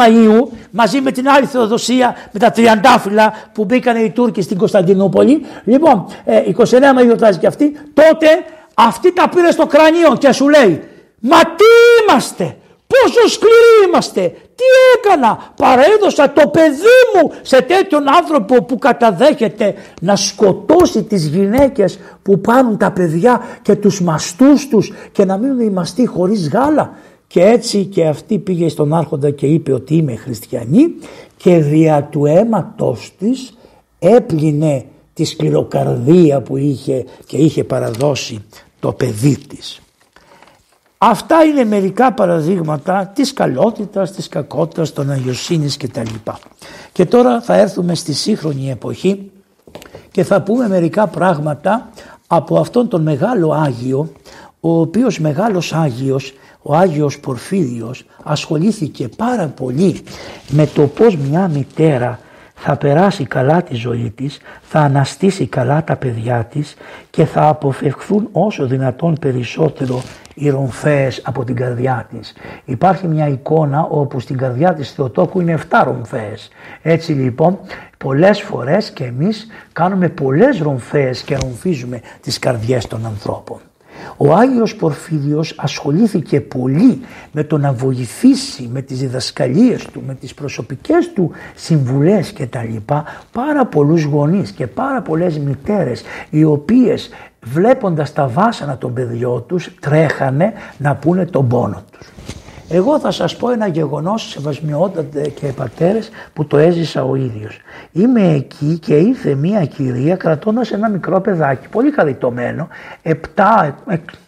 [SPEAKER 2] Μαΐου μαζί με την άλλη Θεοδοσία με τα τριαντάφυλλα που μπήκαν οι Τούρκοι στην Κωνσταντινούπολη λοιπόν 29 ε, Μαΐου γιορτάζει και αυτή τότε αυτή τα πήρε στο κρανίο και σου λέει Μα τι είμαστε, πόσο σκληροί είμαστε, τι έκανα, παρέδωσα το παιδί μου σε τέτοιον άνθρωπο που καταδέχεται να σκοτώσει τις γυναίκες που πάρουν τα παιδιά και τους μαστούς τους και να μείνουν οι μαστοί χωρίς γάλα. Και έτσι και αυτή πήγε στον άρχοντα και είπε ότι είμαι χριστιανή και δια του αίματος της έπλυνε τη σκληροκαρδία που είχε και είχε παραδώσει το παιδί της. Αυτά είναι μερικά παραδείγματα της καλότητας, της κακότητας, των αγιοσύνης κτλ. Και τώρα θα έρθουμε στη σύγχρονη εποχή και θα πούμε μερικά πράγματα από αυτόν τον μεγάλο Άγιο, ο οποίος μεγάλος Άγιος, ο Άγιος Πορφύριος, ασχολήθηκε πάρα πολύ με το πώς μια μητέρα θα περάσει καλά τη ζωή της, θα αναστήσει καλά τα παιδιά της και θα αποφευχθούν όσο δυνατόν περισσότερο οι ρομφές από την καρδιά της. Υπάρχει μια εικόνα όπου στην καρδιά της Θεοτόκου είναι 7 ρομφές. Έτσι λοιπόν πολλές φορές και εμείς κάνουμε πολλές ρομφές και ρομφίζουμε τις καρδιές των ανθρώπων. Ο Άγιος Πορφύριος ασχολήθηκε πολύ με το να βοηθήσει με τις διδασκαλίες του, με τις προσωπικές του συμβουλές και τα λοιπά πάρα πολλούς γονείς και πάρα πολλές μητέρες οι οποίες βλέποντας τα βάσανα των παιδιών τους τρέχανε να πούνε τον πόνο τους. Εγώ θα σας πω ένα γεγονός σεβασμιότατε και πατέρες που το έζησα ο ίδιος. Είμαι εκεί και ήρθε μια κυρία κρατώντας ένα μικρό παιδάκι, πολύ χαριτωμένο, 7,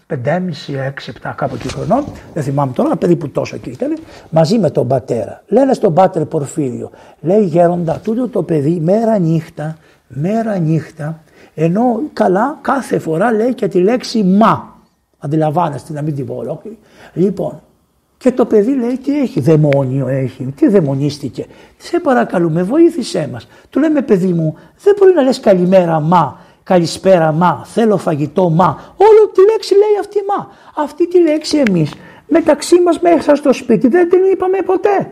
[SPEAKER 2] 5,5, 6, 7 κάπου εκεί χρονών, δεν θυμάμαι τώρα, περίπου τόσο εκεί ήταν, μαζί με τον πατέρα. Λένε στον πάτερ Πορφύριο, λέει γέροντα, τούτο το παιδί μέρα νύχτα, μέρα νύχτα, ενώ καλά κάθε φορά λέει και τη λέξη μα. Αντιλαμβάνεστε να μην την πω ολόκληρη. Λοιπόν, και το παιδί λέει τι έχει, δαιμόνιο έχει, τι δαιμονίστηκε. Σε παρακαλούμε βοήθησέ μας. Του λέμε παιδί μου δεν μπορεί να λες καλημέρα μα, καλησπέρα μα, θέλω φαγητό μα. Όλο τη λέξη λέει αυτή μα. Αυτή τη λέξη εμείς μεταξύ μας μέσα στο σπίτι δεν την είπαμε ποτέ.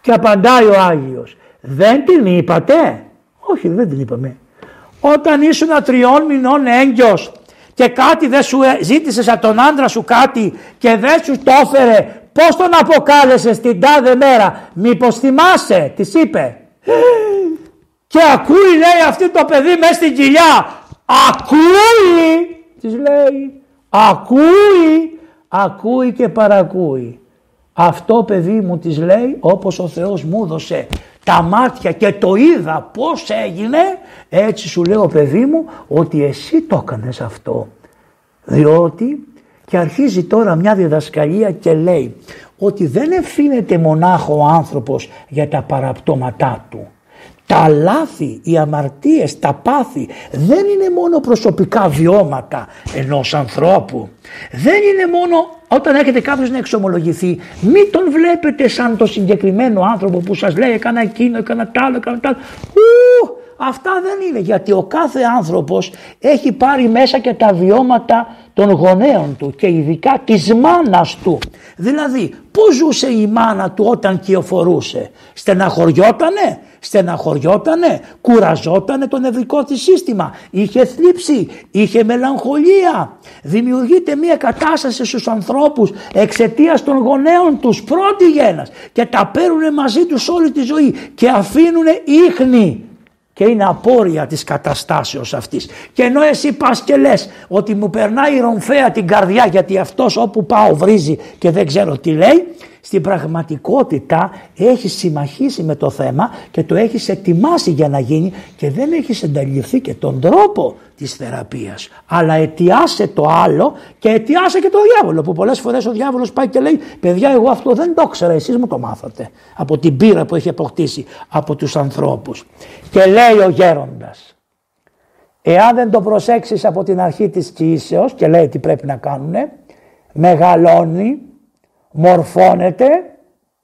[SPEAKER 2] Και απαντάει ο Άγιος, δεν την είπατε. Όχι δεν την είπαμε. Όταν ήσουν τριών μηνών έγκυος και κάτι δεν σου ε, ζήτησες από τον άντρα σου κάτι και δεν σου το έφερε, πώς τον αποκάλεσες την τάδε μέρα, μήπως θυμάσαι, της είπε. Και ακούει λέει αυτή το παιδί μέσα στην κοιλιά, ακούει, της λέει, ακούει, ακούει και παρακούει. Αυτό παιδί μου της λέει όπως ο Θεός μου έδωσε τα μάτια και το είδα πώς έγινε. Έτσι σου λέω παιδί μου ότι εσύ το έκανες αυτό. Διότι και αρχίζει τώρα μια διδασκαλία και λέει ότι δεν ευθύνεται μονάχο ο άνθρωπος για τα παραπτώματά του τα λάθη, οι αμαρτίες, τα πάθη δεν είναι μόνο προσωπικά βιώματα ενός ανθρώπου. Δεν είναι μόνο όταν έχετε κάποιος να εξομολογηθεί μην τον βλέπετε σαν το συγκεκριμένο άνθρωπο που σας λέει έκανα εκείνο, έκανα τ' άλλο, έκανα τ' άλλο. Ου, αυτά δεν είναι γιατί ο κάθε άνθρωπος έχει πάρει μέσα και τα βιώματα των γονέων του και ειδικά της μάνας του. Δηλαδή πώς ζούσε η μάνα του όταν κυοφορούσε; Στεναχωριότανε, στεναχωριότανε, κουραζότανε το νευρικό της σύστημα, είχε θλίψη, είχε μελαγχολία; Δημιουργείται μια κατάσταση στους ανθρώπους εξαιτίας των γονέων τους πρώτη γένας και τα παίρνουν μαζί τους όλη τη ζωή και αφήνουν ίχνη και είναι απόρρια της καταστάσεως αυτής. Και ενώ εσύ πας και λες ότι μου περνάει η ρομφαία την καρδιά γιατί αυτός όπου πάω βρίζει και δεν ξέρω τι λέει, στην πραγματικότητα έχει συμμαχίσει με το θέμα και το έχεις ετοιμάσει για να γίνει και δεν έχεις ενταλειφθεί και τον τρόπο της θεραπείας. Αλλά αιτιάσε το άλλο και αιτιάσε και το διάβολο που πολλές φορές ο διάβολος πάει και λέει παιδιά εγώ αυτό δεν το ήξερα εσείς μου το μάθατε από την πείρα που έχει αποκτήσει από τους ανθρώπους. Και λέει ο γέροντας εάν δεν το προσέξεις από την αρχή της κοιήσεως και λέει τι πρέπει να κάνουν μεγαλώνει μορφώνεται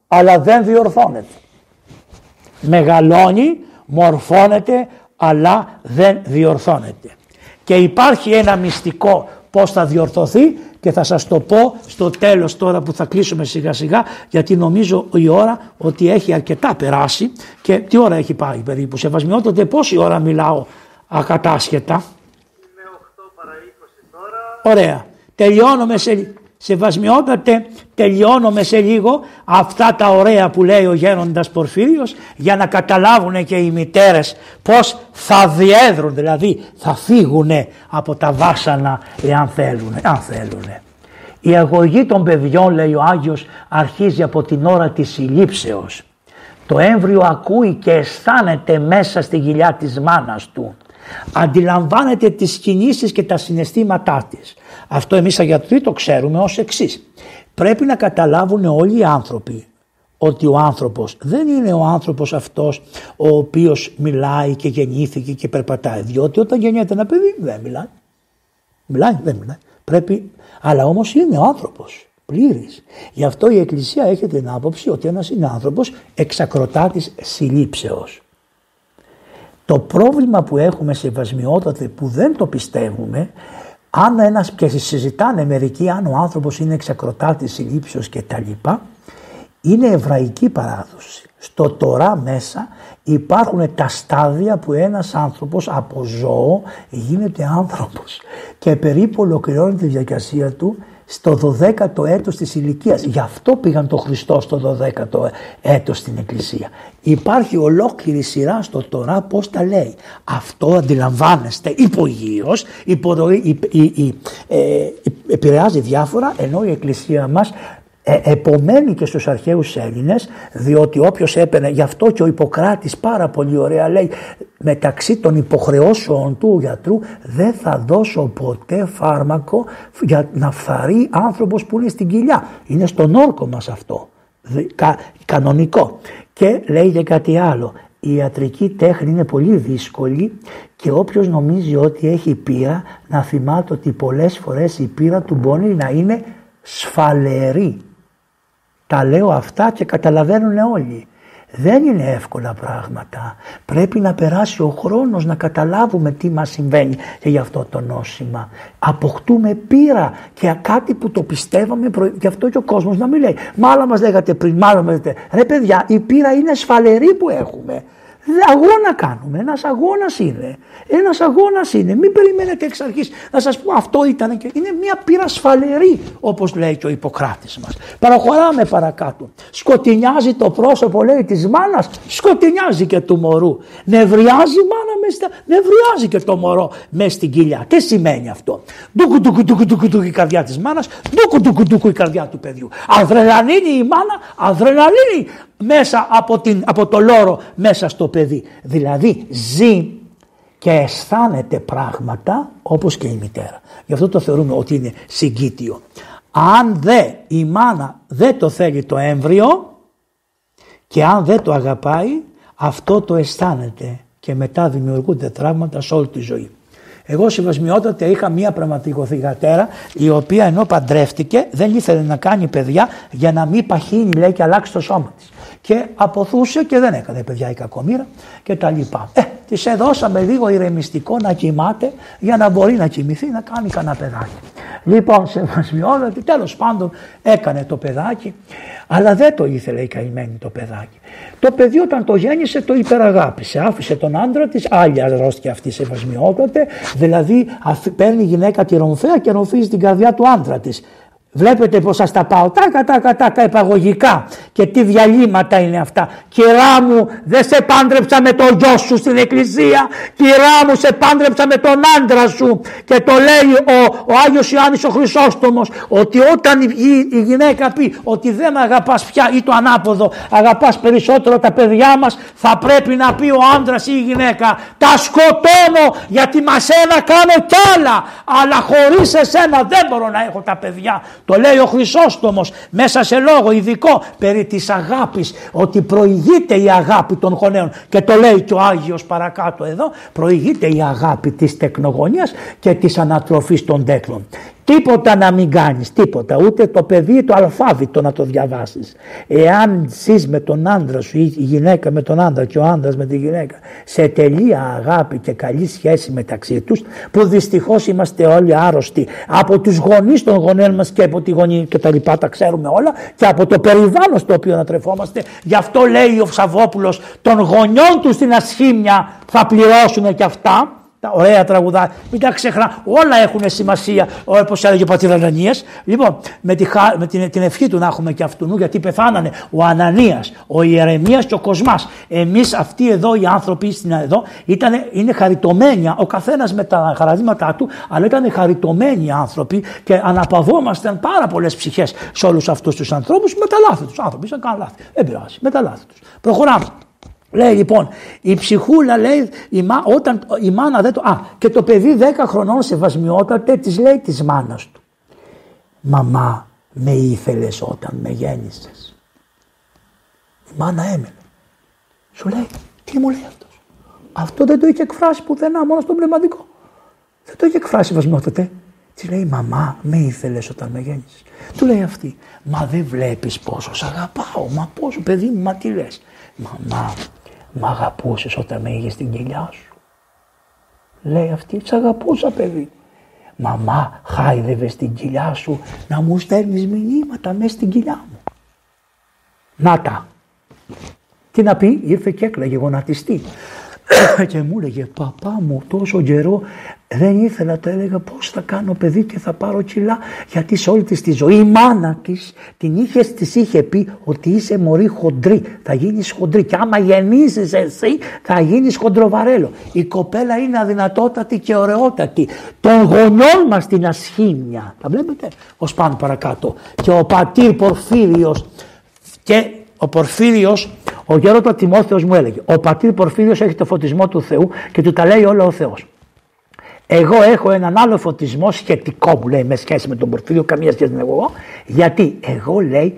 [SPEAKER 2] αλλά δεν διορθώνεται. Μεγαλώνει, μορφώνεται αλλά δεν διορθώνεται. Και υπάρχει ένα μυστικό πώς θα διορθωθεί και θα σας το πω στο τέλος τώρα που θα κλείσουμε σιγά σιγά γιατί νομίζω η ώρα ότι έχει αρκετά περάσει και τι ώρα έχει πάει περίπου. Σεβασμιότατε πόση ώρα μιλάω ακατάσχετα;
[SPEAKER 1] Είναι 8 παρα 20 τώρα.
[SPEAKER 2] Ωραία. Τελειώνουμε σε, Σεβασμιότατε, τελειώνουμε σε λίγο αυτά τα ωραία που λέει ο γέροντας Πορφύριος για να καταλάβουν και οι μητέρες πως θα διέδρουν, δηλαδή θα φύγουν από τα βάσανα εάν θέλουν. Αν θέλουν. Η αγωγή των παιδιών λέει ο Άγιος αρχίζει από την ώρα της συλλήψεως. Το έμβριο ακούει και αισθάνεται μέσα στη γυλιά της μάνας του. Αντιλαμβάνεται τις κινήσεις και τα συναισθήματά της. Αυτό εμείς σαν γιατροί το ξέρουμε ως εξής. Πρέπει να καταλάβουν όλοι οι άνθρωποι ότι ο άνθρωπος δεν είναι ο άνθρωπος αυτός ο οποίος μιλάει και γεννήθηκε και περπατάει. Διότι όταν γεννιέται ένα παιδί δεν μιλάει. Μιλάει, δεν μιλάει. Πρέπει, αλλά όμως είναι ο άνθρωπος πλήρης. Γι' αυτό η Εκκλησία έχει την άποψη ότι ένας είναι άνθρωπος εξακροτάτης συλλήψεως. Το πρόβλημα που έχουμε σε βασμιότατε που δεν το πιστεύουμε αν ένας και συζητάνε μερικοί αν ο άνθρωπος είναι εξακροτάτης συλλήψεως και τα λοιπά είναι εβραϊκή παράδοση. Στο τώρα μέσα υπάρχουν τα στάδια που ένας άνθρωπος από ζώο γίνεται άνθρωπος και περίπου ολοκληρώνει τη διαδικασία του στο 12ο έτος της ηλικίας. Γι' αυτό πήγαν το Χριστό στο 12ο έτος στην Εκκλησία. Υπάρχει ολόκληρη σειρά στο τώρα πώς τα λέει. Αυτό αντιλαμβάνεστε υπογείως, υποδοή, ε, επηρεάζει διάφορα ενώ η Εκκλησία μας ε, επομένει και στους αρχαίους Έλληνες διότι όποιος έπαιρνε γι' αυτό και ο Ιπποκράτης πάρα πολύ ωραία λέει μεταξύ των υποχρεώσεων του γιατρού δεν θα δώσω ποτέ φάρμακο για να φθαρεί άνθρωπος που είναι στην κοιλιά είναι στον όρκο μας αυτό κα, κανονικό. Και λέει και κάτι άλλο η ιατρική τέχνη είναι πολύ δύσκολη και όποιος νομίζει ότι έχει πείρα να θυμάται ότι πολλές φορές η πείρα του μπορεί να είναι σφαλερή τα λέω αυτά και καταλαβαίνουν όλοι. Δεν είναι εύκολα πράγματα. Πρέπει να περάσει ο χρόνος να καταλάβουμε τι μας συμβαίνει και γι' αυτό το νόσημα. Αποκτούμε πείρα και κάτι που το πιστεύαμε γι' αυτό και ο κόσμος να μην λέει. Μάλλον μας λέγατε πριν, μάλλον μας λέγατε. Ρε παιδιά η πείρα είναι σφαλερή που έχουμε. Αγώνα κάνουμε. Ένας αγώνας είναι. Ένας αγώνας είναι. Μην περιμένετε εξ αρχής να σας πω αυτό ήταν και είναι μια πύρα σφαλερή, όπως λέει και ο Ιπποκράτης μας. Παραχωράμε παρακάτω. Σκοτεινιάζει το πρόσωπο, λέει, της μάνας, σκοτεινιάζει και του μωρού. Νευριάζει η μάνα μες στα... νευριάζει και το μωρό μες στην κοιλιά. Τι σημαίνει αυτό; Ντούκου, ντούκου, ντούκου, ντούκου, ντούκου η καρδιά της μάνας, ντούκου, ντούκου, ντούκου η καρδιά του παιδιού. Αδρεναλίνη η μάνα, αδρεναλίνη μέσα από, την, από το λόρο μέσα στο παιδί. Δηλαδή ζει και αισθάνεται πράγματα όπως και η μητέρα. Γι' αυτό το θεωρούμε ότι είναι συγκίτιο. Αν δε η μάνα δεν το θέλει το έμβριο και αν δεν το αγαπάει αυτό το αισθάνεται και μετά δημιουργούνται τραύματα σε όλη τη ζωή. Εγώ συμβασμιότατα είχα μία πραγματικοθυγατέρα η οποία ενώ παντρεύτηκε δεν ήθελε να κάνει παιδιά για να μην παχύνει λέει και αλλάξει το σώμα της και αποθούσε και δεν έκανε παιδιά η κακομήρα και τα λοιπά. Ε, της έδωσαμε λίγο ηρεμιστικό να κοιμάται για να μπορεί να κοιμηθεί να κάνει κανένα παιδάκι. Λοιπόν, σε ότι τέλος πάντων έκανε το παιδάκι, αλλά δεν το ήθελε η καημένη το παιδάκι. Το παιδί όταν το γέννησε το υπεραγάπησε. Άφησε τον άντρα της, άλλη αρρώστια αυτή σε βασμιότατε, δηλαδή παίρνει η γυναίκα τη ρομφαία και ρομφίζει την καρδιά του άντρα της. Βλέπετε πως σας τα πάω, τάκα τάκα τάκα επαγωγικά. Και τι διαλύματα είναι αυτά. Κυρά μου δεν σε πάντρεψα με το γιο σου στην εκκλησία, κυρά μου σε πάντρεψα με τον άντρα σου. Και το λέει ο, ο Άγιος Ιωάννης ο Χρυσόστομος ότι όταν η, η, γυναίκα πει ότι δεν αγαπάς πια ή το ανάποδο αγαπάς περισσότερο τα παιδιά μας θα πρέπει να πει ο άντρας ή η γυναίκα τα σκοτώνω γιατί μας ένα κάνω κι άλλα. Αλλά χωρίς εσένα δεν μπορώ να έχω τα παιδιά το λέει ο Χρυσόστομος μέσα σε λόγο ειδικό περί της αγάπης ότι προηγείται η αγάπη των γονέων και το λέει και ο Άγιος παρακάτω εδώ προηγείται η αγάπη της τεκνογωνίας και της ανατροφής των τέκνων. Τίποτα να μην κάνεις, τίποτα, ούτε το παιδί το αλφάβητο να το διαβάσεις. Εάν ζεις με τον άντρα σου ή η γυναίκα με τον άντρα και ο άντρας με τη γυναίκα σε τελεία αγάπη και καλή σχέση μεταξύ τους που δυστυχώς είμαστε όλοι άρρωστοι από τους γονείς των γονέων μας και από τη γονή και τα λοιπά τα ξέρουμε όλα και από το περιβάλλον στο οποίο ανατρεφόμαστε. Γι' αυτό λέει ο Σαββόπουλος των γονιών τους στην ασχήμια θα πληρώσουν και αυτά τα ωραία τραγουδά, μην τα ξεχνά, όλα έχουν σημασία, όπω έλεγε ο πατήρ Ανανίας. Λοιπόν, με, τη, με την, την ευχή του να έχουμε και αυτού, γιατί πεθάνανε ο Ανανίας, ο Ιερεμίας και ο Κοσμάς. Εμείς αυτοί εδώ οι άνθρωποι στην εδώ ήτανε, είναι χαριτωμένοι, ο καθένας με τα χαραδίματά του, αλλά ήταν χαριτωμένοι άνθρωποι και αναπαυόμασταν πάρα πολλές ψυχές σε όλους αυτούς τους ανθρώπους με τα λάθη τους. Άνθρωποι, είχαν κάνει λάθη. Δεν πειράζει, με τα λάθη τους. Προχωράμε. Λέει λοιπόν, η ψυχούλα λέει, η, μα, όταν η μάνα δεν το... Α, και το παιδί 10 χρονών σεβασμιότατε της λέει της μάνας του. Μαμά, με ήθελες όταν με γέννησες. Η μάνα έμενε. Σου λέει, τι μου λέει αυτός. Αυτό δεν το είχε εκφράσει πουθενά, μόνο στο πνευματικό. Δεν το είχε εκφράσει σεβασμιότατε. Της λέει, μαμά, με ήθελες όταν με γέννησες. Του λέει αυτή, μα δεν βλέπεις πόσο σ' αγαπάω, μα πόσο παιδί μου, μα τι λες. Μαμά, Μ' αγαπούσες όταν με είχες στην κοιλιά σου. Λέει αυτή, σ' αγαπούσα παιδί. Μαμά, χάιδευε στην κοιλιά σου να μου στέλνεις μηνύματα μέσα στην κοιλιά μου. Να τα. Τι να πει, ήρθε και έκλαγε γονατιστή. (coughs) και μου έλεγε παπά μου τόσο καιρό δεν ήθελα το έλεγα πώς θα κάνω παιδί και θα πάρω κιλά γιατί σε όλη της τη ζωή η μάνα της την είχε, της είχε πει ότι είσαι μωρή χοντρή θα γίνεις χοντρή και άμα γεννήσεις εσύ θα γίνεις χοντροβαρέλο η κοπέλα είναι αδυνατότατη και ωραιότατη. Των γονιών μας την ασχήμια. Τα βλέπετε ως πάνω παρακάτω. Και ο πατήρ Πορφύριος και ο Πορφύριος ο γέροντα Τιμόθεος μου έλεγε: Ο πατήρ Πορφύριος έχει το φωτισμό του Θεού και του τα λέει όλα ο Θεός. Εγώ έχω έναν άλλο φωτισμό σχετικό μου λέει με σχέση με τον Πορφύριο, καμία σχέση με εγώ. Γιατί εγώ λέει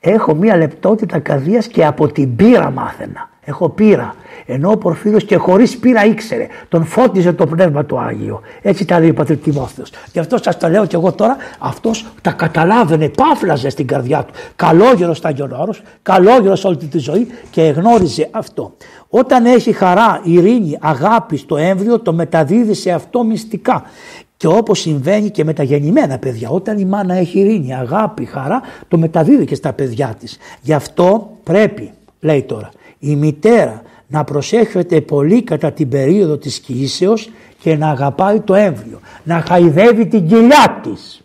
[SPEAKER 2] έχω μία λεπτότητα καρδίας και από την πείρα μάθαινα. Έχω πείρα. Ενώ ο Πορφύριος και χωρίς πείρα ήξερε. Τον φώτιζε το πνεύμα του Άγιο. Έτσι τα λέει ο πατήρ Τιμόθεος. Γι' αυτό σας τα λέω και εγώ τώρα. Αυτός τα καταλάβαινε, πάφλαζε στην καρδιά του. Καλόγερος στα καλό καλόγερος όλη τη ζωή και εγνώριζε αυτό. Όταν έχει χαρά, ειρήνη, αγάπη στο έμβριο, το μεταδίδει σε αυτό μυστικά. Και όπως συμβαίνει και με τα γεννημένα παιδιά, όταν η μάνα έχει ειρήνη, αγάπη, χαρά, το μεταδίδει και στα παιδιά της. Γι' αυτό πρέπει, λέει τώρα, η μητέρα να προσέχεται πολύ κατά την περίοδο της κοιήσεως και να αγαπάει το έμβριο, να χαϊδεύει την κοιλιά της.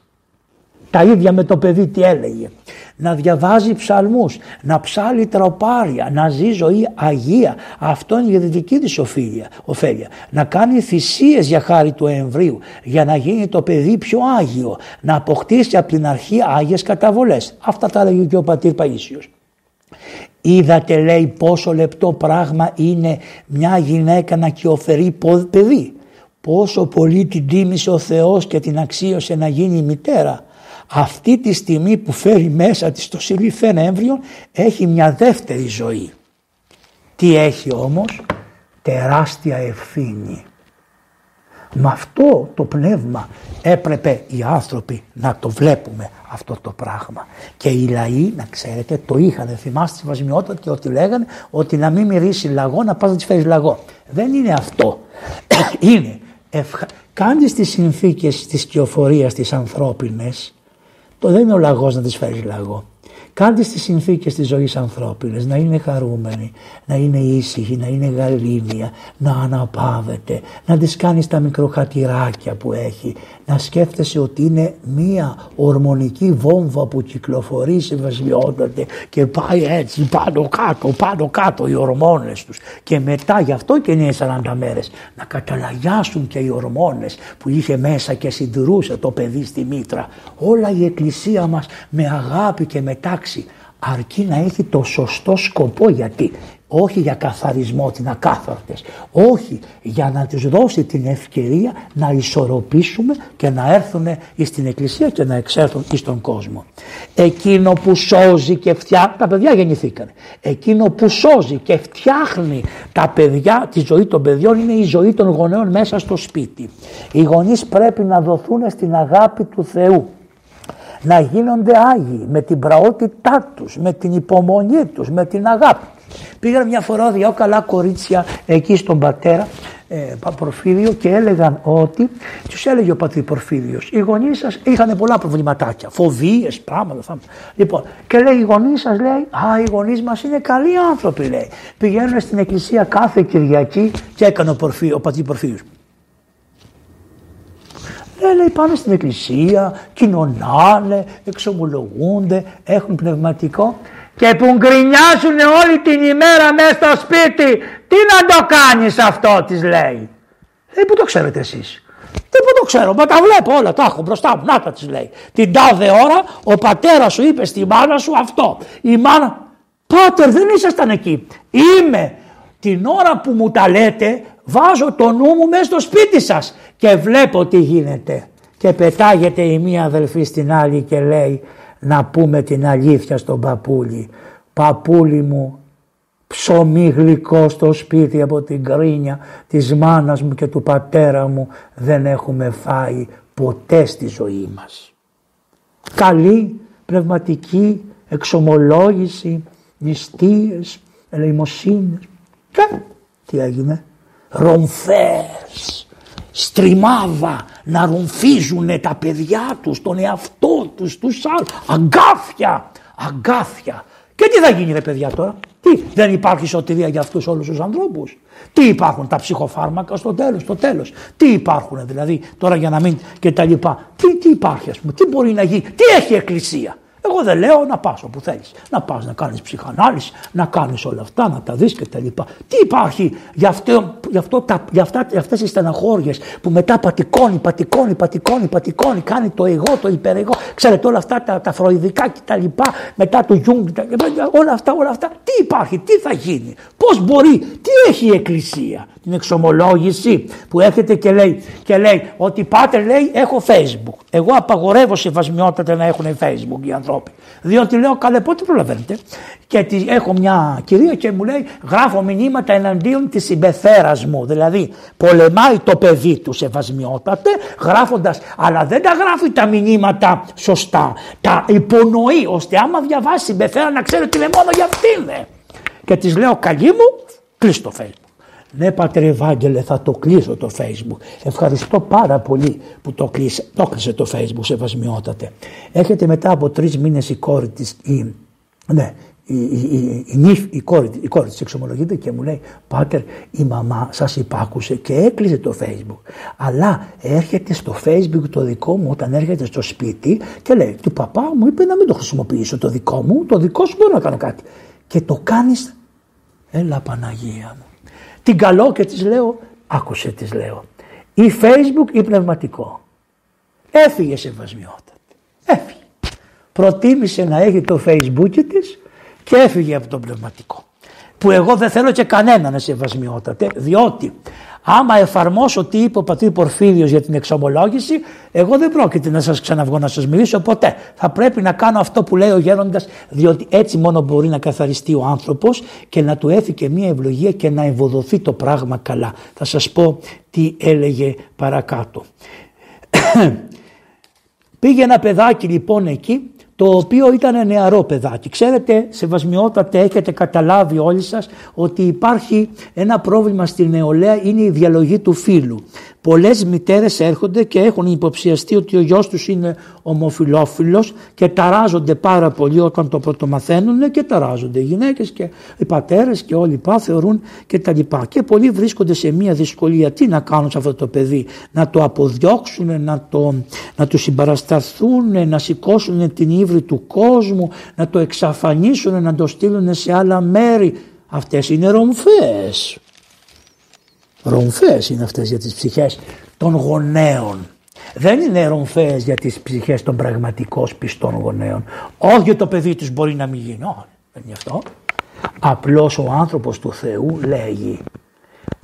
[SPEAKER 2] Τα ίδια με το παιδί τι έλεγε. Να διαβάζει ψαλμούς, να ψάλει τροπάρια, να ζει ζωή αγία. Αυτό είναι για τη δική της ωφέλεια. Να κάνει θυσίες για χάρη του εμβρίου, για να γίνει το παιδί πιο άγιο. Να αποκτήσει από την αρχή άγιες καταβολές. Αυτά τα έλεγε και ο πατήρ Παΐσιος. Είδατε λέει πόσο λεπτό πράγμα είναι μια γυναίκα να κυοφερεί παιδί. Πόσο πολύ την τίμησε ο Θεός και την αξίωσε να γίνει μητέρα. Αυτή τη στιγμή που φέρει μέσα της το συλληφθέν έμβριο έχει μια δεύτερη ζωή. Τι έχει όμως, τεράστια ευθύνη. Με αυτό το πνεύμα έπρεπε οι άνθρωποι να το βλέπουμε αυτό το πράγμα. Και οι λαοί, να ξέρετε, το είχαν. Θυμάστε τη βασιμιότητα και ότι λέγανε ότι να μην μυρίσει λαγό, να πας να της φέρεις λαγό. Δεν είναι αυτό. (coughs) είναι ευχα... κάνεις τις συνθήκες της κυοφορίας της ανθρώπινες, το δεν είναι ο λαγός να της φέρεις λαγό. Κάντε τις συνθήκες της ζωής ανθρώπινες να είναι χαρούμενοι, να είναι ήσυχοι, να είναι γαλήνια, να αναπαύεται, να τις κάνεις τα μικροχατηράκια που έχει, να σκέφτεσαι ότι είναι μία ορμονική βόμβα που κυκλοφορεί συμβασιότατε και πάει έτσι πάνω κάτω, πάνω κάτω οι ορμόνες τους και μετά γι' αυτό και είναι 40 μέρες να καταλαγιάσουν και οι ορμόνες που είχε μέσα και συντηρούσε το παιδί στη μήτρα. Όλα η εκκλησία μας με αγάπη και με τάξη αρκεί να έχει το σωστό σκοπό γιατί όχι για καθαρισμό την ακάθαρτες, όχι για να τους δώσει την ευκαιρία να ισορροπήσουμε και να έρθουν στην εκκλησία και να εξέρθουν στον κόσμο. Εκείνο που σώζει και φτιάχνει, τα παιδιά γεννηθήκανε, εκείνο που σώζει και φτιάχνει τα παιδιά, τη ζωή των παιδιών είναι η ζωή των γονέων μέσα στο σπίτι. Οι γονείς πρέπει να δοθούν στην αγάπη του Θεού να γίνονται Άγιοι με την πραότητά τους, με την υπομονή τους, με την αγάπη. Πήγαν μια φορά δύο καλά κορίτσια εκεί στον πατέρα ε, Πορφύριο και έλεγαν ότι, τους έλεγε ο πατήρ Πορφύριος, οι γονείς σας είχαν πολλά προβληματάκια, φοβίες, πράγματα. Θα... Λοιπόν, και λέει: Οι γονείς σας, λέει, Α, οι γονείς μας είναι καλοί άνθρωποι, λέει. Πηγαίνουν στην εκκλησία κάθε Κυριακή και έκανε ο, Πορφύ, ο πατήρ Πορφύριος. Ε, λέει πάνε στην εκκλησία, κοινωνάνε, εξομολογούνται, έχουν πνευματικό και που γκρινιάζουν όλη την ημέρα μέσα στο σπίτι. Τι να το κάνεις αυτό της λέει. Λέει που το ξέρετε εσείς; Τι που το ξέρω, μα τα βλέπω όλα, τα έχω μπροστά μου, να τα της λέει. Την τάδε ώρα ο πατέρας σου είπε στη μάνα σου αυτό. Η μάνα, πάτερ δεν ήσασταν εκεί. Είμαι την ώρα που μου τα λέτε βάζω το νου μου μέσα στο σπίτι σας και βλέπω τι γίνεται. Και πετάγεται η μία αδελφή στην άλλη και λέει να πούμε την αλήθεια στον παππούλη. Παππούλη μου ψωμί γλυκό στο σπίτι από την κρίνια της μάνας μου και του πατέρα μου δεν έχουμε φάει ποτέ στη ζωή μας. Καλή πνευματική εξομολόγηση, νηστείες, ελεημοσύνες. Και τι έγινε ρομφές, στριμάδα να ρομφίζουν τα παιδιά τους, τον εαυτό τους, τους άλλους, αγκάθια, αγκάθια. Και τι θα γίνει ρε παιδιά τώρα, τι, δεν υπάρχει σωτηρία για αυτούς όλους τους ανθρώπους; Τι υπάρχουν τα ψυχοφάρμακα στο τέλος, στο τέλος; Τι υπάρχουν δηλαδή τώρα για να μην και τα λοιπά. Τι, τι υπάρχει ας πούμε, τι μπορεί να γίνει, τι έχει η εκκλησία; Εγώ δεν λέω να πας όπου θέλεις. Να πας να κάνεις ψυχανάλυση, να κάνεις όλα αυτά, να τα δεις και τα λοιπά. Τι υπάρχει για, αυτό, για, αυτό, τα, για, αυτά, για αυτές τις στεναχώριες που μετά πατικώνει, πατικώνει, πατικώνει, πατικώνει, κάνει το εγώ, το υπερεγώ. Ξέρετε όλα αυτά τα, τα φροϋδικά και τα λοιπά, μετά το Γιούγκ, όλα αυτά, όλα αυτά. Τι υπάρχει, τι θα γίνει, πώς μπορεί, τι έχει η Εκκλησία. Την εξομολόγηση που έρχεται και λέει, και λέει ότι πάτερ λέει έχω facebook. Εγώ απαγορεύω σεβασμιότατα να έχουν facebook οι άνθρωποι διότι λέω καλέ πότε προλαβαίνετε; Και έχω μια κυρία και μου λέει γράφω μηνύματα εναντίον της συμπεθέρας μου. Δηλαδή πολεμάει το παιδί του σεβασμιότατε γράφοντας αλλά δεν τα γράφει τα μηνύματα σωστά. Τα υπονοεί ώστε άμα διαβάσει συμπεθέρα να ξέρει ότι είναι μόνο για αυτήν. Και της λέω καλή μου κλείσει το facebook. Ναι Πατέρ Ευάγγελε θα το κλείσω το facebook. Ευχαριστώ πάρα πολύ που το, κλείσε, το κλείσε το facebook σεβασμιότατε. Έχετε μετά από τρεις μήνες η κόρη της, η, ναι, η, η, η, η, κόρη, η κόρη της εξομολογείται και μου λέει Πάτερ η μαμά σας υπάκουσε και έκλεισε το facebook αλλά έρχεται στο facebook το δικό μου όταν έρχεται στο σπίτι και λέει του παπά μου είπε να μην το χρησιμοποιήσω το δικό μου το δικό σου μπορεί να κάνω κάτι και το κάνεις έλα Παναγία μου την καλό και της λέω, άκουσε της λέω, ή facebook ή πνευματικό. Έφυγε σε βασμιότατη. Έφυγε. Προτίμησε να έχει το facebook της και έφυγε από το πνευματικό. Που εγώ δεν θέλω και κανένα να σε βασμιότατε, διότι Άμα εφαρμόσω τι είπε ο πατήρ Πορφύριος για την εξομολόγηση, εγώ δεν πρόκειται να σας ξαναβγώ να σας μιλήσω ποτέ. Θα πρέπει να κάνω αυτό που λέει ο γέροντας, διότι έτσι μόνο μπορεί να καθαριστεί ο άνθρωπος και να του έθηκε μια ευλογία και να ευοδοθεί το πράγμα καλά. Θα σας πω τι έλεγε παρακάτω. (coughs) Πήγε ένα παιδάκι λοιπόν εκεί το οποίο ήταν νεαρό παιδάκι. Ξέρετε, σεβασμιότατε, έχετε καταλάβει όλοι σας ότι υπάρχει ένα πρόβλημα στη νεολαία, είναι η διαλογή του φίλου. πολλές μητέρες έρχονται και έχουν υποψιαστεί ότι ο γιος τους είναι ομοφιλόφιλος και ταράζονται πάρα πολύ όταν το πρωτομαθαίνουν και ταράζονται οι γυναίκες και οι πατέρες και όλοι πά θεωρούν και τα λοιπά. Και πολλοί βρίσκονται σε μια δυσκολία τι να κάνουν σε αυτό το παιδί, να το αποδιώξουν, να το, να το συμπαρασταθούν, να σηκώσουν την ύβρη του κόσμου, να το εξαφανίσουν, να το στείλουν σε άλλα μέρη. Αυτές είναι ρομφές. Ρομφές είναι αυτές για τις ψυχές των γονέων. Δεν είναι ρομφές για τις ψυχές των πραγματικών πιστών γονέων. Όχι το παιδί τους μπορεί να μην γίνει. Όχι, δεν είναι αυτό. Απλώς ο άνθρωπος του Θεού λέγει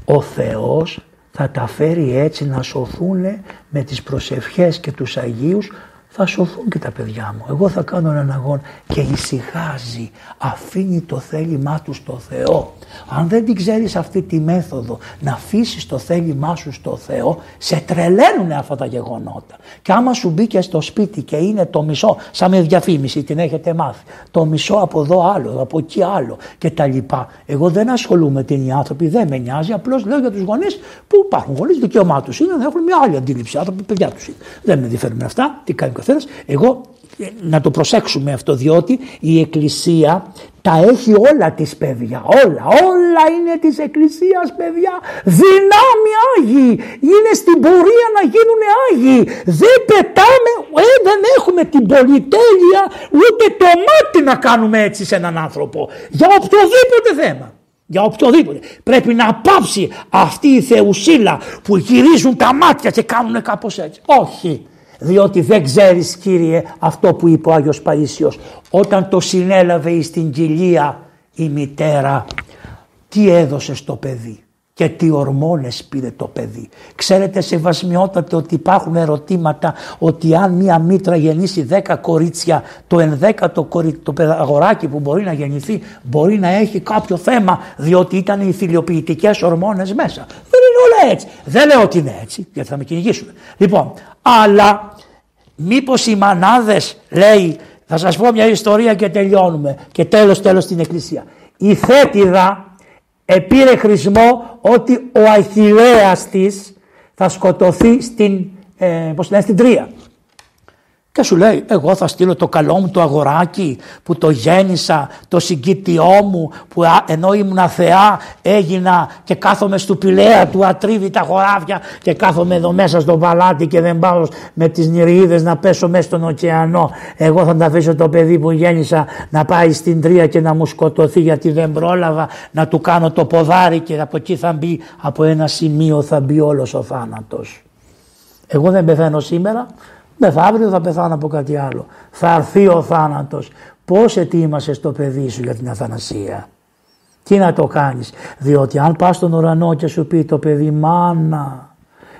[SPEAKER 2] ο Θεός θα τα φέρει έτσι να σωθούν με τις προσευχές και τους Αγίους θα σωθούν και τα παιδιά μου. Εγώ θα κάνω έναν αγώνα και ησυχάζει, αφήνει το θέλημά του στο Θεό. Αν δεν την ξέρεις αυτή τη μέθοδο να αφήσεις το θέλημά σου στο Θεό, σε τρελαίνουν αυτά τα γεγονότα. Και άμα σου μπήκε στο σπίτι και είναι το μισό, σαν με διαφήμιση την έχετε μάθει, το μισό από εδώ άλλο, από εκεί άλλο και τα λοιπά. Εγώ δεν ασχολούμαι την οι άνθρωποι, δεν με νοιάζει, απλώς λέω για τους γονείς που υπάρχουν γονείς, δικαίωμά τους είναι να έχουν μια άλλη αντίληψη. Άνθρωποι, παιδιά τους είναι. Δεν με ενδιαφέρουν αυτά, τι κάνει ο καθένας. Εγώ να το προσέξουμε αυτό διότι η Εκκλησία τα έχει όλα τις παιδιά, όλα, όλα είναι της Εκκλησίας παιδιά, δυνάμει Άγιοι, είναι στην πορεία να γίνουν Άγιοι, δεν πετάμε, ε, δεν έχουμε την πολυτέλεια ούτε το μάτι να κάνουμε έτσι σε έναν άνθρωπο, για οποιοδήποτε θέμα. Για οποιοδήποτε. Πρέπει να πάψει αυτή η θεουσίλα που γυρίζουν τα μάτια και κάνουν κάπως έτσι. Όχι διότι δεν ξέρεις Κύριε αυτό που είπε ο Άγιος Παΐσιος όταν το συνέλαβε στην κοιλία η μητέρα τι έδωσε στο παιδί και τι ορμόνες πήρε το παιδί. Ξέρετε σεβασμιότατε ότι υπάρχουν ερωτήματα ότι αν μία μήτρα γεννήσει 10 κορίτσια το ενδέκατο το αγοράκι που μπορεί να γεννηθεί μπορεί να έχει κάποιο θέμα διότι ήταν οι θηλιοποιητικές ορμόνες μέσα. Δεν είναι όλα έτσι. Δεν λέω ότι είναι έτσι γιατί θα με κυνηγήσουν. Λοιπόν, αλλά μήπως οι μανάδες λέει θα σας πω μια ιστορία και τελειώνουμε και τέλος τέλος στην εκκλησία. Η θέτιδα επήρε χρησμό ότι ο Αχιλλέας της θα σκοτωθεί στην, ε, πώς λένε, στην Τρία. Και σου λέει εγώ θα στείλω το καλό μου το αγοράκι που το γέννησα, το συγκίτιό μου που ενώ ήμουν θεά έγινα και κάθομαι στου πηλαία του ατρίβει τα χωράφια και κάθομαι εδώ μέσα στο παλάτι και δεν πάω με τις νηριίδες να πέσω μέσα στον ωκεανό. Εγώ θα τα αφήσω το παιδί που γέννησα να πάει στην τρία και να μου σκοτωθεί γιατί δεν πρόλαβα να του κάνω το ποδάρι και από εκεί θα μπει από ένα σημείο θα μπει όλος ο θάνατος. Εγώ δεν πεθαίνω σήμερα, Μεθαύριο θα πεθάνω από κάτι άλλο. Θα έρθει ο θάνατος. Πώς ετοίμασες το παιδί σου για την αθανασία; Τι να το κάνεις; Διότι αν πας στον ουρανό και σου πει το παιδί μάνα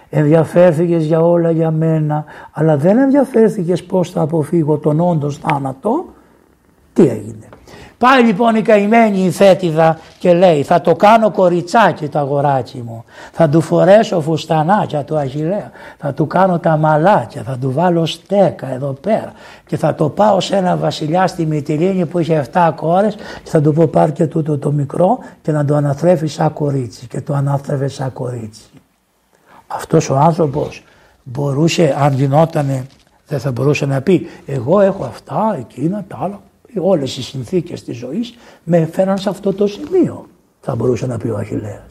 [SPEAKER 2] ενδιαφέρθηκες για όλα για μένα αλλά δεν ενδιαφέρθηκες πώς θα αποφύγω τον όντως θάνατο τι έγινε; Πάει λοιπόν η καημένη η θέτιδα και λέει θα το κάνω κοριτσάκι το αγοράκι μου. Θα του φορέσω φουστανάκια του Αχιλέα. Θα του κάνω τα μαλάκια. Θα του βάλω στέκα εδώ πέρα. Και θα το πάω σε ένα βασιλιά στη Μυτιλίνη που είχε 7 κόρες και θα του πω πάρ και τούτο το μικρό και να το αναθρέφει σαν κορίτσι. Και το ανάθρεφε σαν κορίτσι. Αυτός ο άνθρωπος μπορούσε αν γινότανε δεν θα μπορούσε να πει εγώ έχω αυτά, εκείνα, τα άλλα όλες οι συνθήκες της ζωής με έφεραν σε αυτό το σημείο θα μπορούσε να πει ο Αχιλέας.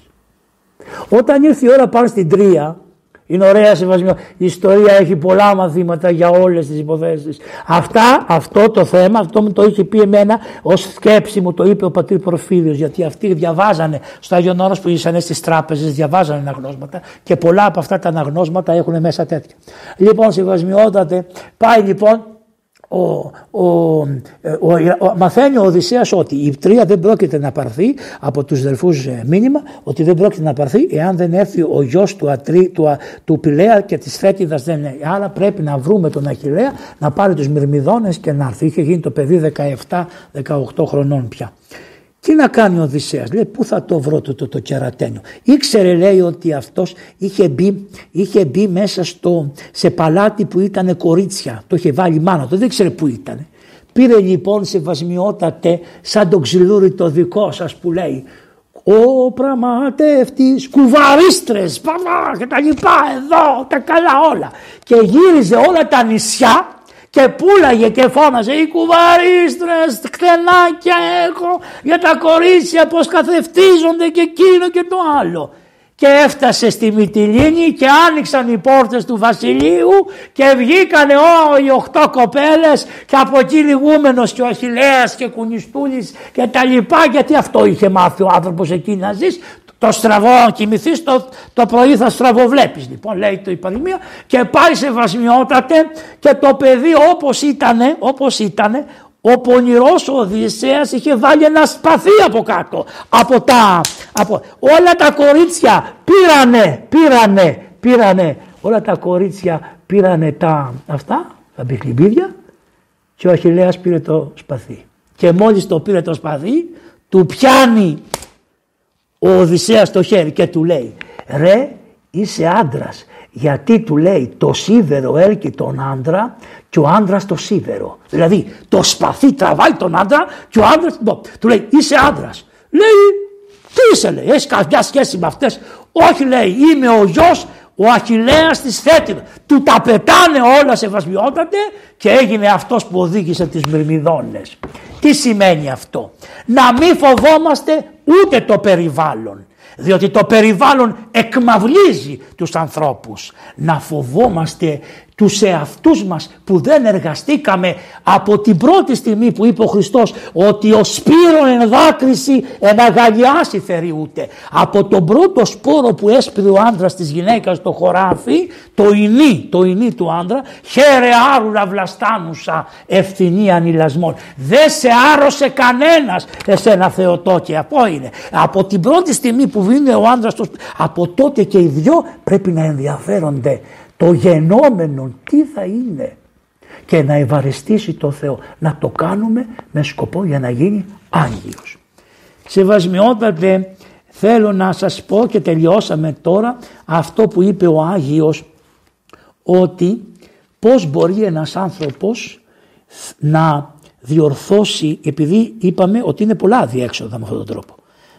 [SPEAKER 2] Όταν ήρθε η ώρα πάνω στην Τρία είναι ωραία σεβασμό. Η ιστορία έχει πολλά μαθήματα για όλες τις υποθέσεις. Αυτά, αυτό το θέμα, αυτό μου το είχε πει εμένα ως σκέψη μου το είπε ο πατήρ Προφίδιος γιατί αυτοί διαβάζανε στο Άγιον Όρος που ήσανε στις τράπεζες διαβάζανε αναγνώσματα και πολλά από αυτά τα αναγνώσματα έχουν μέσα τέτοια. Λοιπόν σεβασμιότατε πάει λοιπόν ο, ο, ο, ο, μαθαίνει ο Οδυσσέας ότι η Τρία δεν πρόκειται να πάρθει από τους δελφούς ε, μήνυμα ότι δεν πρόκειται να πάρθει εάν δεν έρθει ο γιος του, ατρί, του, του Πηλαία και της Φέτιδας δεν είναι. Άρα πρέπει να βρούμε τον Αχιλέα να πάρει τους Μυρμιδόνες και να έρθει. Είχε γίνει το παιδί 17-18 χρονών πια. Τι να κάνει ο Οδυσσέας, λέει πού θα το βρω το, το, το κερατένιο; Ήξερε λέει ότι αυτός είχε μπει, είχε μπει μέσα στο, σε παλάτι που ήταν κορίτσια, το είχε βάλει μάνα του, δεν ήξερε πού ήταν. Πήρε λοιπόν σε βασμιότατε σαν το ξυλούρι το δικό σας που λέει ο πραγματεύτης, κουβαρίστρες, παπά και τα λοιπά εδώ, τα καλά όλα. Και γύριζε όλα τα νησιά και πουλάγε και φώναζε οι κουβαρίστρες, κτενάκια έχω για τα κορίτσια πως καθευτίζονται και εκείνο και το άλλο και έφτασε στη Μυτιλίνη και άνοιξαν οι πόρτες του βασιλείου και βγήκανε όλοι οι οχτώ κοπέλες και από εκεί λιγούμενος και ο Αχιλέας και Κουνιστούλης και τα λοιπά γιατί αυτό είχε μάθει ο άνθρωπος εκεί να ζεις το στραβό αν κοιμηθείς το, το πρωί θα στραβοβλέπεις λοιπόν λέει το υπαρημία και πάει σε βασμιότατε και το παιδί όπως ήτανε, όπως ήτανε ο πονηρός ο Οδυσσέας είχε βάλει ένα σπαθί από κάτω. Από τα, από, όλα τα κορίτσια πήρανε, πήρανε, πήρανε. Όλα τα κορίτσια πήρανε τα αυτά, τα μπιχλιμπίδια και ο Αχιλέας πήρε το σπαθί. Και μόλις το πήρε το σπαθί, του πιάνει ο Οδυσσέας το χέρι και του λέει «Ρε, είσαι άντρας, γιατί του λέει το σίδερο έλκει τον άντρα και ο άντρα το σίδερο. Δηλαδή το σπαθί τραβάει τον άντρα και ο άντρα του λέει είσαι άντρας. Λέει τι είσαι λέει, έχεις κάποια σχέση με αυτές. Όχι λέει είμαι ο γιος ο Αχιλέας της θέτει. Του τα πετάνε όλα σε βασμιότατε και έγινε αυτός που οδήγησε τις Μυρμηδόνες. Τι σημαίνει αυτό; Να μην φοβόμαστε ούτε το περιβάλλον διότι το περιβάλλον εκμαυλίζει τους ανθρώπους. Να φοβόμαστε τους εαυτούς μας που δεν εργαστήκαμε από την πρώτη στιγμή που είπε ο Χριστός ότι ο σπύρον εν δάκρυση εν αγαλιάσει θερεί Από τον πρώτο σπόρο που έσπηρε ο άντρας της γυναίκας στο χωράφι, το ινί, το ινί του άντρα, χαίρε άρουλα βλαστάνουσα ευθυνή ανηλασμών. Δεν σε άρρωσε κανένας εσένα Θεοτόκε, αυτό είναι. Από την πρώτη στιγμή που βγαίνει ο άντρας, από τότε και οι δυο πρέπει να ενδιαφέρονται το γενόμενο τι θα είναι και να ευαριστήσει το Θεό. Να το κάνουμε με σκοπό για να γίνει Άγιος. Σεβασμιότατε θέλω να σας πω και τελειώσαμε τώρα αυτό που είπε ο Άγιος ότι πώς μπορεί ένας άνθρωπος να διορθώσει επειδή είπαμε ότι είναι πολλά αδιέξοδα με αυτόν τον τρόπο.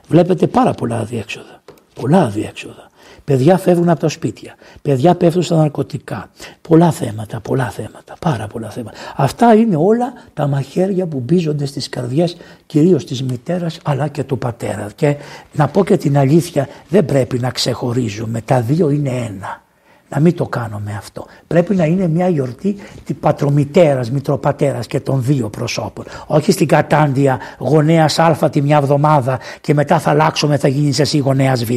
[SPEAKER 2] Βλέπετε πάρα πολλά αδιέξοδα. Πολλά αδιέξοδα. Παιδιά φεύγουν από τα σπίτια. Παιδιά πέφτουν στα ναρκωτικά. Πολλά θέματα, πολλά θέματα, πάρα πολλά θέματα. Αυτά είναι όλα τα μαχαίρια που μπίζονται στις καρδιές κυρίως της μητέρας αλλά και του πατέρα. Και να πω και την αλήθεια δεν πρέπει να ξεχωρίζουμε. Τα δύο είναι ένα να μην το κάνουμε αυτό. Πρέπει να είναι μια γιορτή τη πατρομητέρας, μητροπατέρας και των δύο προσώπων. Όχι στην κατάντια γονέας Α τη μια εβδομάδα και μετά θα αλλάξουμε, θα γίνεις εσύ γονέας Β.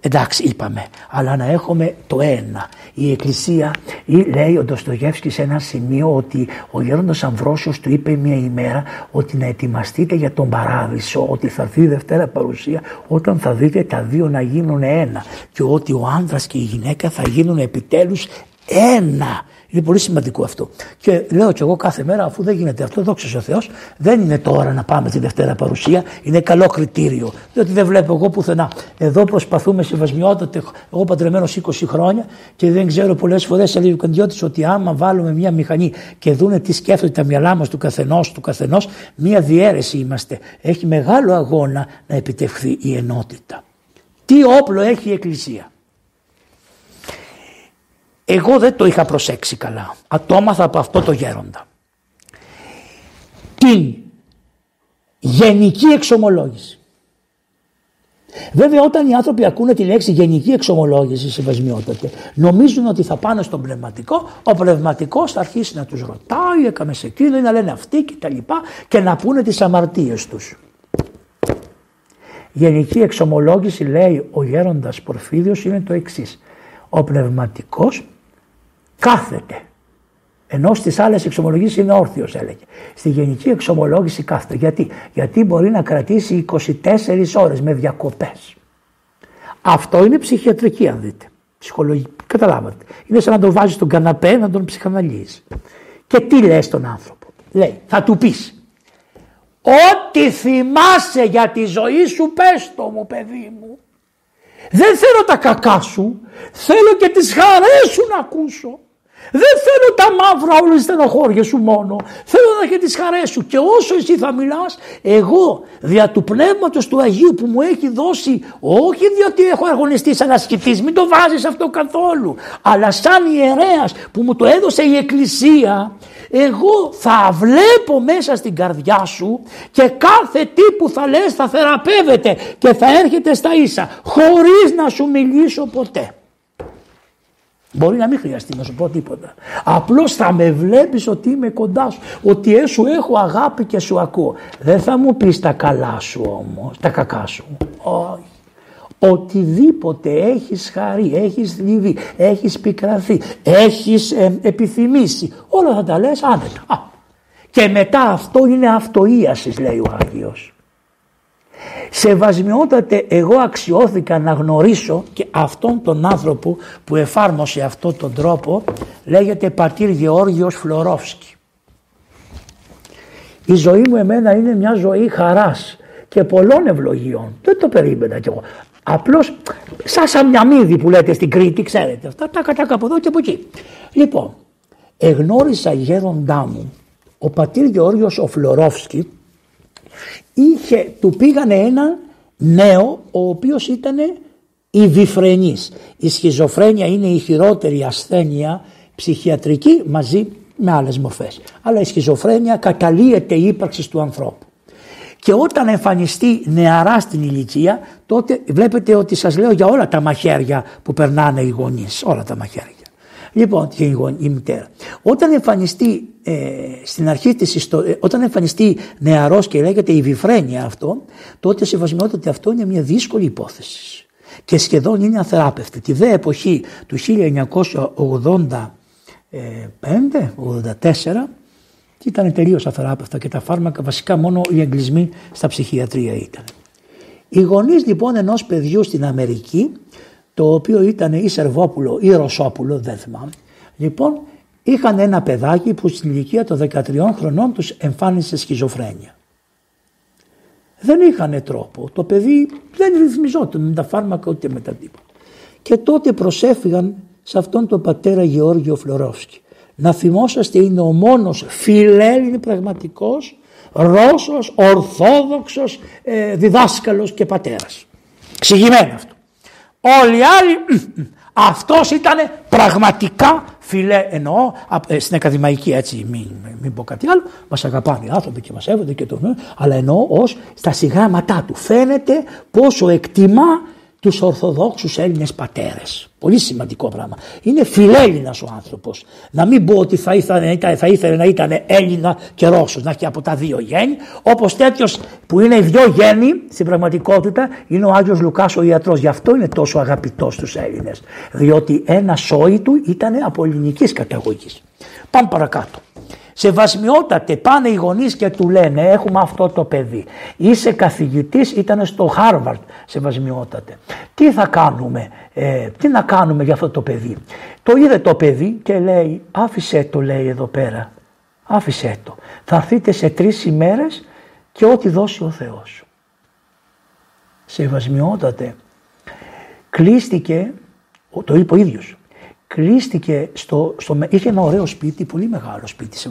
[SPEAKER 2] Εντάξει είπαμε, αλλά να έχουμε το ένα. Η Εκκλησία ή λέει ο Ντοστογεύσκης σε ένα σημείο ότι ο γέροντας Αμβρόσιος του είπε μια ημέρα ότι να ετοιμαστείτε για τον παράδεισο, ότι θα δει Δευτέρα παρουσία όταν θα δείτε τα δύο να γίνουν ένα και ότι ο άνδρας και η γυναίκα θα γίνουν επιτέλους ένα. Είναι πολύ σημαντικό αυτό. Και λέω και εγώ κάθε μέρα, αφού δεν γίνεται αυτό, δόξα ο Θεός, δεν είναι τώρα να πάμε τη Δευτέρα παρουσία, είναι καλό κριτήριο. Διότι δεν βλέπω εγώ πουθενά. Εδώ προσπαθούμε συμβασμιότατε, εγώ παντρεμένος 20 χρόνια και δεν ξέρω πολλές φορές, λέει ο Καντιώτης, ότι άμα βάλουμε μια μηχανή και δούνε τι σκέφτονται τα μυαλά μας του καθενός, του καθενός, μια διαίρεση είμαστε. Έχει μεγάλο αγώνα να επιτευχθεί η ενότητα. Τι όπλο έχει η Εκκλησία; Εγώ δεν το είχα προσέξει καλά. Ατόμαθα από αυτό το γέροντα. Την γενική εξομολόγηση. Βέβαια όταν οι άνθρωποι ακούνε τη λέξη γενική εξομολόγηση συμβασμιότατε νομίζουν ότι θα πάνε στον πνευματικό, ο πνευματικός θα αρχίσει να τους ρωτάει, έκαμε σε εκείνο ή να λένε αυτοί και τα λοιπά και να πούνε τις αμαρτίες τους. Γενική εξομολόγηση λέει ο γέροντας Πορφίδιος είναι το εξής. Ο πνευματικός κάθεται. Ενώ στις άλλες εξομολογήσεις είναι όρθιος, έλεγε. Στη γενική εξομολόγηση κάθεται. Γιατί, Γιατί μπορεί να κρατήσει 24 ώρες με διακοπές. Αυτό είναι ψυχιατρική, αν δείτε. Ψυχολογική. Καταλάβατε. Είναι σαν να τον βάζεις στον καναπέ να τον ψυχαναλύεις. Και τι λες στον άνθρωπο; Λέει, θα του πεις. Ό,τι θυμάσαι για τη ζωή σου πες το μου παιδί μου. Δεν θέλω τα κακά σου, θέλω και τις χαρές σου να ακούσω. Δεν θέλω τα μαύρα όλες τις στενοχώριες σου μόνο. Θέλω να έχεις τις χαρές σου. Και όσο εσύ θα μιλάς, εγώ δια του Πνεύματος του Αγίου που μου έχει δώσει, όχι διότι έχω αγωνιστεί σαν ασκητής, μην το βάζεις αυτό καθόλου, αλλά σαν ιερέας που μου το έδωσε η Εκκλησία, εγώ θα βλέπω μέσα στην καρδιά σου και κάθε τι που θα λες θα θεραπεύεται και θα έρχεται στα ίσα χωρίς να σου μιλήσω ποτέ. Μπορεί να μην χρειαστεί να σου πω τίποτα. Απλώς θα με βλέπεις ότι είμαι κοντά σου. Ότι ε, σου έχω αγάπη και σου ακούω. Δεν θα μου πεις τα καλά σου όμως, τα κακά σου. Όχι. Οτιδήποτε έχεις χαρεί, έχεις θλιβεί, έχεις πικραθεί, έχεις ε, επιθυμήσει. Όλα θα τα λες άνετα. Και μετά αυτό είναι αυτοίασης λέει ο Άγιος. Σεβασμιότατε εγώ αξιώθηκα να γνωρίσω και αυτόν τον άνθρωπο που εφάρμοσε αυτόν τον τρόπο λέγεται πατήρ Γεώργιος Φλωρόφσκι. Η ζωή μου εμένα είναι μια ζωή χαράς και πολλών ευλογιών. Δεν το περίμενα κι εγώ. Απλώς σαν σαμιαμίδι που λέτε στην Κρήτη ξέρετε αυτά τα κατά από εδώ και από εκεί. Λοιπόν εγνώρισα γέροντά μου ο πατήρ Γεώργιος ο Φλωρόφσκι είχε, του πήγανε ένα νέο ο οποίος ήταν υβιφρενής. Η σχιζοφρένεια είναι η χειρότερη ασθένεια ψυχιατρική μαζί με άλλες μορφές. Αλλά η σχιζοφρένεια καταλύεται η ύπαρξης του ανθρώπου. Και όταν εμφανιστεί νεαρά στην ηλικία, τότε βλέπετε ότι σας λέω για όλα τα μαχαίρια που περνάνε οι γονείς, όλα τα μαχαίρια. Λοιπόν, και η μητέρα. Όταν εμφανιστεί ε, στην αρχή της ιστορίας, ε, όταν εμφανιστεί νεαρός και λέγεται η βιφρένεια αυτό, τότε σεβασμιότητα ότι αυτό είναι μια δύσκολη υπόθεση. Και σχεδόν είναι αθεράπευτη. Τη δε εποχή του 1985-84 ήταν τελείως αθεράπευτα και τα φάρμακα βασικά μόνο οι εγκλισμοί στα ψυχιατρία ήταν. Οι γονείς λοιπόν ενός παιδιού στην Αμερική το οποίο ήταν ή Σερβόπουλο ή Ρωσόπουλο, δεν θυμάμαι. Λοιπόν, είχαν ένα παιδάκι που στην ηλικία των 13 χρονών τους εμφάνισε σχιζοφρένεια. Δεν είχαν τρόπο. Το παιδί δεν ρυθμιζόταν με τα φάρμακα ούτε με τα τίποτα. Και τότε προσέφυγαν σε αυτόν τον πατέρα Γεώργιο Φλωρόφσκι. Να θυμόσαστε είναι ο μόνος φιλέλλην πραγματικός Ρώσος, Ορθόδοξος ε, διδάσκαλος και πατέρας. Ξηγημένο αυτό. Όλοι οι άλλοι, (clears throat) αυτός ήταν πραγματικά φιλέ. Εννοώ ε, στην ακαδημαϊκή έτσι μην, μην πω κάτι άλλο. Μας αγαπάνε οι άνθρωποι και μας σέβονται και το αλλά εννοώ ως στα σιγάματά του. Φαίνεται πόσο εκτιμά τους Ορθοδόξους Έλληνες πατέρες. Πολύ σημαντικό πράγμα. Είναι φιλέλληνας ο άνθρωπος. Να μην πω ότι θα ήθελε, θα ήθελε να ήταν Έλληνα και Ρώσος, να έχει από τα δύο γέννη. Όπως τέτοιος που είναι οι δυο γέννη στην πραγματικότητα είναι ο Άγιος Λουκάς ο ιατρός. Γι' αυτό είναι τόσο αγαπητός στους Έλληνες. Διότι ένα σόι του ήταν από ελληνικής καταγωγής. Πάμε παρακάτω. Σεβασμιότατε πάνε οι γονείς και του λένε έχουμε αυτό το παιδί. Είσαι καθηγητής, ήταν στο Χάρβαρτ σεβασμιότατε. Τι θα κάνουμε, ε, τι να κάνουμε για αυτό το παιδί. Το είδε το παιδί και λέει άφησε το λέει εδώ πέρα. Άφησε το. Θα έρθείτε σε τρεις ημέρες και ό,τι δώσει ο Θεός. Σεβασμιότατε. Κλείστηκε, το είπε ο ίδιος, κλείστηκε στο, στο, είχε ένα ωραίο σπίτι, πολύ μεγάλο σπίτι σε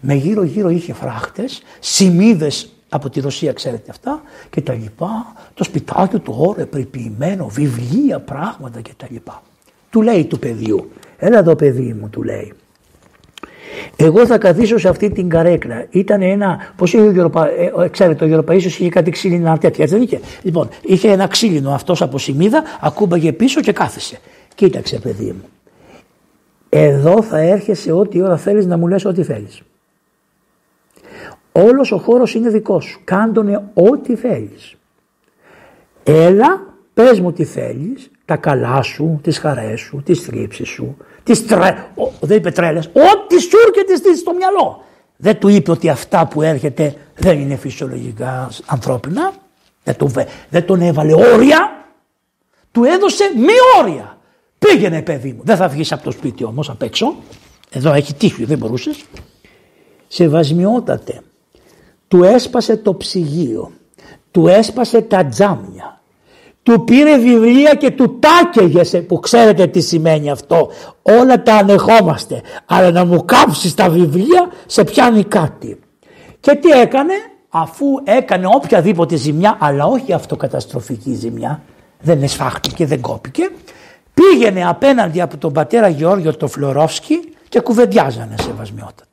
[SPEAKER 2] με γύρω γύρω είχε φράχτες, σημίδες από τη Ρωσία ξέρετε αυτά και τα λοιπά, το σπιτάκι του ωραίο, περιποιημένο, βιβλία, πράγματα και τα λοιπά. Του λέει του παιδιού, έλα εδώ παιδί μου του λέει, εγώ θα καθίσω σε αυτή την καρέκλα. Ήταν ένα. Πώς είχε ο Γεωπα... ε, ξέρετε, ο Γεωπαίσιο είχε κάτι ξύλινα τέτοια, έτσι δεν είχε; Λοιπόν, είχε ένα ξύλινο αυτός από σημίδα, ακούμπαγε πίσω και κάθεσε. Κοίταξε παιδί μου. Εδώ θα έρχεσαι ό,τι ώρα θέλεις να μου λες ό,τι θέλεις. Όλος ο χώρος είναι δικός σου. Κάντονε ό,τι θέλεις. Έλα, πες μου τι θέλεις, τα καλά σου, τις χαρές σου, τις θρύψεις σου, τις τρε... Ο, δεν είπε τρέλες, ό,τι σου έρχεται στο μυαλό. Δεν του είπε ότι αυτά που έρχεται δεν είναι φυσιολογικά ανθρώπινα. Δεν τον, δεν τον έβαλε όρια. Του έδωσε μη όρια. Πήγαινε παιδί μου. Δεν θα βγεις από το σπίτι όμως απ' έξω. Εδώ έχει τύχη, δεν μπορούσες. Σεβασμιότατε. Του έσπασε το ψυγείο. Του έσπασε τα τζάμια. του πήρε βιβλία και του τάκεγε που ξέρετε τι σημαίνει αυτό. Όλα τα ανεχόμαστε. Αλλά να μου κάψεις τα βιβλία σε πιάνει κάτι. Και τι έκανε; Αφού έκανε οποιαδήποτε ζημιά αλλά όχι αυτοκαταστροφική ζημιά δεν εσφάχτηκε, δεν κόπηκε πήγαινε απέναντι από τον πατέρα Γεώργιο το Φλωρόφσκι και κουβεντιάζανε σεβασμιότατα.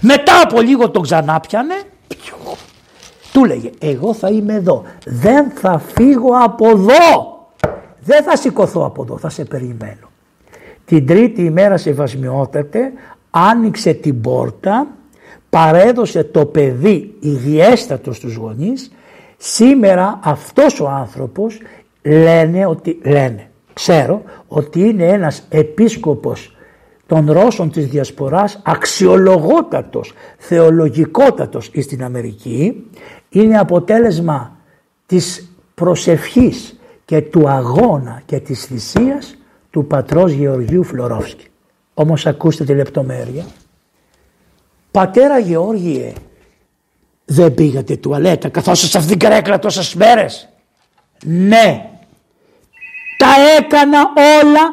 [SPEAKER 2] Μετά από λίγο τον ξανάπιανε του λέγε εγώ θα είμαι εδώ. Δεν θα φύγω από εδώ. Δεν θα σηκωθώ από εδώ. Θα σε περιμένω. Την τρίτη ημέρα σεβασμιότατε άνοιξε την πόρτα παρέδωσε το παιδί υγιέστατος στους γονείς σήμερα αυτός ο άνθρωπος λένε ότι λένε ξέρω ότι είναι ένας επίσκοπος των Ρώσων της Διασποράς αξιολογότατος, θεολογικότατος στην Αμερική είναι αποτέλεσμα της προσευχής και του αγώνα και της θυσίας του πατρός Γεωργίου Φλωρόφσκι. Όμως ακούστε τη λεπτομέρεια. Πατέρα Γεώργιε, δεν πήγατε τουαλέτα καθώς σε αυτήν την καρέκλα τόσες μέρες; Ναι, τα έκανα όλα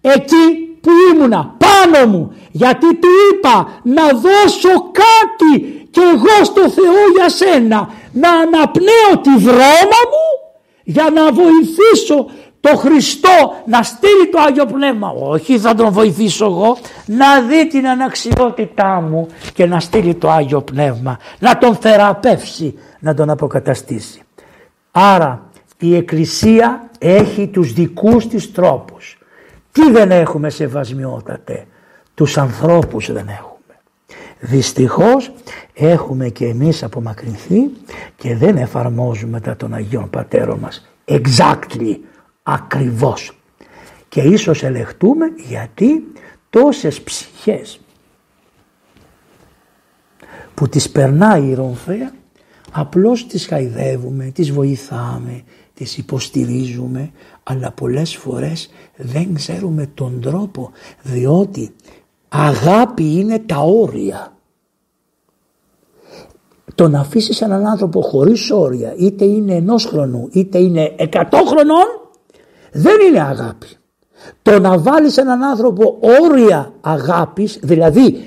[SPEAKER 2] εκεί που ήμουνα πάνω μου γιατί του είπα να δώσω κάτι και εγώ στο Θεό για σένα να αναπνέω τη δρόμα μου για να βοηθήσω το Χριστό να στείλει το Άγιο Πνεύμα. Όχι θα τον βοηθήσω εγώ να δει την αναξιότητά μου και να στείλει το Άγιο Πνεύμα. Να τον θεραπεύσει, να τον αποκαταστήσει. Άρα η Εκκλησία έχει τους δικούς της τρόπους. Τι δεν έχουμε σεβασμιότατε; Τους ανθρώπους δεν έχουμε. Δυστυχώς έχουμε και εμείς απομακρυνθεί και δεν εφαρμόζουμε τα των Αγίων Πατέρων μας exactly, ακριβώς. Και ίσως ελεχτούμε γιατί τόσες ψυχές που τις περνάει η ρομφέα απλώς τις χαϊδεύουμε, τις βοηθάμε, τις υποστηρίζουμε αλλά πολλές φορές δεν ξέρουμε τον τρόπο διότι αγάπη είναι τα όρια. Το να αφήσεις έναν άνθρωπο χωρίς όρια είτε είναι ενός χρονού είτε είναι εκατό χρονών δεν είναι αγάπη. Το να βάλεις έναν άνθρωπο όρια αγάπης δηλαδή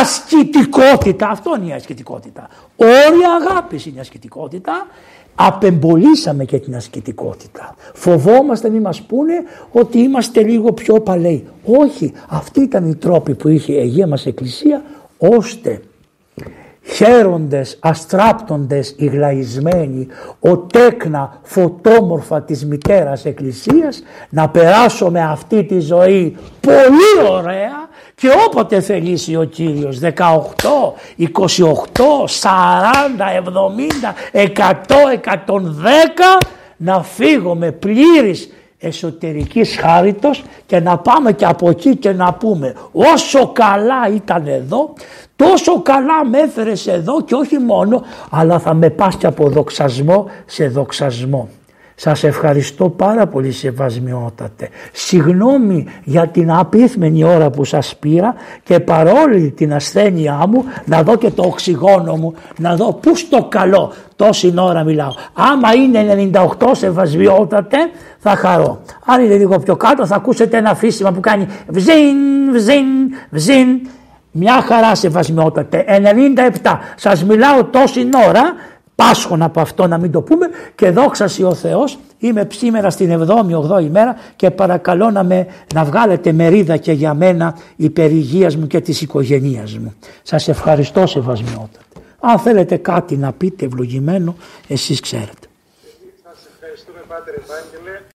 [SPEAKER 2] ασκητικότητα αυτό είναι η ασκητικότητα. Όρια αγάπης είναι η ασκητικότητα απεμπολίσαμε και την ασκητικότητα. Φοβόμαστε μη μας πούνε ότι είμαστε λίγο πιο παλαιοί. Όχι, αυτή ήταν η τρόπη που είχε η Αγία μας Εκκλησία ώστε χαίροντες, αστράπτοντες, ηγλαϊσμένοι, ο τέκνα φωτόμορφα της μητέρας Εκκλησίας να περάσουμε αυτή τη ζωή πολύ ωραία και όποτε θελήσει ο Κύριος 18, 28, 40, 70, 100, 110 να φύγουμε πλήρης εσωτερικής χάριτος και να πάμε και από εκεί και να πούμε όσο καλά ήταν εδώ τόσο καλά με έφερες εδώ και όχι μόνο αλλά θα με πας και από δοξασμό σε δοξασμό. Σας ευχαριστώ πάρα πολύ σεβασμιότατε. Συγγνώμη για την απίθμενη ώρα που σας πήρα και παρόλη την ασθένειά μου να δω και το οξυγόνο μου, να δω πού στο καλό τόση ώρα μιλάω. Άμα είναι 98 σεβασμιότατε θα χαρώ. Αν είναι λίγο πιο κάτω θα ακούσετε ένα φύσιμα που κάνει βζιν, βζιν, βζιν. Μια χαρά σεβασμιότατε. 97. Σας μιλάω τόση ώρα πάσχων από αυτό να μην το πούμε και δόξας ο Θεός είμαι σήμερα στην 7η 8η μέρα και παρακαλώ να, με, να βγάλετε μερίδα και για μένα υπερηγίας μου και της οικογένειας μου. Σας ευχαριστώ σεβασμιότατα. Αν θέλετε κάτι να πείτε ευλογημένο εσείς ξέρετε.
[SPEAKER 1] Σας ευχαριστούμε Πάτερ Ευάγγελε.